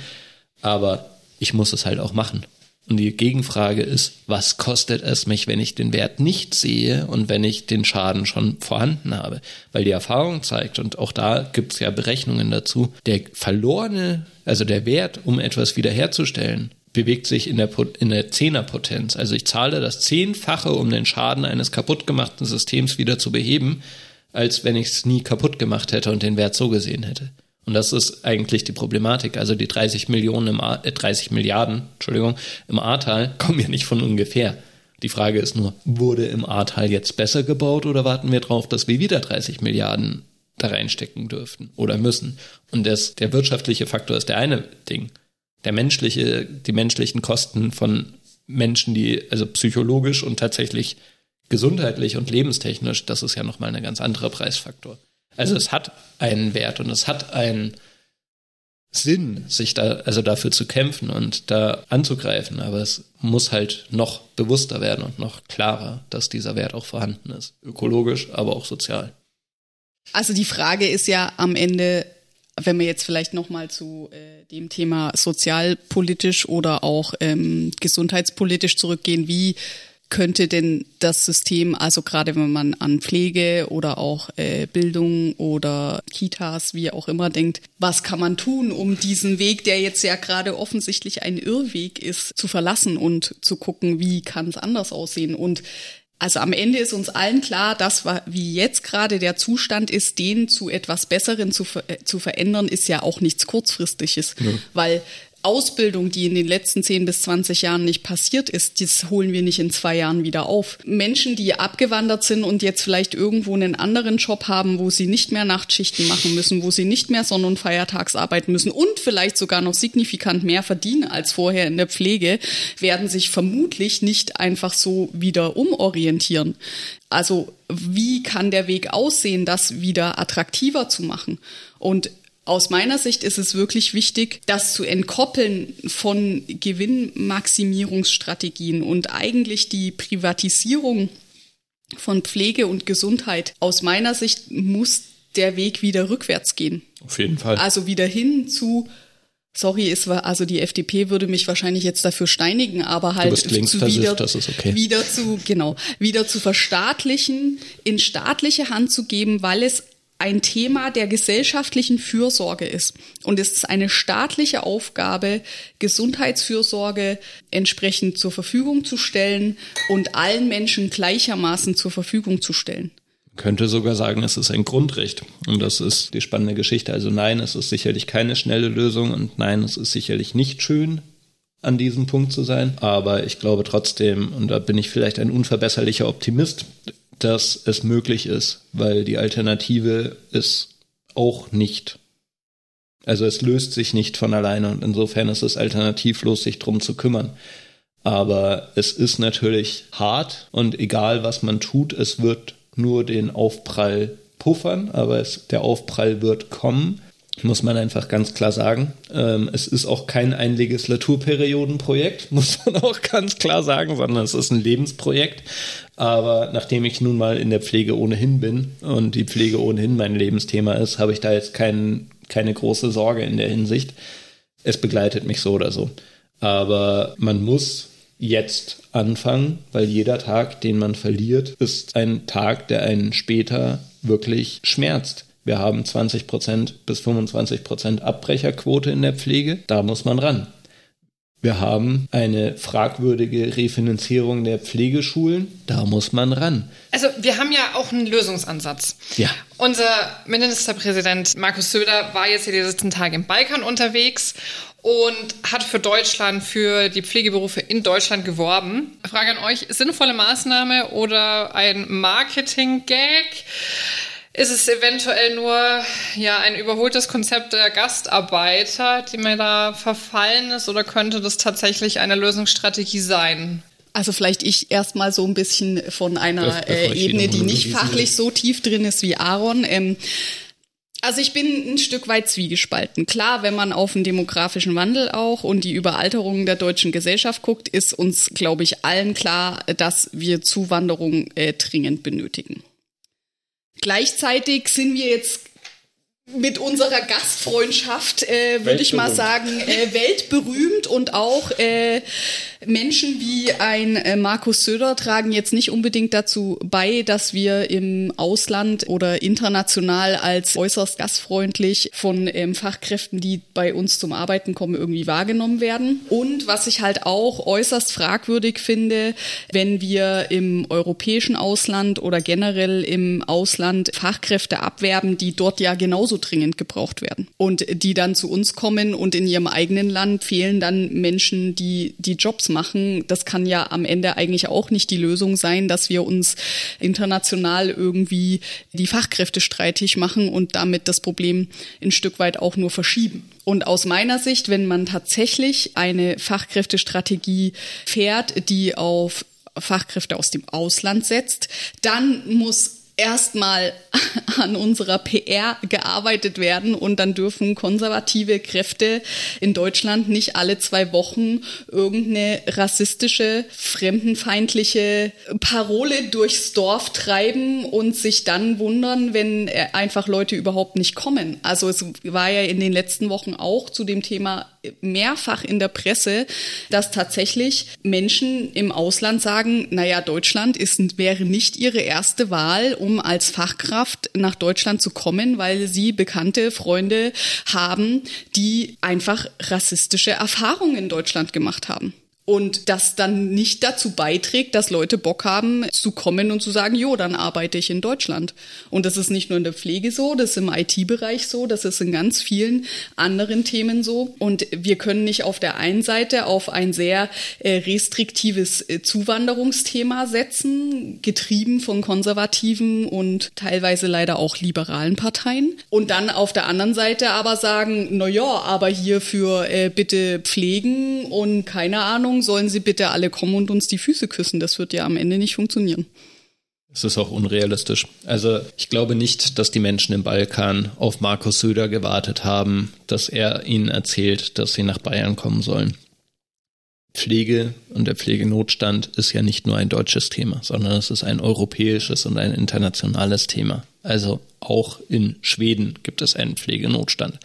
Speaker 4: aber ich muss es halt auch machen. Und die Gegenfrage ist, was kostet es mich, wenn ich den Wert nicht sehe und wenn ich den Schaden schon vorhanden habe? Weil die Erfahrung zeigt, und auch da gibt es ja Berechnungen dazu, der verlorene, also der Wert, um etwas wiederherzustellen, bewegt sich in der, in der Zehnerpotenz. Also ich zahle das Zehnfache, um den Schaden eines kaputtgemachten Systems wieder zu beheben, als wenn ich es nie kaputt gemacht hätte und den Wert so gesehen hätte. Und das ist eigentlich die Problematik. Also die 30 Millionen im A, äh, 30 Milliarden, Entschuldigung, im Ahrtal kommen ja nicht von ungefähr. Die Frage ist nur, wurde im Ahrtal jetzt besser gebaut oder warten wir darauf, dass wir wieder 30 Milliarden da reinstecken dürften oder müssen? Und das, der wirtschaftliche Faktor ist der eine Ding. Der menschliche, die menschlichen Kosten von Menschen, die, also psychologisch und tatsächlich gesundheitlich und lebenstechnisch, das ist ja nochmal ein ganz anderer Preisfaktor. Also es hat einen Wert und es hat einen Sinn, sich da, also dafür zu kämpfen und da anzugreifen. Aber es muss halt noch bewusster werden und noch klarer, dass dieser Wert auch vorhanden ist. Ökologisch, aber auch sozial.
Speaker 3: Also die Frage ist ja am Ende, wenn wir jetzt vielleicht nochmal zu äh, dem Thema sozialpolitisch oder auch ähm, gesundheitspolitisch zurückgehen, wie könnte denn das System, also gerade wenn man an Pflege oder auch äh, Bildung oder Kitas, wie auch immer denkt, was kann man tun, um diesen Weg, der jetzt ja gerade offensichtlich ein Irrweg ist, zu verlassen und zu gucken, wie kann es anders aussehen und also am Ende ist uns allen klar, dass wie jetzt gerade der Zustand ist, den zu etwas Besseren zu, äh, zu verändern, ist ja auch nichts Kurzfristiges, ja. weil Ausbildung, die in den letzten 10 bis 20 Jahren nicht passiert ist, das holen wir nicht in zwei Jahren wieder auf. Menschen, die abgewandert sind und jetzt vielleicht irgendwo einen anderen Job haben, wo sie nicht mehr Nachtschichten machen müssen, wo sie nicht mehr Sonn- und Feiertags arbeiten müssen und vielleicht sogar noch signifikant mehr verdienen als vorher in der Pflege, werden sich vermutlich nicht einfach so wieder umorientieren. Also wie kann der Weg aussehen, das wieder attraktiver zu machen? Und aus meiner Sicht ist es wirklich wichtig, das zu entkoppeln von Gewinnmaximierungsstrategien und eigentlich die Privatisierung von Pflege und Gesundheit. Aus meiner Sicht muss der Weg wieder rückwärts gehen.
Speaker 4: Auf jeden Fall.
Speaker 3: Also wieder hin zu Sorry, es war, also die FDP würde mich wahrscheinlich jetzt dafür steinigen, aber halt
Speaker 4: zu wieder, okay.
Speaker 3: wieder zu, genau, wieder zu verstaatlichen, in staatliche Hand zu geben, weil es ein Thema der gesellschaftlichen Fürsorge ist. Und es ist eine staatliche Aufgabe, Gesundheitsfürsorge entsprechend zur Verfügung zu stellen und allen Menschen gleichermaßen zur Verfügung zu stellen.
Speaker 4: könnte sogar sagen, es ist ein Grundrecht. Und das ist die spannende Geschichte. Also nein, es ist sicherlich keine schnelle Lösung und nein, es ist sicherlich nicht schön, an diesem Punkt zu sein. Aber ich glaube trotzdem, und da bin ich vielleicht ein unverbesserlicher Optimist, dass es möglich ist, weil die Alternative ist auch nicht. Also es löst sich nicht von alleine und insofern ist es alternativlos, sich drum zu kümmern. Aber es ist natürlich hart und egal was man tut, es wird nur den Aufprall puffern, aber es, der Aufprall wird kommen muss man einfach ganz klar sagen. Ähm, es ist auch kein ein Legislaturperiodenprojekt, muss man auch ganz klar sagen, sondern es ist ein Lebensprojekt. Aber nachdem ich nun mal in der Pflege ohnehin bin und die Pflege ohnehin mein Lebensthema ist, habe ich da jetzt kein, keine große Sorge in der Hinsicht. Es begleitet mich so oder so. Aber man muss jetzt anfangen, weil jeder Tag, den man verliert, ist ein Tag, der einen später wirklich schmerzt. Wir haben 20 Prozent bis 25 Prozent Abbrecherquote in der Pflege. Da muss man ran. Wir haben eine fragwürdige Refinanzierung der Pflegeschulen. Da muss man ran.
Speaker 2: Also wir haben ja auch einen Lösungsansatz.
Speaker 4: Ja.
Speaker 2: Unser Ministerpräsident Markus Söder war jetzt hier die letzten Tage im Balkan unterwegs und hat für Deutschland, für die Pflegeberufe in Deutschland geworben. Frage an euch, sinnvolle Maßnahme oder ein Marketing-Gag? Ist es eventuell nur ja ein überholtes Konzept der Gastarbeiter, die mir da verfallen ist, oder könnte das tatsächlich eine Lösungsstrategie sein?
Speaker 3: Also vielleicht ich erstmal so ein bisschen von einer äh, Ebene, die nicht fachlich so tief drin ist wie Aaron. Ähm, also ich bin ein Stück weit zwiegespalten. Klar, wenn man auf den demografischen Wandel auch und die Überalterung der deutschen Gesellschaft guckt, ist uns, glaube ich, allen klar, dass wir Zuwanderung äh, dringend benötigen. Gleichzeitig sind wir jetzt mit unserer Gastfreundschaft, äh, würde ich mal sagen, äh, weltberühmt und auch äh, Menschen wie ein äh, Markus Söder tragen jetzt nicht unbedingt dazu bei, dass wir im Ausland oder international als äußerst gastfreundlich von ähm, Fachkräften, die bei uns zum Arbeiten kommen, irgendwie wahrgenommen werden. Und was ich halt auch äußerst fragwürdig finde, wenn wir im europäischen Ausland oder generell im Ausland Fachkräfte abwerben, die dort ja genauso dringend gebraucht werden und die dann zu uns kommen und in ihrem eigenen Land fehlen dann Menschen, die die Jobs machen, das kann ja am Ende eigentlich auch nicht die Lösung sein, dass wir uns international irgendwie die Fachkräfte streitig machen und damit das Problem ein Stück weit auch nur verschieben. Und aus meiner Sicht, wenn man tatsächlich eine Fachkräftestrategie fährt, die auf Fachkräfte aus dem Ausland setzt, dann muss erstmal an unserer PR gearbeitet werden und dann dürfen konservative Kräfte in Deutschland nicht alle zwei Wochen irgendeine rassistische, fremdenfeindliche Parole durchs Dorf treiben und sich dann wundern, wenn einfach Leute überhaupt nicht kommen. Also es war ja in den letzten Wochen auch zu dem Thema mehrfach in der Presse, dass tatsächlich Menschen im Ausland sagen, naja, Deutschland ist, wäre nicht ihre erste Wahl, um als Fachkraft nach Deutschland zu kommen, weil sie bekannte Freunde haben, die einfach rassistische Erfahrungen in Deutschland gemacht haben. Und das dann nicht dazu beiträgt, dass Leute Bock haben zu kommen und zu sagen, jo, dann arbeite ich in Deutschland. Und das ist nicht nur in der Pflege so, das ist im IT-Bereich so, das ist in ganz vielen anderen Themen so. Und wir können nicht auf der einen Seite auf ein sehr äh, restriktives äh, Zuwanderungsthema setzen, getrieben von konservativen und teilweise leider auch liberalen Parteien. Und dann auf der anderen Seite aber sagen, na ja, aber hier für äh, bitte pflegen und keine Ahnung, Ahnung, sollen sie bitte alle kommen und uns die Füße küssen. Das wird ja am Ende nicht funktionieren.
Speaker 4: Es ist auch unrealistisch. Also ich glaube nicht, dass die Menschen im Balkan auf Markus Söder gewartet haben, dass er ihnen erzählt, dass sie nach Bayern kommen sollen. Pflege und der Pflegenotstand ist ja nicht nur ein deutsches Thema, sondern es ist ein europäisches und ein internationales Thema. Also auch in Schweden gibt es einen Pflegenotstand.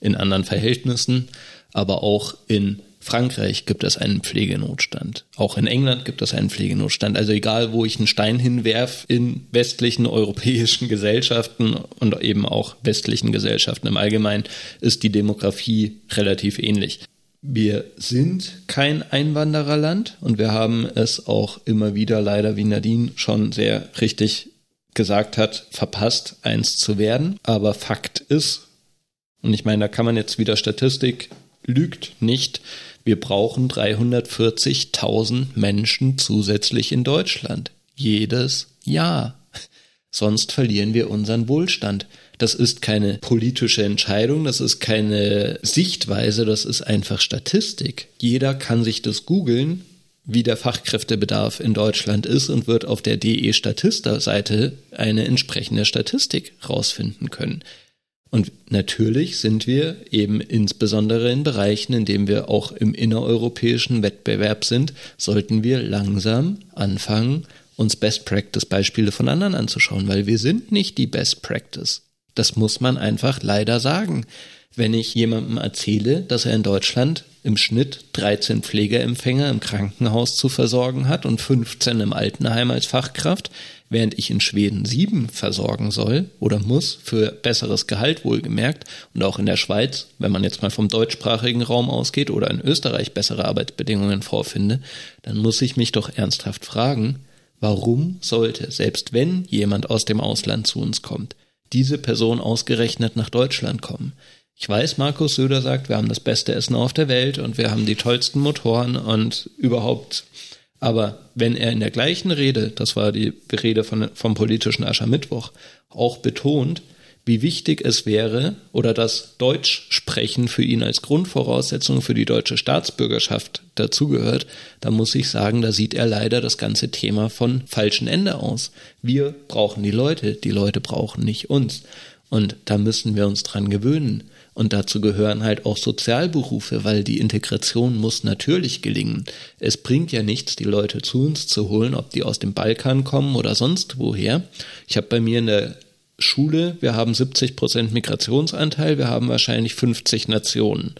Speaker 4: In anderen Verhältnissen, aber auch in Frankreich gibt es einen Pflegenotstand. Auch in England gibt es einen Pflegenotstand. Also egal, wo ich einen Stein hinwerf in westlichen europäischen Gesellschaften und eben auch westlichen Gesellschaften im Allgemeinen, ist die Demografie relativ ähnlich. Wir sind kein Einwandererland und wir haben es auch immer wieder leider, wie Nadine schon sehr richtig gesagt hat, verpasst, eins zu werden. Aber Fakt ist, und ich meine, da kann man jetzt wieder Statistik lügt nicht, wir brauchen 340.000 Menschen zusätzlich in Deutschland. Jedes Jahr. Sonst verlieren wir unseren Wohlstand. Das ist keine politische Entscheidung, das ist keine Sichtweise, das ist einfach Statistik. Jeder kann sich das googeln, wie der Fachkräftebedarf in Deutschland ist und wird auf der DE Statista-Seite eine entsprechende Statistik rausfinden können. Und natürlich sind wir eben insbesondere in Bereichen, in denen wir auch im innereuropäischen Wettbewerb sind, sollten wir langsam anfangen, uns Best Practice Beispiele von anderen anzuschauen, weil wir sind nicht die Best Practice. Das muss man einfach leider sagen. Wenn ich jemandem erzähle, dass er in Deutschland im Schnitt 13 Pflegeempfänger im Krankenhaus zu versorgen hat und 15 im Altenheim als Fachkraft, während ich in Schweden sieben versorgen soll oder muss, für besseres Gehalt wohlgemerkt, und auch in der Schweiz, wenn man jetzt mal vom deutschsprachigen Raum ausgeht, oder in Österreich bessere Arbeitsbedingungen vorfinde, dann muss ich mich doch ernsthaft fragen, warum sollte, selbst wenn jemand aus dem Ausland zu uns kommt, diese Person ausgerechnet nach Deutschland kommen? Ich weiß, Markus Söder sagt, wir haben das beste Essen auf der Welt und wir haben die tollsten Motoren und überhaupt aber wenn er in der gleichen Rede, das war die Rede von, vom politischen Aschermittwoch, auch betont, wie wichtig es wäre oder dass Deutsch sprechen für ihn als Grundvoraussetzung für die deutsche Staatsbürgerschaft dazugehört, dann muss ich sagen, da sieht er leider das ganze Thema von falschen Ende aus. Wir brauchen die Leute, die Leute brauchen nicht uns. Und da müssen wir uns dran gewöhnen. Und dazu gehören halt auch Sozialberufe, weil die Integration muss natürlich gelingen. Es bringt ja nichts, die Leute zu uns zu holen, ob die aus dem Balkan kommen oder sonst woher. Ich habe bei mir in der Schule, wir haben 70 Prozent Migrationsanteil, wir haben wahrscheinlich 50 Nationen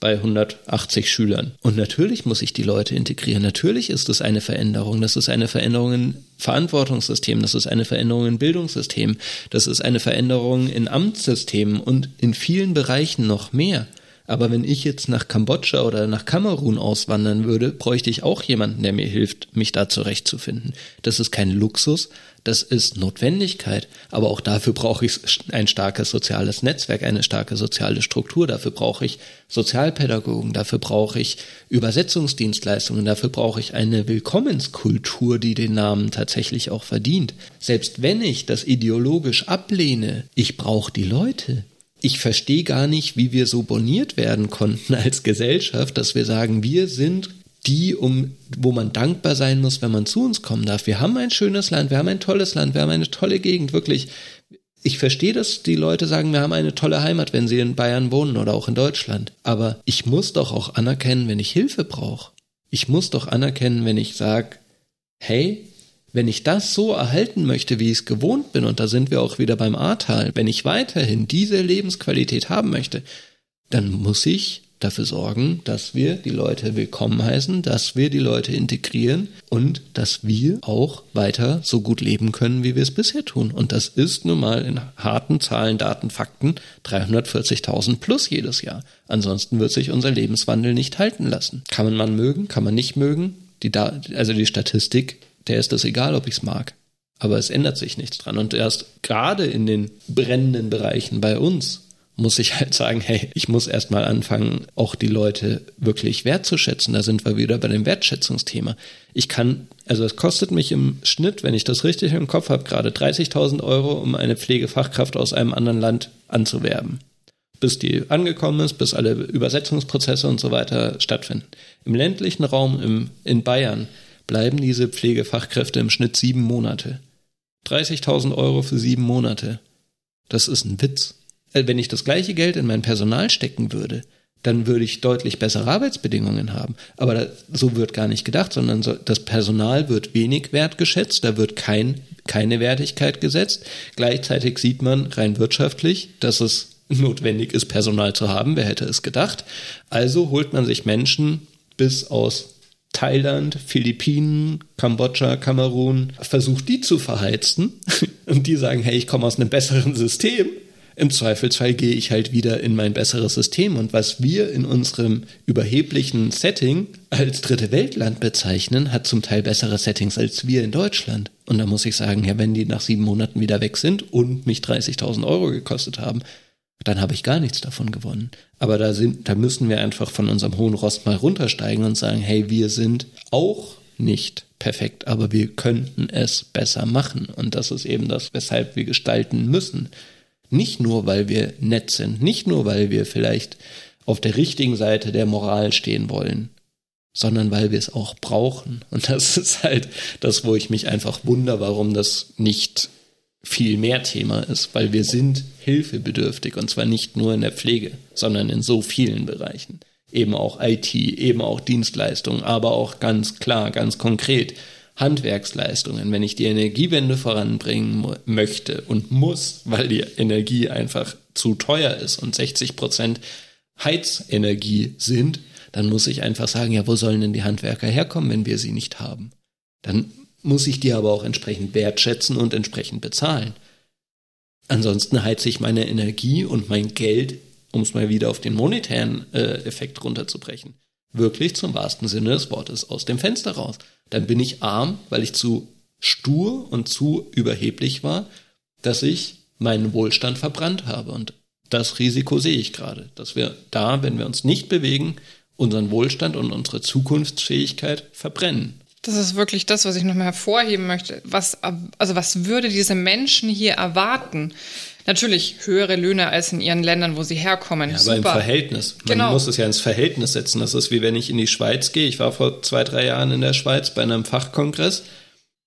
Speaker 4: bei 180 Schülern. Und natürlich muss ich die Leute integrieren. Natürlich ist es eine Veränderung. Das ist eine Veränderung in Verantwortungssystem. Das ist eine Veränderung in Bildungssystem. Das ist eine Veränderung in Amtssystemen und in vielen Bereichen noch mehr. Aber wenn ich jetzt nach Kambodscha oder nach Kamerun auswandern würde, bräuchte ich auch jemanden, der mir hilft, mich da zurechtzufinden. Das ist kein Luxus, das ist Notwendigkeit. Aber auch dafür brauche ich ein starkes soziales Netzwerk, eine starke soziale Struktur. Dafür brauche ich Sozialpädagogen, dafür brauche ich Übersetzungsdienstleistungen, dafür brauche ich eine Willkommenskultur, die den Namen tatsächlich auch verdient. Selbst wenn ich das ideologisch ablehne, ich brauche die Leute ich verstehe gar nicht, wie wir so boniert werden konnten als Gesellschaft, dass wir sagen, wir sind die, um, wo man dankbar sein muss, wenn man zu uns kommen darf. Wir haben ein schönes Land, wir haben ein tolles Land, wir haben eine tolle Gegend, wirklich. Ich verstehe, dass die Leute sagen, wir haben eine tolle Heimat, wenn sie in Bayern wohnen oder auch in Deutschland. Aber ich muss doch auch anerkennen, wenn ich Hilfe brauche. Ich muss doch anerkennen, wenn ich sage, hey, wenn ich das so erhalten möchte, wie ich es gewohnt bin, und da sind wir auch wieder beim Ahrtal, wenn ich weiterhin diese Lebensqualität haben möchte, dann muss ich dafür sorgen, dass wir die Leute willkommen heißen, dass wir die Leute integrieren und dass wir auch weiter so gut leben können, wie wir es bisher tun. Und das ist nun mal in harten Zahlen, Daten, Fakten 340.000 plus jedes Jahr. Ansonsten wird sich unser Lebenswandel nicht halten lassen. Kann man mögen, kann man nicht mögen. Die da also die Statistik der ist das egal, ob ich es mag. Aber es ändert sich nichts dran. Und erst gerade in den brennenden Bereichen bei uns muss ich halt sagen, hey, ich muss erstmal anfangen, auch die Leute wirklich wertzuschätzen. Da sind wir wieder bei dem Wertschätzungsthema. Ich kann, also es kostet mich im Schnitt, wenn ich das richtig im Kopf habe, gerade 30.000 Euro, um eine Pflegefachkraft aus einem anderen Land anzuwerben. Bis die angekommen ist, bis alle Übersetzungsprozesse und so weiter stattfinden. Im ländlichen Raum im, in Bayern bleiben diese Pflegefachkräfte im Schnitt sieben Monate. 30.000 Euro für sieben Monate. Das ist ein Witz. Äh, wenn ich das gleiche Geld in mein Personal stecken würde, dann würde ich deutlich bessere Arbeitsbedingungen haben. Aber da, so wird gar nicht gedacht, sondern so, das Personal wird wenig wertgeschätzt, da wird kein, keine Wertigkeit gesetzt. Gleichzeitig sieht man rein wirtschaftlich, dass es notwendig ist, Personal zu haben. Wer hätte es gedacht? Also holt man sich Menschen bis aus Thailand, Philippinen, Kambodscha, Kamerun, versucht die zu verheizen und die sagen, hey, ich komme aus einem besseren System. Im Zweifelsfall gehe ich halt wieder in mein besseres System. Und was wir in unserem überheblichen Setting als dritte Weltland bezeichnen, hat zum Teil bessere Settings als wir in Deutschland. Und da muss ich sagen, ja, wenn die nach sieben Monaten wieder weg sind und mich 30.000 Euro gekostet haben, dann habe ich gar nichts davon gewonnen. Aber da sind, da müssen wir einfach von unserem hohen Rost mal runtersteigen und sagen, hey, wir sind auch nicht perfekt, aber wir könnten es besser machen. Und das ist eben das, weshalb wir gestalten müssen. Nicht nur, weil wir nett sind, nicht nur, weil wir vielleicht auf der richtigen Seite der Moral stehen wollen, sondern weil wir es auch brauchen. Und das ist halt das, wo ich mich einfach wundere, warum das nicht viel mehr Thema ist, weil wir sind hilfebedürftig und zwar nicht nur in der Pflege, sondern in so vielen Bereichen. Eben auch IT, eben auch Dienstleistungen, aber auch ganz klar, ganz konkret Handwerksleistungen, wenn ich die Energiewende voranbringen möchte und muss, weil die Energie einfach zu teuer ist und 60 Prozent Heizenergie sind, dann muss ich einfach sagen, ja, wo sollen denn die Handwerker herkommen, wenn wir sie nicht haben? Dann muss ich die aber auch entsprechend wertschätzen und entsprechend bezahlen. Ansonsten heize ich meine Energie und mein Geld, um es mal wieder auf den monetären äh, Effekt runterzubrechen, wirklich zum wahrsten Sinne des Wortes aus dem Fenster raus dann bin ich arm, weil ich zu stur und zu überheblich war, dass ich meinen Wohlstand verbrannt habe. Und das Risiko sehe ich gerade, dass wir da, wenn wir uns nicht bewegen, unseren Wohlstand und unsere Zukunftsfähigkeit verbrennen.
Speaker 2: Das ist wirklich das, was ich nochmal hervorheben möchte. Was, also was würde diese Menschen hier erwarten? Natürlich höhere Löhne als in ihren Ländern, wo sie herkommen.
Speaker 4: Ja, aber im Verhältnis. Man genau. muss es ja ins Verhältnis setzen. Das ist wie wenn ich in die Schweiz gehe. Ich war vor zwei, drei Jahren in der Schweiz bei einem Fachkongress.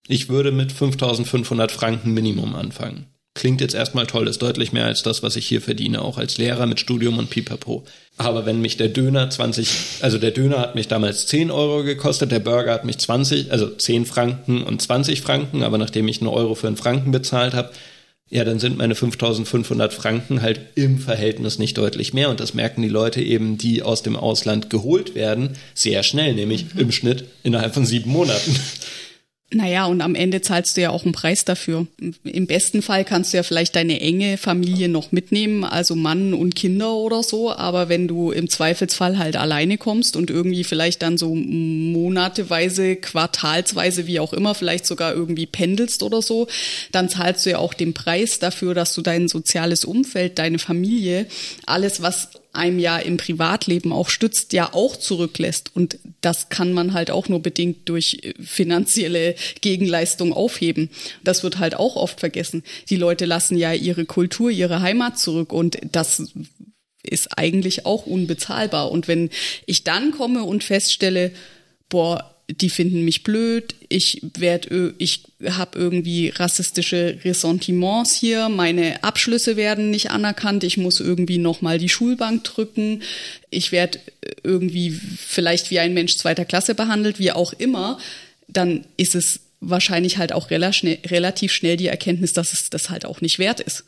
Speaker 4: Ich würde mit 5500 Franken Minimum anfangen. Klingt jetzt erstmal toll, ist deutlich mehr als das, was ich hier verdiene, auch als Lehrer mit Studium und Pipapo. Aber wenn mich der Döner 20, also der Döner hat mich damals 10 Euro gekostet, der Burger hat mich 20, also 10 Franken und 20 Franken, aber nachdem ich einen Euro für einen Franken bezahlt habe, ja, dann sind meine 5500 Franken halt im Verhältnis nicht deutlich mehr. Und das merken die Leute eben, die aus dem Ausland geholt werden, sehr schnell, nämlich mhm. im Schnitt innerhalb von sieben Monaten.
Speaker 3: Naja, und am Ende zahlst du ja auch einen Preis dafür. Im besten Fall kannst du ja vielleicht deine enge Familie noch mitnehmen, also Mann und Kinder oder so. Aber wenn du im Zweifelsfall halt alleine kommst und irgendwie vielleicht dann so monateweise, quartalsweise, wie auch immer, vielleicht sogar irgendwie pendelst oder so, dann zahlst du ja auch den Preis dafür, dass du dein soziales Umfeld, deine Familie, alles, was einem ja im Privatleben auch stützt, ja auch zurücklässt. Und das kann man halt auch nur bedingt durch äh, finanzielle Gegenleistung aufheben. Das wird halt auch oft vergessen. Die Leute lassen ja ihre Kultur, ihre Heimat zurück und das ist eigentlich auch unbezahlbar. Und wenn ich dann komme und feststelle, boah, die finden mich blöd, ich werde, ich habe irgendwie rassistische Ressentiments hier, meine Abschlüsse werden nicht anerkannt, ich muss irgendwie nochmal die Schulbank drücken, ich werde irgendwie vielleicht wie ein Mensch zweiter Klasse behandelt, wie auch immer, dann ist es wahrscheinlich halt auch relativ schnell die Erkenntnis, dass es das halt auch nicht wert ist.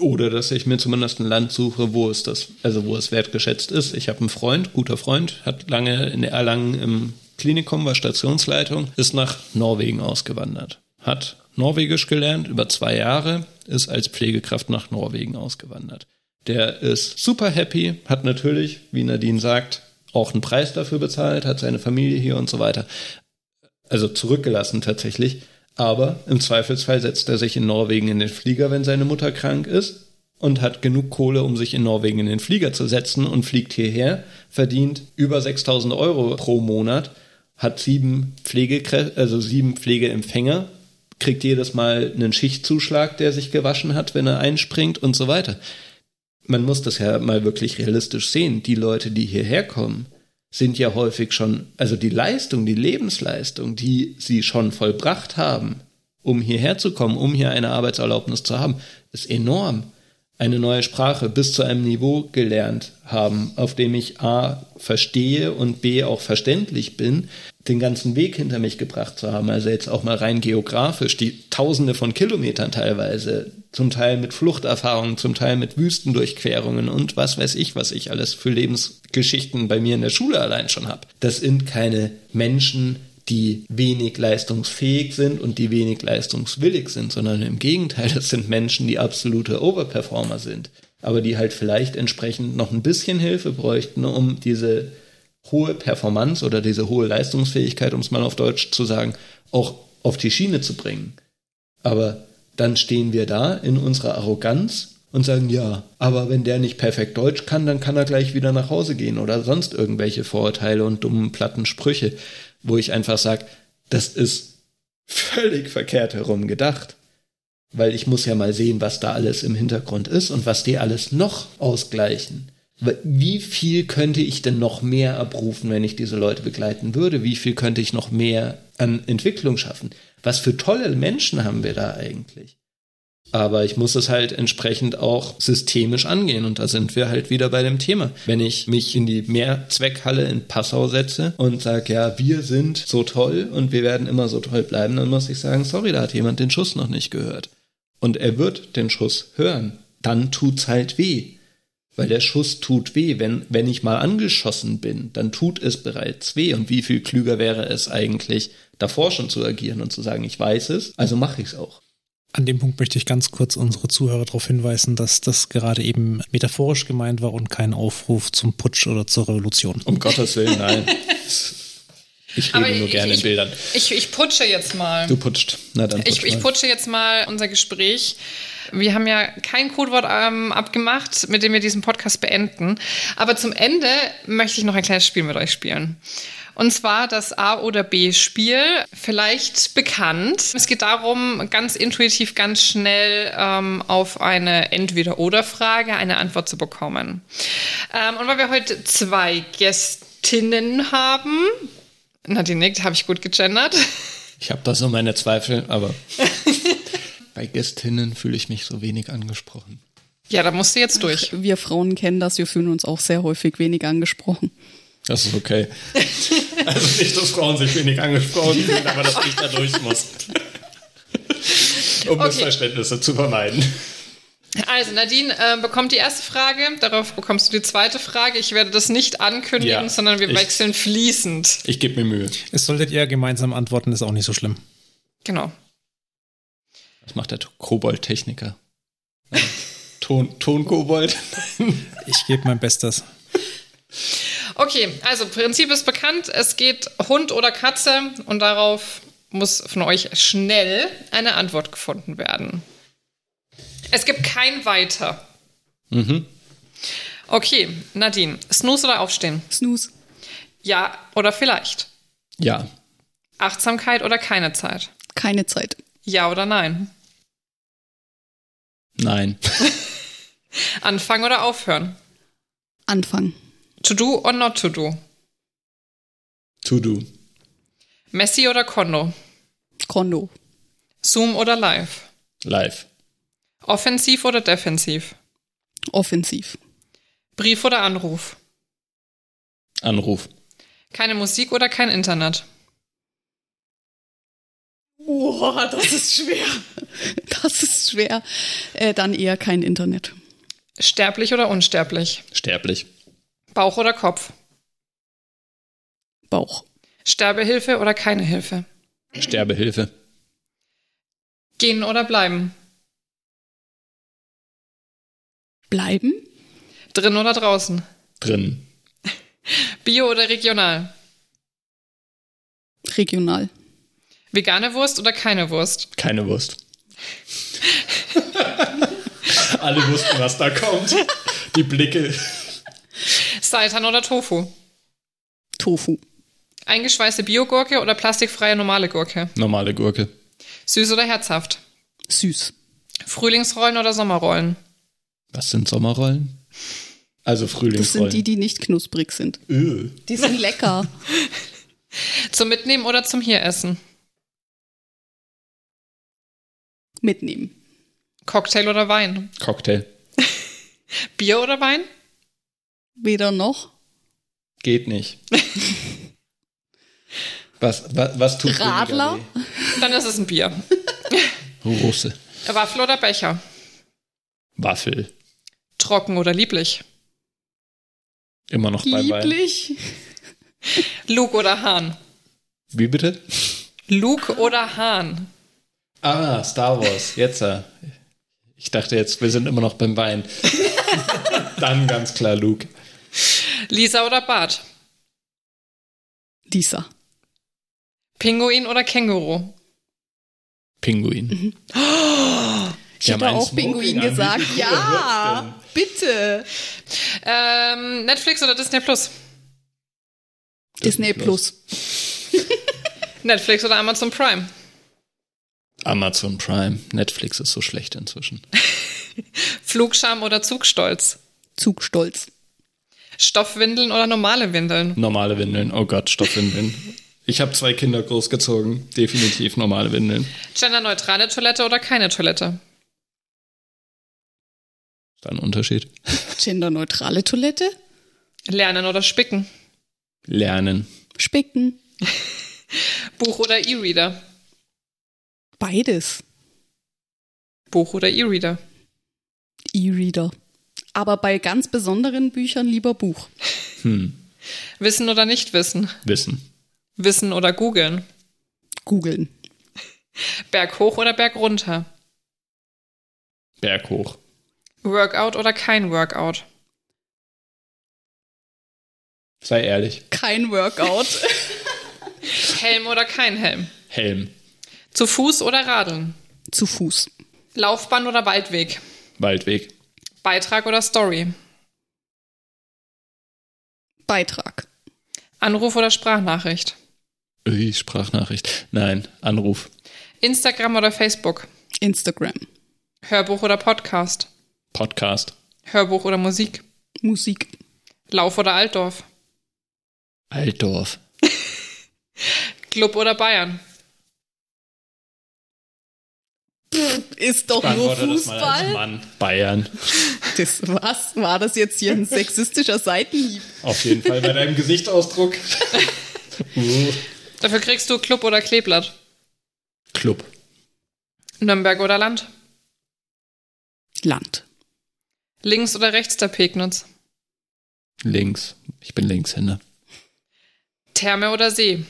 Speaker 4: Oder dass ich mir zumindest ein Land suche, wo es das, also wo es wertgeschätzt ist. Ich habe einen Freund, guter Freund, hat lange in Erlangen im Klinikum, war Stationsleitung, ist nach Norwegen ausgewandert. Hat Norwegisch gelernt über zwei Jahre, ist als Pflegekraft nach Norwegen ausgewandert. Der ist super happy, hat natürlich, wie Nadine sagt, auch einen Preis dafür bezahlt, hat seine Familie hier und so weiter. Also zurückgelassen tatsächlich. Aber im Zweifelsfall setzt er sich in Norwegen in den Flieger, wenn seine Mutter krank ist und hat genug Kohle, um sich in Norwegen in den Flieger zu setzen und fliegt hierher, verdient über 6000 Euro pro Monat hat sieben Pflegekräfte, also sieben Pflegeempfänger, kriegt jedes Mal einen Schichtzuschlag, der sich gewaschen hat, wenn er einspringt und so weiter. Man muss das ja mal wirklich realistisch sehen. Die Leute, die hierher kommen, sind ja häufig schon, also die Leistung, die Lebensleistung, die sie schon vollbracht haben, um hierher zu kommen, um hier eine Arbeitserlaubnis zu haben, ist enorm eine neue Sprache bis zu einem Niveau gelernt haben, auf dem ich A verstehe und B auch verständlich bin, den ganzen Weg hinter mich gebracht zu haben, also jetzt auch mal rein geografisch, die tausende von Kilometern teilweise, zum Teil mit Fluchterfahrungen, zum Teil mit Wüstendurchquerungen und was weiß ich, was ich alles für Lebensgeschichten bei mir in der Schule allein schon habe. Das sind keine Menschen, die wenig leistungsfähig sind und die wenig leistungswillig sind, sondern im Gegenteil, das sind Menschen, die absolute Overperformer sind, aber die halt vielleicht entsprechend noch ein bisschen Hilfe bräuchten, um diese hohe Performance oder diese hohe Leistungsfähigkeit, um es mal auf Deutsch zu sagen, auch auf die Schiene zu bringen. Aber dann stehen wir da in unserer Arroganz und sagen, ja, aber wenn der nicht perfekt Deutsch kann, dann kann er gleich wieder nach Hause gehen oder sonst irgendwelche Vorurteile und dummen platten Sprüche, wo ich einfach sage, das ist völlig verkehrt herum gedacht. Weil ich muss ja mal sehen, was da alles im Hintergrund ist und was die alles noch ausgleichen. Wie viel könnte ich denn noch mehr abrufen, wenn ich diese Leute begleiten würde? Wie viel könnte ich noch mehr an Entwicklung schaffen? Was für tolle Menschen haben wir da eigentlich? Aber ich muss es halt entsprechend auch systemisch angehen. Und da sind wir halt wieder bei dem Thema. Wenn ich mich in die Mehrzweckhalle in Passau setze und sage, ja, wir sind so toll und wir werden immer so toll bleiben, dann muss ich sagen, sorry, da hat jemand den Schuss noch nicht gehört. Und er wird den Schuss hören. Dann tut's halt weh. Weil der Schuss tut weh. Wenn, wenn ich mal angeschossen bin, dann tut es bereits weh. Und wie viel klüger wäre es eigentlich, davor schon zu agieren und zu sagen, ich weiß es, also mache ich es auch.
Speaker 1: An dem Punkt möchte ich ganz kurz unsere Zuhörer darauf hinweisen, dass das gerade eben metaphorisch gemeint war und kein Aufruf zum Putsch oder zur Revolution.
Speaker 4: Um Gottes Willen, nein. Ich rede nur ich, gerne
Speaker 2: ich,
Speaker 4: in Bildern.
Speaker 2: Ich, ich putsche jetzt mal.
Speaker 4: Du putscht. Na dann
Speaker 2: putsch ich, ich putsche jetzt mal unser Gespräch. Wir haben ja kein Codewort ähm, abgemacht, mit dem wir diesen Podcast beenden. Aber zum Ende möchte ich noch ein kleines Spiel mit euch spielen. Und zwar das A- oder B-Spiel, vielleicht bekannt. Es geht darum, ganz intuitiv, ganz schnell ähm, auf eine Entweder-Oder-Frage eine Antwort zu bekommen. Ähm, und weil wir heute zwei Gästinnen haben, Nadine nickt, habe ich gut gegendert.
Speaker 4: Ich habe da so meine Zweifel, aber bei Gästinnen fühle ich mich so wenig angesprochen.
Speaker 2: Ja, da musst du jetzt durch.
Speaker 3: Ach, wir Frauen kennen das, wir fühlen uns auch sehr häufig wenig angesprochen.
Speaker 4: Das ist okay. Also nicht, dass Frauen sich wenig angesprochen fühlen, aber dass ich da durch muss. Um okay. Missverständnisse zu vermeiden.
Speaker 2: Also Nadine äh, bekommt die erste Frage, darauf bekommst du die zweite Frage. Ich werde das nicht ankündigen, ja, sondern wir ich, wechseln fließend.
Speaker 4: Ich gebe mir Mühe.
Speaker 1: Es solltet ihr gemeinsam antworten, ist auch nicht so schlimm.
Speaker 2: Genau.
Speaker 4: Was macht der Kobold-Techniker? Ton, Ton-Kobold?
Speaker 1: ich gebe mein Bestes.
Speaker 2: Okay, also Prinzip ist bekannt. Es geht Hund oder Katze und darauf muss von euch schnell eine Antwort gefunden werden. Es gibt kein Weiter.
Speaker 4: Mhm.
Speaker 2: Okay, Nadine, Snooze oder Aufstehen?
Speaker 3: Snooze.
Speaker 2: Ja oder vielleicht?
Speaker 4: Ja.
Speaker 2: Achtsamkeit oder keine Zeit?
Speaker 3: Keine Zeit.
Speaker 2: Ja oder nein?
Speaker 4: Nein.
Speaker 2: Anfangen oder aufhören?
Speaker 3: Anfangen.
Speaker 2: To do or not to do?
Speaker 4: To do.
Speaker 2: Messi oder Kondo?
Speaker 3: Kondo.
Speaker 2: Zoom oder live?
Speaker 4: Live.
Speaker 2: Offensiv oder defensiv?
Speaker 3: Offensiv.
Speaker 2: Brief oder Anruf?
Speaker 4: Anruf.
Speaker 2: Keine Musik oder kein Internet?
Speaker 3: Boah, das ist schwer. Das ist schwer. Äh, dann eher kein Internet.
Speaker 2: Sterblich oder unsterblich?
Speaker 4: Sterblich.
Speaker 2: Bauch oder Kopf?
Speaker 3: Bauch.
Speaker 2: Sterbehilfe oder keine Hilfe?
Speaker 4: Sterbehilfe.
Speaker 2: Gehen oder bleiben?
Speaker 3: Bleiben?
Speaker 2: Drin oder draußen?
Speaker 4: Drin.
Speaker 2: Bio oder regional?
Speaker 3: Regional.
Speaker 2: Vegane Wurst oder keine Wurst?
Speaker 4: Keine Wurst. Alle wussten, was da kommt. Die Blicke.
Speaker 2: Seitan oder Tofu?
Speaker 3: Tofu.
Speaker 2: Eingeschweißte Biogurke oder plastikfreie normale Gurke?
Speaker 4: Normale Gurke.
Speaker 2: Süß oder herzhaft?
Speaker 3: Süß.
Speaker 2: Frühlingsrollen oder Sommerrollen?
Speaker 4: Was sind Sommerrollen? Also Frühlingsrollen. Das
Speaker 3: sind die, die nicht knusprig sind.
Speaker 4: Öh.
Speaker 3: Die sind lecker.
Speaker 2: zum Mitnehmen oder zum Hieressen?
Speaker 3: Mitnehmen.
Speaker 2: Cocktail oder Wein?
Speaker 4: Cocktail.
Speaker 2: Bier oder Wein?
Speaker 3: Weder noch.
Speaker 4: Geht nicht. was, was, was tut
Speaker 3: Radler?
Speaker 2: Dann ist es ein Bier.
Speaker 4: Russe.
Speaker 2: Waffel oder Becher?
Speaker 4: Waffel.
Speaker 2: Trocken oder lieblich?
Speaker 4: Immer noch bei
Speaker 3: Lieblich.
Speaker 2: Luke oder Hahn?
Speaker 4: Wie bitte?
Speaker 2: Luke oder Hahn?
Speaker 4: Ah, Star Wars. Jetzt. Äh. Ich dachte jetzt, wir sind immer noch beim Wein. Dann ganz klar Luke.
Speaker 2: Lisa oder Bart?
Speaker 3: Lisa.
Speaker 2: Pinguin oder Känguru?
Speaker 4: Pinguin.
Speaker 3: Ich
Speaker 4: Ja,
Speaker 3: hätte
Speaker 4: mein
Speaker 3: auch
Speaker 4: Smoking
Speaker 3: Pinguin gesagt. Ja, bitte.
Speaker 2: Ähm, Netflix oder Disney Plus?
Speaker 3: Disney Plus.
Speaker 2: Netflix oder Amazon Prime?
Speaker 4: Amazon Prime. Netflix ist so schlecht inzwischen.
Speaker 2: Flugscham oder Zugstolz?
Speaker 3: Zugstolz.
Speaker 2: Stoffwindeln oder normale Windeln?
Speaker 4: Normale Windeln. Oh Gott, Stoffwindeln. Ich habe zwei Kinder großgezogen. Definitiv normale Windeln.
Speaker 2: Genderneutrale Toilette oder keine Toilette?
Speaker 4: Ist da ein Unterschied?
Speaker 3: Genderneutrale Toilette.
Speaker 2: Lernen oder spicken?
Speaker 4: Lernen.
Speaker 3: Spicken.
Speaker 2: Buch oder E-Reader?
Speaker 3: Beides.
Speaker 2: Buch oder E-Reader?
Speaker 3: E-Reader. Aber bei ganz besonderen Büchern lieber Buch.
Speaker 4: Hm.
Speaker 2: Wissen oder nicht wissen?
Speaker 4: Wissen.
Speaker 2: Wissen oder googeln?
Speaker 3: Googeln.
Speaker 2: Berg hoch oder Berg runter?
Speaker 4: Berg hoch.
Speaker 2: Workout oder kein Workout?
Speaker 4: Sei ehrlich.
Speaker 3: Kein Workout.
Speaker 2: Helm oder kein Helm?
Speaker 4: Helm.
Speaker 2: Zu Fuß oder Radeln?
Speaker 3: Zu Fuß.
Speaker 2: Laufbahn oder Waldweg?
Speaker 4: Waldweg.
Speaker 2: Beitrag oder Story?
Speaker 3: Beitrag.
Speaker 2: Anruf oder Sprachnachricht?
Speaker 4: Ui, Sprachnachricht. Nein, Anruf.
Speaker 2: Instagram oder Facebook?
Speaker 3: Instagram.
Speaker 2: Hörbuch oder Podcast?
Speaker 4: Podcast.
Speaker 2: Hörbuch oder Musik?
Speaker 3: Musik.
Speaker 2: Lauf oder Altdorf?
Speaker 4: Altdorf.
Speaker 2: Club oder Bayern?
Speaker 3: Ist doch nur Fußball.
Speaker 4: Mann. Bayern.
Speaker 3: Das, was? War das jetzt hier ein sexistischer Seitenhieb?
Speaker 4: Auf jeden Fall bei deinem Gesichtsausdruck. uh.
Speaker 2: Dafür kriegst du Club oder Kleeblatt?
Speaker 4: Club.
Speaker 2: Nürnberg oder Land?
Speaker 3: Land.
Speaker 2: Links oder rechts der Pegnitz?
Speaker 4: Links. Ich bin Linkshänder.
Speaker 2: Therme oder See?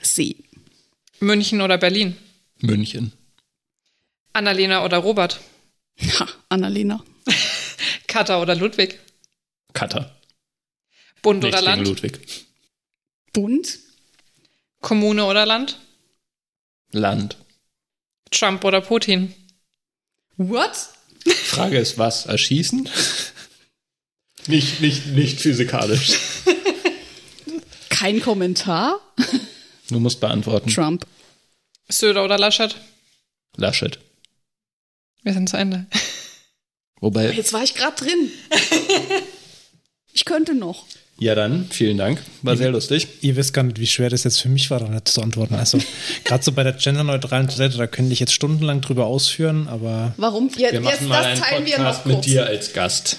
Speaker 3: See.
Speaker 2: München oder Berlin?
Speaker 4: München.
Speaker 2: Annalena oder Robert?
Speaker 3: Ha, Annalena.
Speaker 2: Katar oder Ludwig?
Speaker 4: Cutter.
Speaker 2: Bund
Speaker 4: Nichts
Speaker 2: oder Land?
Speaker 4: Ludwig.
Speaker 3: Bund.
Speaker 2: Kommune oder Land?
Speaker 4: Land.
Speaker 2: Trump oder Putin?
Speaker 3: What?
Speaker 4: Frage ist, was? Erschießen? nicht, nicht, nicht physikalisch.
Speaker 3: Kein Kommentar.
Speaker 4: Du musst beantworten.
Speaker 3: Trump.
Speaker 2: Söder oder Laschet?
Speaker 4: Laschet.
Speaker 2: Wir sind zu Ende.
Speaker 4: Wobei,
Speaker 3: Jetzt war ich gerade drin. Ich könnte noch.
Speaker 4: ja dann, vielen Dank. War sehr lustig.
Speaker 1: Ihr wisst gar nicht, wie schwer das jetzt für mich war, da zu antworten. Also, gerade so bei der genderneutralen Toilette, da könnte ich jetzt stundenlang drüber ausführen, aber
Speaker 3: Warum?
Speaker 4: Wir machen
Speaker 3: jetzt,
Speaker 4: mal
Speaker 3: das
Speaker 4: einen
Speaker 3: teilen wir
Speaker 4: Podcast
Speaker 3: noch kurz.
Speaker 4: mit dir als Gast.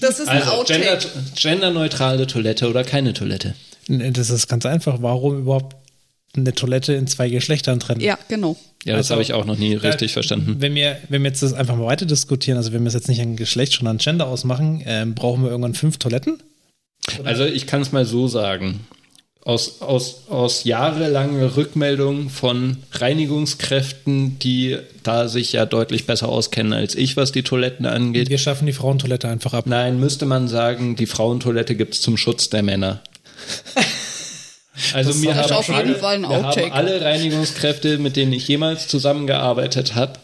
Speaker 3: Das ist ein
Speaker 4: Also,
Speaker 3: Outtake.
Speaker 4: gender, genderneutrale Toilette oder keine Toilette?
Speaker 1: Das ist ganz einfach. Warum überhaupt eine Toilette in zwei Geschlechtern trennen?
Speaker 3: Ja, genau.
Speaker 4: Ja, das
Speaker 1: Also,
Speaker 4: habe ich auch noch nie richtig
Speaker 1: Äh,
Speaker 4: verstanden.
Speaker 1: Wenn wir, wenn wir jetzt das einfach mal weiter diskutieren, also wenn wir es jetzt nicht an Geschlecht, schon an Gender ausmachen, ähm, brauchen wir irgendwann fünf Toiletten?
Speaker 4: Also ich kann es mal so sagen. Aus, aus, aus jahrelanger Rückmeldung von Reinigungskräften, die da sich ja deutlich besser auskennen als ich, was die Toiletten angeht.
Speaker 1: Wir schaffen die Frauentoilette einfach ab.
Speaker 4: Nein, müsste man sagen, die Frauentoilette gibt es zum Schutz der Männer. Also mir
Speaker 3: ist
Speaker 4: haben,
Speaker 3: auf jeden
Speaker 4: alle,
Speaker 3: Fall ein
Speaker 4: mir haben alle Reinigungskräfte, mit denen ich jemals zusammengearbeitet habe,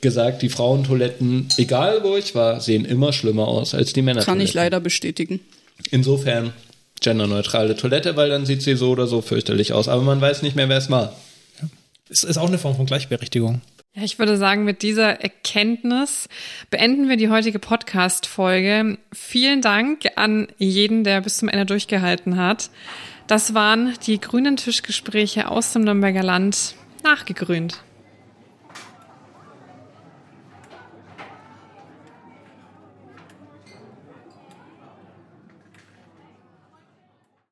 Speaker 4: gesagt, die Frauentoiletten, egal wo ich war, sehen immer schlimmer aus als die Männer.
Speaker 3: Kann ich leider bestätigen.
Speaker 4: Insofern genderneutrale Toilette, weil dann sieht sie so oder so fürchterlich aus. Aber man weiß nicht mehr, wer es war.
Speaker 1: Es ist auch eine Form von Gleichberechtigung.
Speaker 2: Ja, ich würde sagen, mit dieser Erkenntnis beenden wir die heutige Podcast-Folge. Vielen Dank an jeden, der bis zum Ende durchgehalten hat. Das waren die grünen Tischgespräche aus dem Nürnberger Land nachgegrünt.